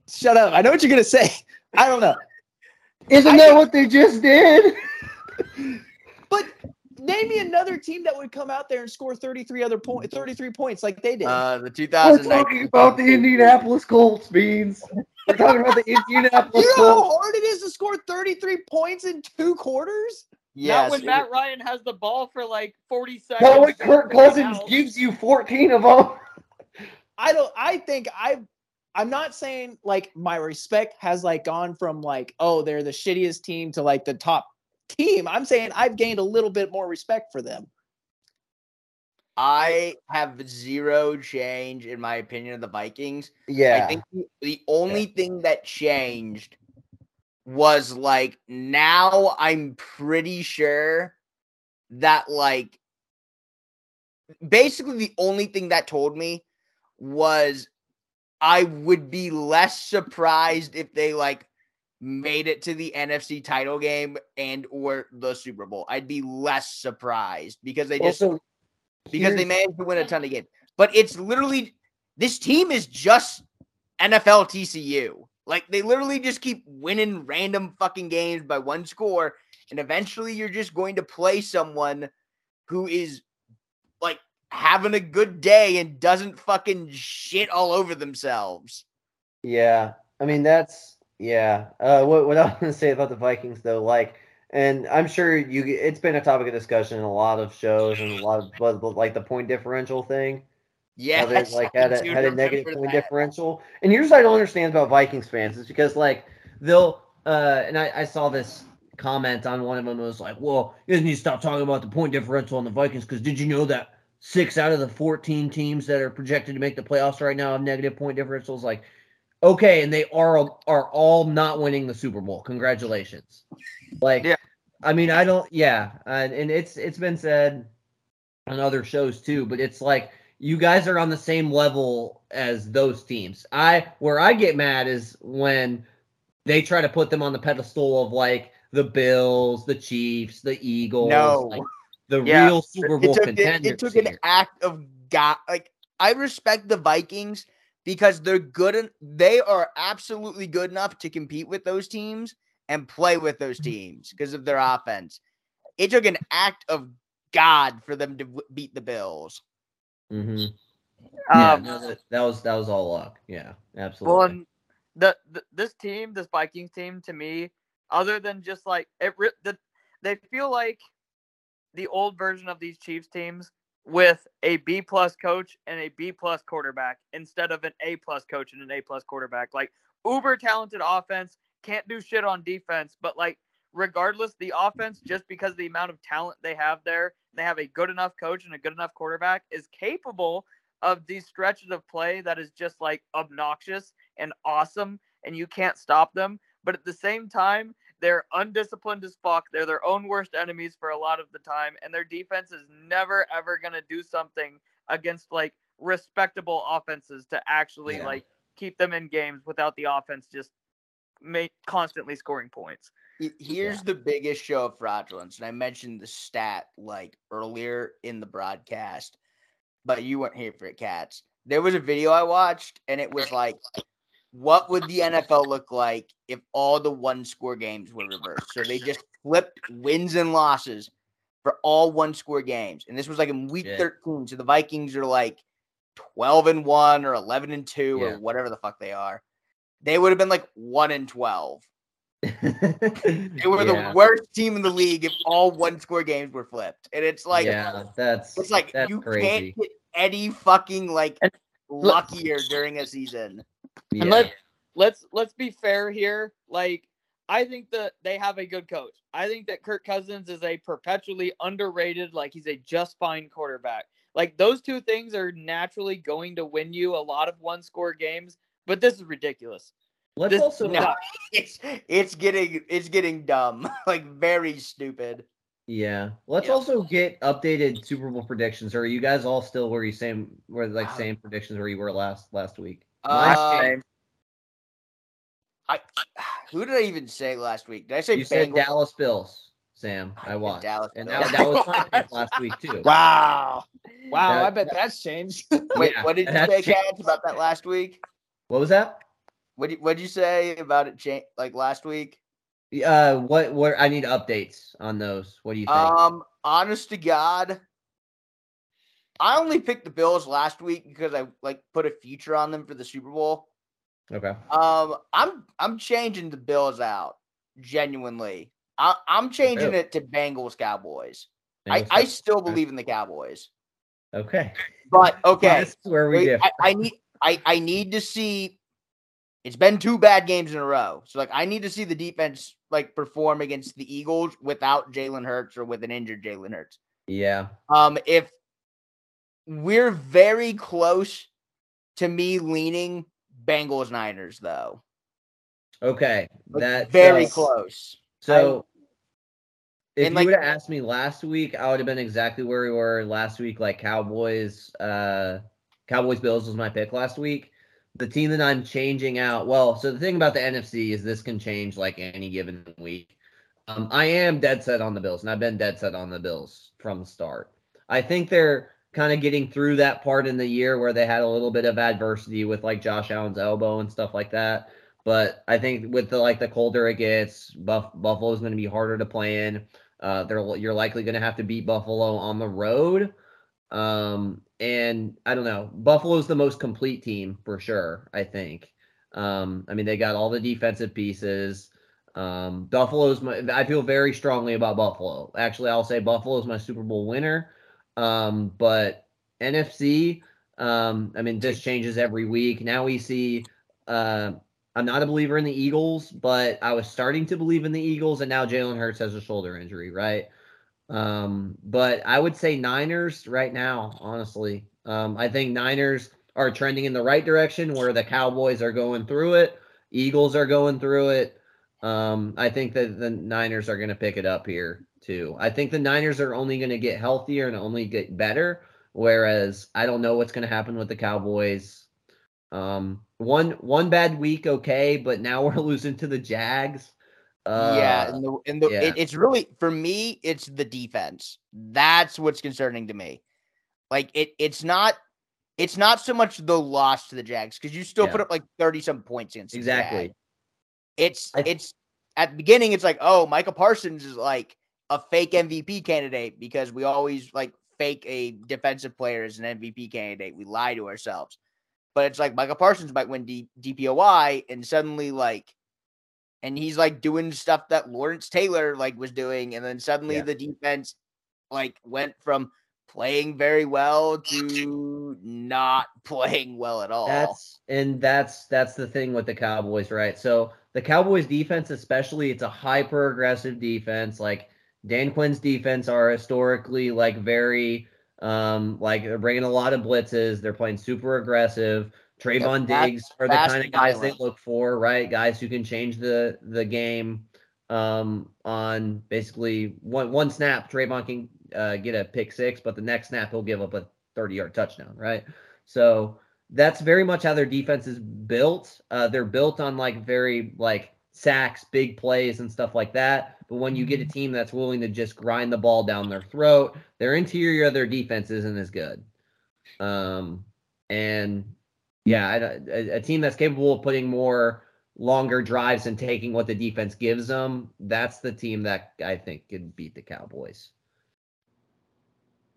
shut up. I know what you're gonna say. I don't know. Isn't I that think- what they just did? But name me another team that would come out there and score 33 other point 33 points like they did. Uh, the We're talking about the Indianapolis Colts, Beans. We're talking about the Indianapolis you know how hard it is to score 33 points in two quarters? Yes, Not when Matt Ryan has the ball for like 40 seconds. Not when Kirk Cousins gives you 14 of them. I don't I think I I'm not saying like my respect has like gone from like oh they're the shittiest team to like the top team. I'm saying I've gained a little bit more respect for them. I have zero change in my opinion of the Vikings. Yeah. I think the, the only thing that changed was like now I'm pretty sure that like basically the only thing that told me was I would be less surprised if they like made it to the NFC title game and or the Super Bowl. I'd be less surprised because they just also, because they managed to win a ton of games. But it's literally this team is just NFL TCU. Like they literally just keep winning random fucking games by one score, and eventually you're just going to play someone who is like having a good day and doesn't fucking shit all over themselves. Yeah, I mean that's yeah. Uh, what what I want to say about the Vikings though, like, and I'm sure you it's been a topic of discussion in a lot of shows and a lot of but, but, like the point differential thing. Yeah, they like had a had a negative point differential. And here's what I don't understand about Vikings fans is because like they'll uh and I, I saw this comment on one of them that was like, well, you guys need to stop talking about the point differential on the Vikings because did you know that six out of the 14 teams that are projected to make the playoffs right now have negative point differentials? Like, okay, and they are are all not winning the Super Bowl. Congratulations. Like, Yeah. I mean, I don't. Yeah, and, and it's it's been said on other shows too, but it's like you guys are on the same level as those teams. I where I get mad is when they try to put them on the pedestal of like the Bills, the Chiefs, the Eagles, No. like, the Yeah. real Super Bowl it took, it, contenders. it took an act of God. Like I respect the Vikings because they're good. En- they are absolutely good enough to compete with those teams and play with those teams because of their offense. It took an act of God for them to w- beat the Bills. Mhm. Yeah, Um, no, that, that was that was all luck. Yeah, absolutely. Well, and the, the this team, this Vikings team, to me, other than just like it, the, they feel like the old version of these Chiefs teams with a B plus coach and a B plus quarterback instead of an A plus coach and an A plus quarterback. Like uber talented offense, can't do shit on defense, but like regardless, the offense just because the amount of talent they have there, they have a good enough coach and a good enough quarterback is capable of these stretches of play that is just like obnoxious and awesome and you can't stop them. But at the same time, they're undisciplined as fuck. They're their own worst enemies for a lot of the time, and their defense is never ever gonna do something against like respectable offenses to actually Yeah. like keep them in games without the offense just make constantly scoring points. He- Here's the biggest show of fraudulence, and I mentioned the stat like earlier in the broadcast, but you weren't here for it, Katz. There was a video I watched, and it was like, what would the NFL look like if all the one score games were reversed? So they just flipped wins and losses for all one score games, and this was like in week Shit. 13. So the Vikings are like 12 and one or 11 and two Yeah. or whatever the fuck they are. They would have been like one and 12. They were Yeah. the worst team in the league if all one score games were flipped. And it's like yeah, that's it's like that's you crazy. can't get any fucking like luckier during a season. Yeah. And let let's let's be fair here. Like I think that they have a good coach. I think that Kirk Cousins is a perpetually underrated, like he's a just fine quarterback. Like those two things are naturally going to win you a lot of one score games, but this is ridiculous. Let's this- also No, it's it's getting it's getting dumb, like very stupid. Yeah. Let's Yeah. also get updated Super Bowl predictions. Or are you guys all still where you same where like same predictions where you were last last week? Mine's Uh, changed. I who did I even say last week? Did I say you said Dallas Bills, Sam. I I said watched. Dallas and Bills. that, that was my pick last week too. Wow. Wow, That- I bet that's changed. Wait, Yeah, what did you say, changed. Katz, about that last week? What was that? What did what'd you say about it? Cha- like last week? Uh what what I need updates on those. What do you think? Um, honest to God, I only picked the Bills last week because I like put a future on them for the Super Bowl. okay. Um, I'm I'm changing the Bills out genuinely. I, I'm changing Okay. it to Bengals Cowboys. I, Bengals, I still believe in the Cowboys, Okay. but okay, This is where we wait. I, I need I, I need to see. It's been two bad games in a row, so like I need to see the defense like perform against the Eagles without Jalen Hurts or with an injured Jalen Hurts. yeah. Um, if we're very close to me leaning Bengals Niners, though, Okay. That very close. So if you like- would have asked me last week, I would have been exactly where we were last week. Like Cowboys, uh, Cowboys Bills was my pick last week. The team that I'm changing out. Well, so the thing about the NFC is this can change like any given week. Um, I am dead set on the Bills, and I've been dead set on the Bills from the start. I think they're kind of getting through that part in the year where they had a little bit of adversity with like Josh Allen's elbow and stuff like that. But I think with the like the colder it gets, Buff- Buffalo's going to be harder to play in. Uh, they're you're likely going to have to beat Buffalo on the road. Um, and I don't know, Buffalo's the most complete team for sure. I think. Um, I mean, they got all the defensive pieces. Um, Buffalo's my. I feel very strongly about Buffalo. Actually, I'll say Buffalo's my Super Bowl winner. Um, but NFC. Um, I mean, this changes every week. Now we see. Uh, I'm not a believer in the Eagles, but I was starting to believe in the Eagles, and now Jalen Hurts has a shoulder injury, right? Um, but I would say Niners right now, honestly. Um, I think Niners are trending in the right direction where the Cowboys are going through it, Eagles are going through it. Um, I think that the Niners are going to pick it up here too. I think the Niners are only going to get healthier and only get better Whereas I don't know what's going to happen with the Cowboys. Um, one one bad week, okay, but now we're losing to the Jags. Uh, yeah, and the and the yeah. it, it's really for me, it's the defense. That's what's concerning to me. Like it, it's not, it's not so much the loss to the Jags because you still Yeah. put up like thirty some points against the exactly. Jags. It's it's at the beginning, it's like, oh, Michael Parsons is like a fake MVP candidate because we always like fake a defensive player as an MVP candidate. We lie to ourselves. But it's like Michael Parsons might win D- DPOY and suddenly like and he's like doing stuff that Lawrence Taylor like was doing and then suddenly Yeah. the defense like went from playing very well to not playing well at all. That's and that's that's the thing with the Cowboys, right? So the Cowboys defense, especially, it's a hyper aggressive defense. Like Dan Quinn's defense are historically like very um like they're bringing a lot of blitzes. They're playing super aggressive. Trevon Diggs are the kind of guys violent. they look for, right? Guys who can change the the game um on basically one one snap. Trevon can uh, get a pick six, but the next snap he'll give up a 30 yard touchdown, right? So that's very much how their defense is built. Uh, they're built on like very like sacks, big plays, and stuff like that. But when you get a team that's willing to just grind the ball down their throat, their interior of their defense isn't as good. Um, and yeah, a, a team that's capable of putting more longer drives and taking what the defense gives them, that's the team that I think can beat the Cowboys.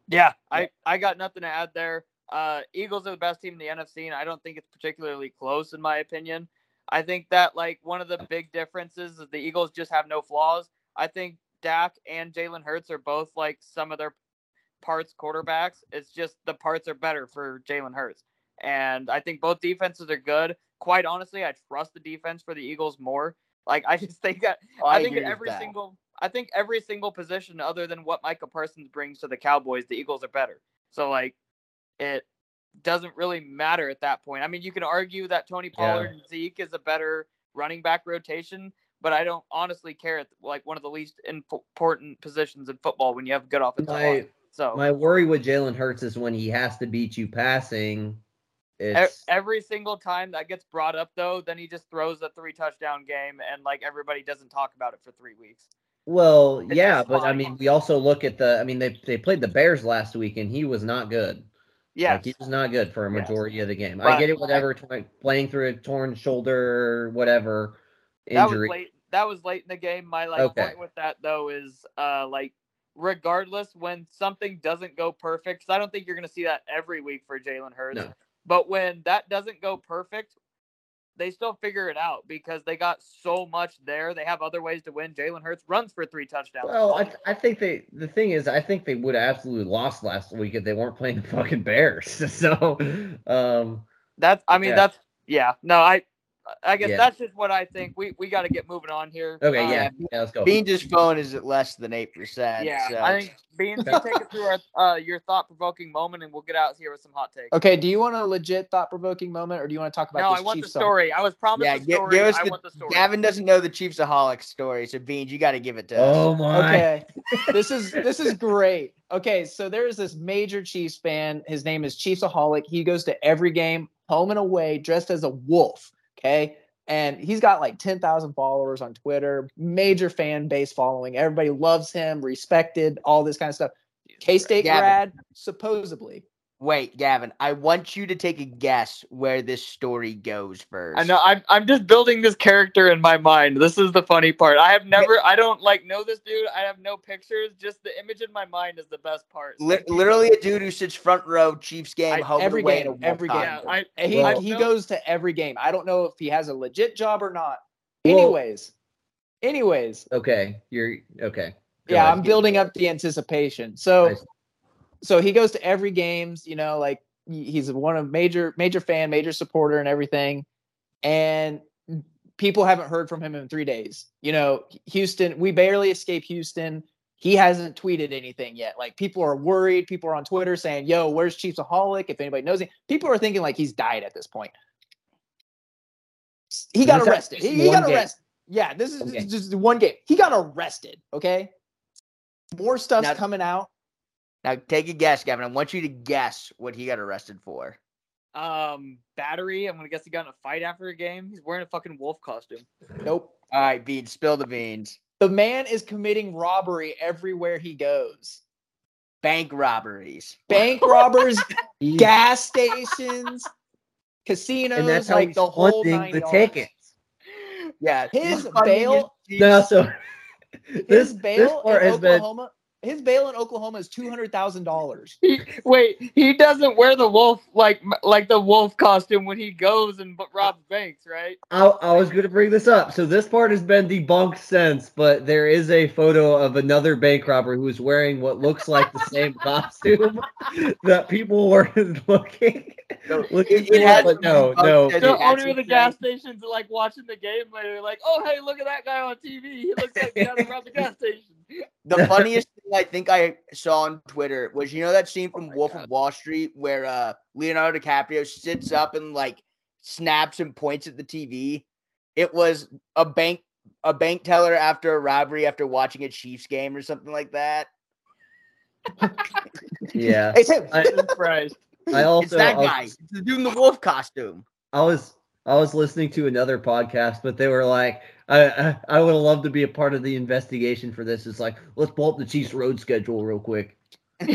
Yeah, I, I got nothing to add there. Uh, Eagles are the best team in the NFC, and I don't think it's particularly close in my opinion. I think that like one of the big differences is the Eagles just have no flaws. I think Dak and Jalen Hurts are both like some of their parts quarterbacks. It's just the parts are better for Jalen Hurts. And I think both defenses are good. Quite honestly, I trust the defense for the Eagles more. Like I just think that Oh, I, think at with every that. single I think every single position other than what Micah Parsons brings to the Cowboys, the Eagles are better. So like it doesn't really matter at that point. I mean, you can argue that Tony Pollard and Zeke is a better running back rotation, but I don't honestly care at like one of the least important positions in football when you have good offensive My line. So my worry with Jalen Hurts is when he has to beat you passing. It's every single time that gets brought up though, then he just throws a three touchdown game and like everybody doesn't talk about it for three weeks. well, It's yeah, but I mean, we also look at the. I mean, they they played the Bears last week, and he was not good. Yeah. Like, he was not good for a Yes. majority of the game. I get it, whatever, tw- playing through a torn shoulder, whatever that was late. That was late in the game. My like Okay. point with that though is uh like regardless when something doesn't go perfect, 'cause I don't think you're gonna see that every week for Jalen Hurts. No. But when that doesn't go perfect, they still figure it out because they got so much there. They have other ways to win. Jalen Hurts runs for three touchdowns. Well, I, I think they. The thing is, I think they would have absolutely lost last week if they weren't playing the fucking Bears. So, um, that's I mean yeah. that's yeah. No, I I guess Yeah. that's just what I think. We we got to get moving on here. okay, Uh, yeah, yeah, let's go. Beans' phone is at less than eight percent. Yeah, so. I think Beans, take us through our, uh, your thought provoking moment, and we'll get out here with some hot takes. Okay, do you want a legit thought provoking moment or do you want to talk about No, this I want the Chiefs song? story. I was promised Yeah, the story. give us I the- want the story. Gavin doesn't know the Chiefsaholic story, so Beans, you got to give it to us. Oh my! Okay. this is this is great. Okay, so there is this major Chiefs fan. His name is Chiefsaholic. He goes to every game, home and away, dressed as a wolf. Okay. And he's got like 10,000 followers on Twitter, major fan base following. Everybody loves him, respected, all this kind of stuff. K State grad, supposedly. Wait, Gavin, I want you to take a guess where this story goes first. I know. I'm I'm just building this character in my mind. This is the funny part. I have never. I don't like know this dude. I have no pictures. Just the image in my mind is the best part. So Li- keep literally a dude who sits front row, Chiefs game, I- home every away game, in a every game. Yeah. I, he, Well- he goes to every game. I don't know if he has a legit job or not. Well- Anyways, anyways, Okay, you're okay. Go yeah, ahead. I'm building up the anticipation. So, Nice. So he goes to every games. You know, like he's one of major major fan, major supporter, and everything. And people haven't heard from him in three days. You know, Houston. We barely escape Houston. He hasn't tweeted anything yet. Like people are worried. People are on Twitter saying, "Yo, where's Chiefsaholic?" If anybody knows him, people are thinking like he's died at this point. He got arrested. He, he got game. arrested. Yeah, this is Okay. just one game. He got arrested. Okay, more stuff's Now- coming out. Now take a guess, Gavin. I want you to guess what he got arrested for. Um, battery. I'm gonna guess he got in a fight after a game. He's wearing a fucking wolf costume. Nope. All right, beans. Spill the beans. The man is committing robbery everywhere he goes. Bank robberies. Bank robbers, gas stations, casinos, and that's how like the whole thing. the yards. tickets. Yeah, His bail- No, so His this bail this in part been Oklahoma. His bail in Oklahoma is two hundred thousand dollars. Wait, he doesn't wear the wolf like like the wolf costume when he goes and robs banks, right? I, I was going to bring this up. So this part has been debunked since, but there is a photo of another bank robber who is wearing what looks like the same costume that people were looking No, looking it- it has but no, no. The owner of the gas stations are like watching the game and they're like, "Oh, hey, look at that guy on TV. He looks like the guy that robbed the gas station." The funniest thing I think I saw on Twitter was you know that scene from my Wolf God. of Wall Street where uh Leonardo DiCaprio sits up and like snaps and points at the TV. It was a bank a bank teller after a robbery after watching a Chiefs game or something like that. Yeah. It's him. I, Jesus Christ. I also it's that I was- guy. It's the dude in the wolf costume. I was I was listening to another podcast, but they were like, I I, I would have loved to be a part of the investigation for this. It's like, let's pull up the Chiefs road schedule real quick.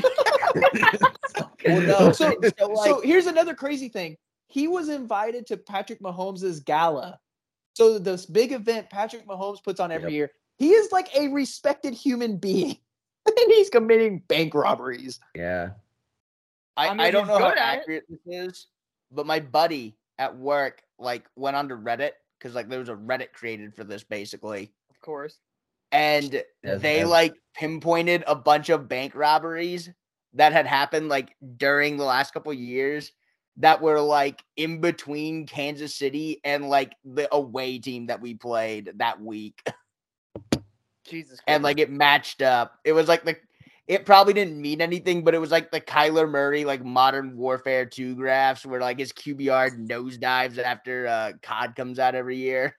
Well, no, So- so, so, like, so here's another crazy thing. He was invited to Patrick Mahomes' gala. So this big event Patrick Mahomes puts on every Yep. year. He is like a respected human being. and he's committing bank robberies. yeah. I, I I, don't know how good at it. accurate this is, but my buddy at work like went onto Reddit because like there was a Reddit created for this basically, Of course. and Yes, they yes. like pinpointed a bunch of bank robberies that had happened like during the last couple years that were like in between Kansas City and like the away team that we played that week. Jesus Christ. and like it matched up. It was like the it probably didn't mean anything, but it was like the Kyler Murray like Modern Warfare 2 graphs where like his QBR nosedives after uh COD comes out every year.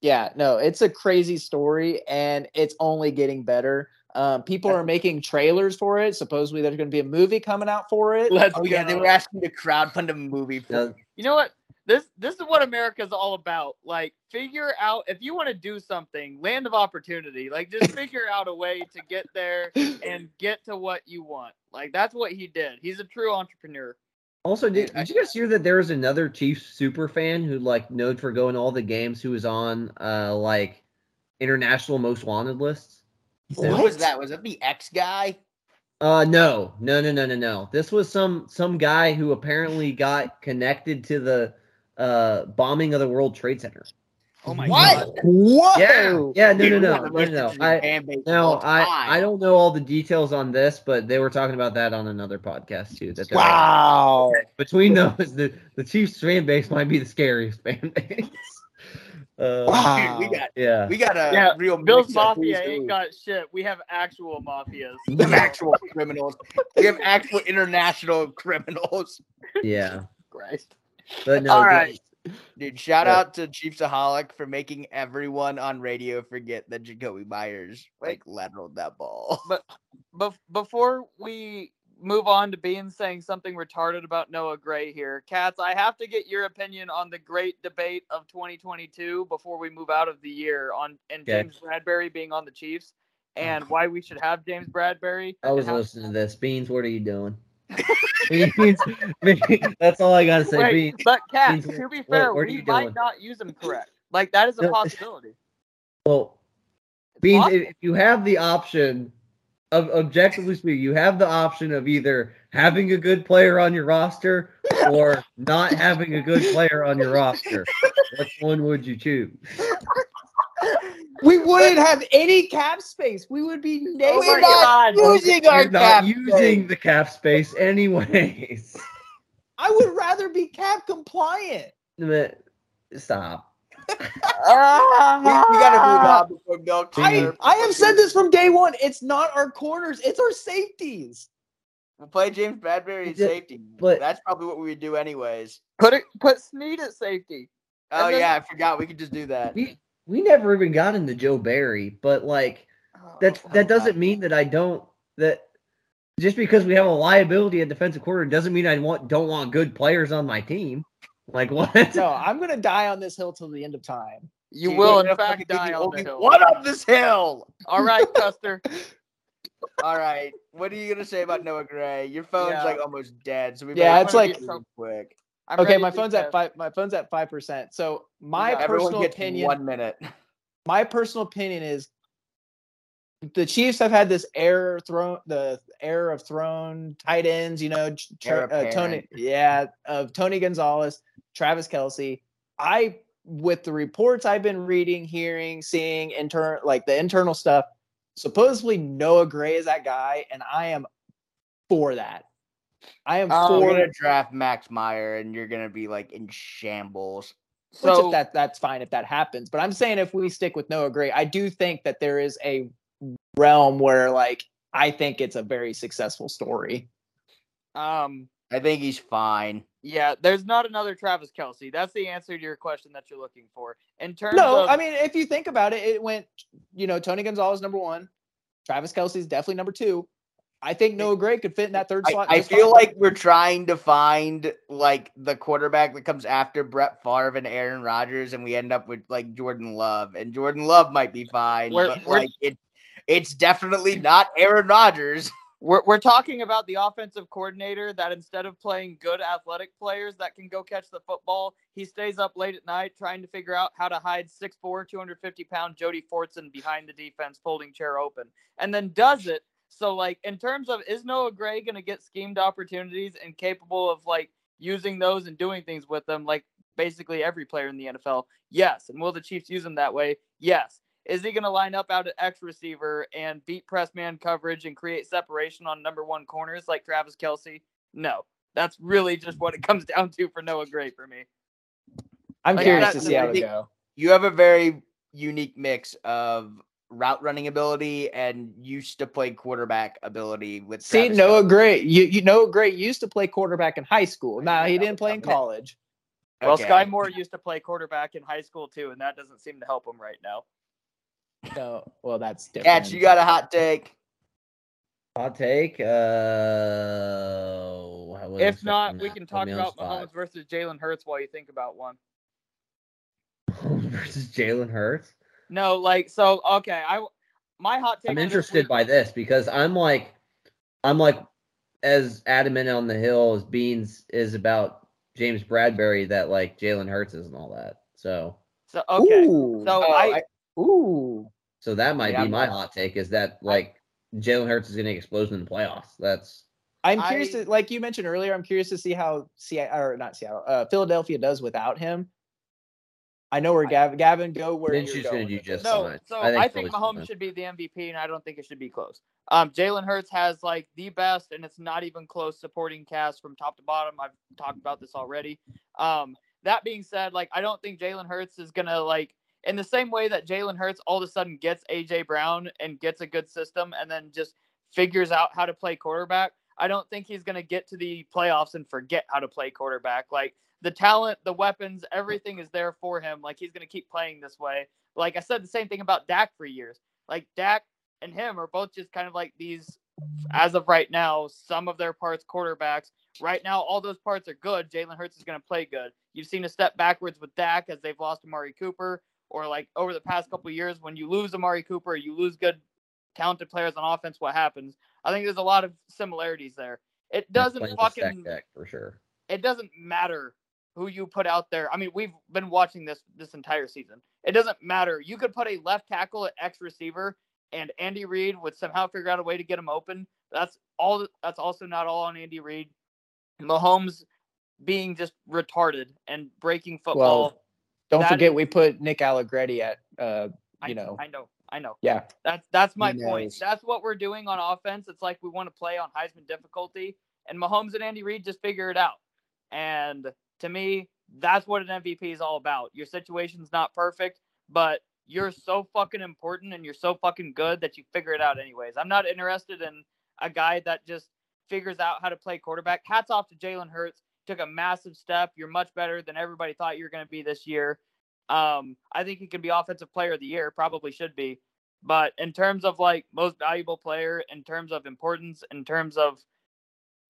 Yeah, no, it's a crazy story and it's only getting better. Um, people are making trailers for it. Supposedly there's going to be a movie coming out for it. Let's Oh yeah, they were asking to crowdfund a movie for Yeah. You know what? This this is what America's all about. Like, figure out if you want to do something, land of opportunity. Like, just figure out a way to get there and get to what you want. Like, that's what he did. He's a true entrepreneur. Also, did, did you guys hear that there was another Chiefs super fan who like known for going to all the games who was on uh like international most wanted lists? Who was that? Was that the X guy? Uh no, no, no, no, no, no. This was some some guy who apparently got connected to the uh bombing of the World Trade Center. Oh my What? god. Whoa! Yeah, yeah, no, no, Dude, no, one of the no, no. I fan no, I. I don't know all the details on this, but they were talking about that on another podcast too. That they're like, Wow. between those, the the Chiefs fan base might be the scariest fan base. Uh, Wow. Dude, we got Yeah. we got a Yeah, real Bill's of who's Mafia ain't who. got shit. We have actual mafias. We have actual criminals. We have actual international criminals. Yeah. Christ. But no, All the- right. Dude, shout Yeah. out to Chiefsaholic for making everyone on radio forget that Jakobi Meyers like lateraled that ball. Bef- before we move on to Bean saying something retarded about Noah Gray here, Katz, I have to get your opinion on the great debate of 2022 before we move out of the year on and Okay. James Bradberry being on the Chiefs oh. and why we should have James Bradberry. I was how- listening to this. Beans, what are you doing? Beans, Beans, that's all I gotta say. Wait, Beans. but Katz, Beans, to be fair, what we might doing? not use them correct. Like that is a possibility. Well, It's Beans, if you have the option of objectively speaking, you have the option of either having a good player on your roster or not having a good player on your roster. Which one would you choose? We wouldn't have any cap space. We would be Oh naked. my God. Using our You're not cap using the cap space anyways. I would rather be cap compliant. Stop. we, we gotta move on before Bill I, Turner- I have said this from day one. It's not our corners, it's our safeties. We'll play James Bradberry at safety. but- that's probably what we would do anyways. Put it put Sneed at safety. Oh then- yeah, I forgot we could just do that. We we never even got into Joe Barry, but like oh, oh, that Oh, that doesn't mean oh. that I don't that just because we have a liability at defensive quarter doesn't mean I want don't want good players on my team. Like what? No, I'm gonna die on this hill till the end of time. You Dude, will, we're in gonna fact, die on only the hill. One up this hill. All right, Custer. All right. What are you gonna say about Noah Gray? Your phone's Yeah. like almost dead, so we Yeah, it's like- quick. I'm okay, my phone's at five. My phone's at five percent. So my personal opinion. one minute. my personal opinion is the Chiefs have had this air thrown the air of thrown tight ends, you know, uh, Tony, yeah, of Tony Gonzalez, Travis Kelce. I, with the reports I've been reading, hearing, seeing, intern like the internal stuff, supposedly Noah Gray is that guy, and I am for that. I am We're for gonna draft Max Meyer, and you're gonna be like in shambles. which So if that that's fine if that happens. But I'm saying if we stick with Noah Gray, I do think that there is a realm where like I think it's a very successful story. um, I think he's fine. yeah, there's not another Travis Kelce. That's the answer to your question that you're looking for. In terms No, of, I mean if you think about it, it went you know Tony Gonzalez number one, Travis Kelce's definitely number two. I think Noah Gray could fit in that third I, slot. I just feel fine. like we're trying to find like the quarterback that comes after Brett Favre and Aaron Rodgers, and we end up with like Jordan Love, and Jordan Love might be fine, We're- but we're- like it, it's definitely not Aaron Rodgers. we're we're talking about the offensive coordinator that instead of playing good athletic players that can go catch the football, he stays up late at night trying to figure out how to hide 6'4", 250 pound Jody Fortson behind the defense, folding chair open, and then does it. So like in terms of is Noah Gray going to get schemed opportunities and capable of like using those and doing things with them like basically every player in the NFL? Yes. And will the Chiefs use him that way? Yes. Is he going to line up out at X receiver and beat press man coverage and create separation on number one corners like Travis Kelce? No. That's really just what it comes down to for Noah Gray for me. I'm like, curious to see how it go. You have a very unique mix of route running ability and used to play quarterback ability with See Travis Noah Kelce. Gray, you you Noah Gray used to play quarterback in high school. Now he didn't play in college. Well, Skyy Moore used to play quarterback in high school too, and that doesn't seem to help him right now. No, well that's different. Katz, you got a hot take. Hot take. Uh, If not, we can talk about the spot. Mahomes versus Jalen Hurts while you think about one. Mahomes versus Jalen Hurts. No, like so. Okay, I my hot take. I'm on this interested by this because I'm like, I'm like, as adamant on the hill as Beans is about James Bradberry that like Jalen Hurts is and all that. So, So okay, Ooh. so Oh, I, I- Ooh. so that might Yeah, be my hot take is that like Jalen Hurts is going to explode in the playoffs. That's I'm curious I- to, like you mentioned earlier, I'm curious to see how Seattle or not Seattle, uh, Philadelphia does without him. I know where Gavin, Gavin go where Minshew's you're gonna do just no. fine. So I I think think, Philly's Mahomes should be the MVP, and I don't think it should be close. Um, Jalen Hurts has like the best, and it's not even close supporting cast from top to bottom. I've talked about this already. Um, that being said, like I don't think Jalen Hurts is gonna like in the same way that Jalen Hurts all of a sudden gets AJ Brown and gets a good system, and then just figures out how to play quarterback. I don't think he's gonna get to the playoffs and forget how to play quarterback. Like the talent, the weapons, everything is there for him. Like he's gonna keep playing this way. Like I said, the same thing about Dak for years. Like Dak and him are both just kind of like these, as of right now, some of their parts quarterbacks. Right now, all those parts are good. Jalen Hurts is going to play good. You've seen a step backwards with Dak as they've lost Amari Cooper, or like over the past couple of years, when you lose Amari Cooper, you lose good, talented players on offense. What happens? I think there's a lot of similarities there. It doesn't playing the stack fucking for sure. it doesn't matter who you put out there. I mean, we've been watching this this entire season. It doesn't matter. You could put a left tackle at X receiver, and Andy Reid would somehow figure out a way to get him open. That's all. That's also not all on Andy Reid. Mahomes being just retarded and breaking football. Well, Don't forget is- we put Nick Allegretti at uh I, you know. I know. I know. yeah. That's that's my point. That's what we're doing on offense. It's like we want to play on Heisman difficulty, and Mahomes and Andy Reid just figure it out. And to me, that's what an MVP is all about. Your situation's not perfect, but you're so fucking important and you're so fucking good that you figure it out anyways. I'm not interested in a guy that just figures out how to play quarterback. Hats off to Jalen Hurts. Took a massive step. You're much better than everybody thought you were going to be this year. Um, I think he could be offensive player of the year, probably should be. But in terms of like most valuable player, in terms of importance, in terms of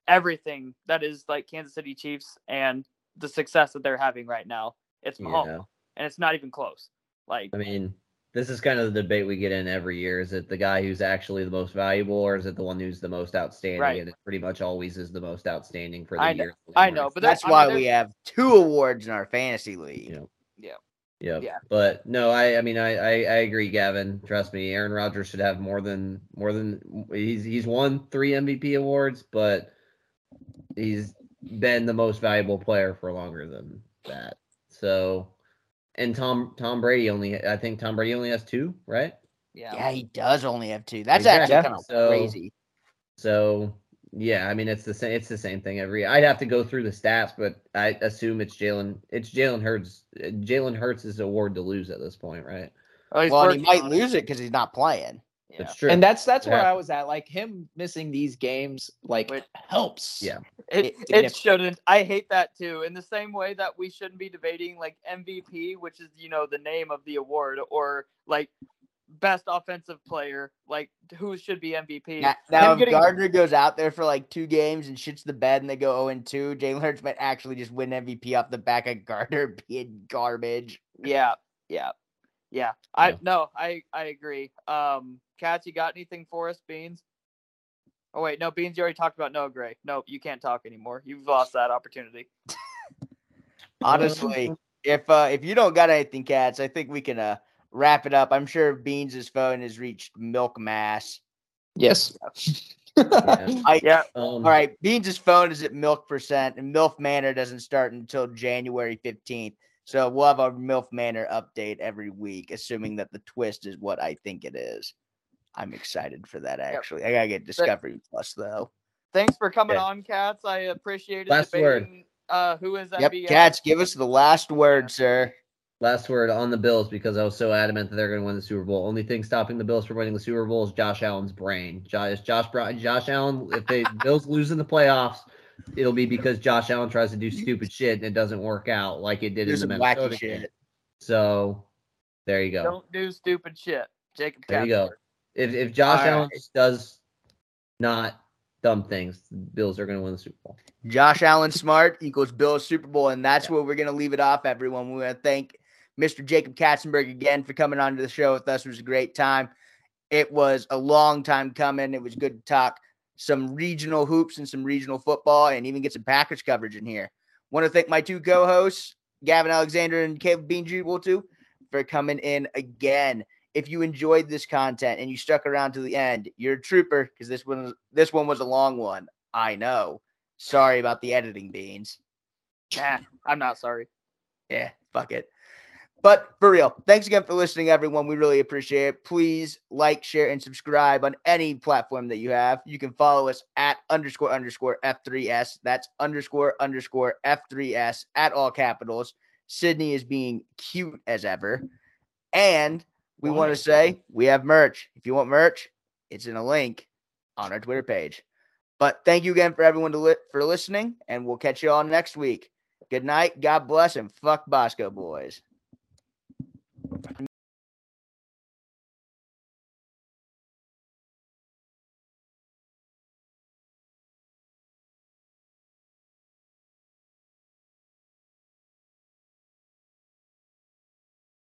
everything that is like Kansas City Chiefs and the success that they're having right now, it's Mahomes, Yeah. and it's not even close. Like I mean, this is kind of the debate we get in every year. Is it the guy who's actually the most valuable, or is it the one who's the most outstanding? Right. And it pretty much always is the most outstanding for the I know- year. I know, but That's I mean, why there's- we have two awards in our fantasy league. Yeah. Yeah. Yeah. Yeah. But no, I I mean I, I I agree, Gavin. Trust me, Aaron Rodgers should have more than more than he's he's won three MVP awards, but he's been the most valuable player for longer than that. So and Tom Tom Brady only I think Tom Brady only has two, right? yeah, Yeah, he does only have two. That's Exactly. actually kind of So- crazy. So yeah, I mean it's the same. It's the same thing every. I'd have to go through the stats, but I assume it's Jalen. It's Jalen Hurts. Jalen Hurts' is award to lose at this point, right? Oh, Well, he might lose it because he's not playing. Yeah. That's true. And that's that's where Yeah. I was at. Like him missing these games, like Wait. helps. Yeah. It, it- it shouldn't. I hate that too. In the same way that we shouldn't be debating like MVP, which is you know the name of the award, or like best offensive player, like who should be MVP. Now, now if getting- Gardner goes out there for like two games and shits the bed and they go 0 and 2, Jalen Hurts might actually just win MVP off the back of Gardner being garbage. Yeah, yeah, yeah. I Yeah. no, I I agree. Um, Katz, you got anything for us, Beans? Oh wait, no, Beans. You already talked about Noah Gray. Nope, you can't talk anymore. You've lost that opportunity. Honestly, if uh if you don't got anything, Katz, I think we can uh wrap it up. I'm sure Beans' phone has reached milk mass. Yes. Yeah. I Yeah, Um, all right, Beans' phone is at milk percent, and MILF Manor doesn't start until January 15th. So we'll have a MILF Manor update every week, assuming that the twist is what I think it is. I'm excited for that actually. I gotta get Discovery Plus though. thanks for coming Yeah. on, Katz. I appreciate it. Last word. Uh, who is Yep, MVS? Katz, give us the last word, sir. Last word on the Bills because I was so adamant that they're going to win the Super Bowl. Only thing stopping the Bills from winning the Super Bowl is Josh Allen's brain. Josh, Josh, Josh Allen. If they Bills lose in the playoffs, it'll be because Josh Allen tries to do stupid shit and it doesn't work out like it did Do in the some Minnesota game. shit. So there you go. Don't do stupid shit, Jacob. There you go. If if Josh All Allen right. just does not dumb things, the Bills are going to win the Super Bowl. Josh Allen smart equals Bills Super Bowl, and that's where we're gonna leave it off, everyone. We want to thank Mr. Jacob Katzenberg again for coming on to the show with us. It was a great time. It was a long time coming. It was good to talk some regional hoops and some regional football, and even get some package coverage in here. Want to thank my two co-hosts, Gavin Alexander and Caleb Bean Jubal, too, for coming in again. If you enjoyed this content and you stuck around to the end, you're a trooper because this one this one was a long one. I know. Sorry about the editing beans. Nah, I'm not sorry. Yeah, fuck it. But for real, thanks again for listening, everyone. We really appreciate it. Please like, share, and subscribe on any platform that you have. You can follow us at underscore underscore F3S. That's underscore underscore F3S at all capitals. Sydney is being cute as ever. And we want to say we have merch. If you want merch, it's in a link on our Twitter page. But thank you again for everyone to li- for listening, and we'll catch you all next week. Good night. God bless and fuck Bosco boys.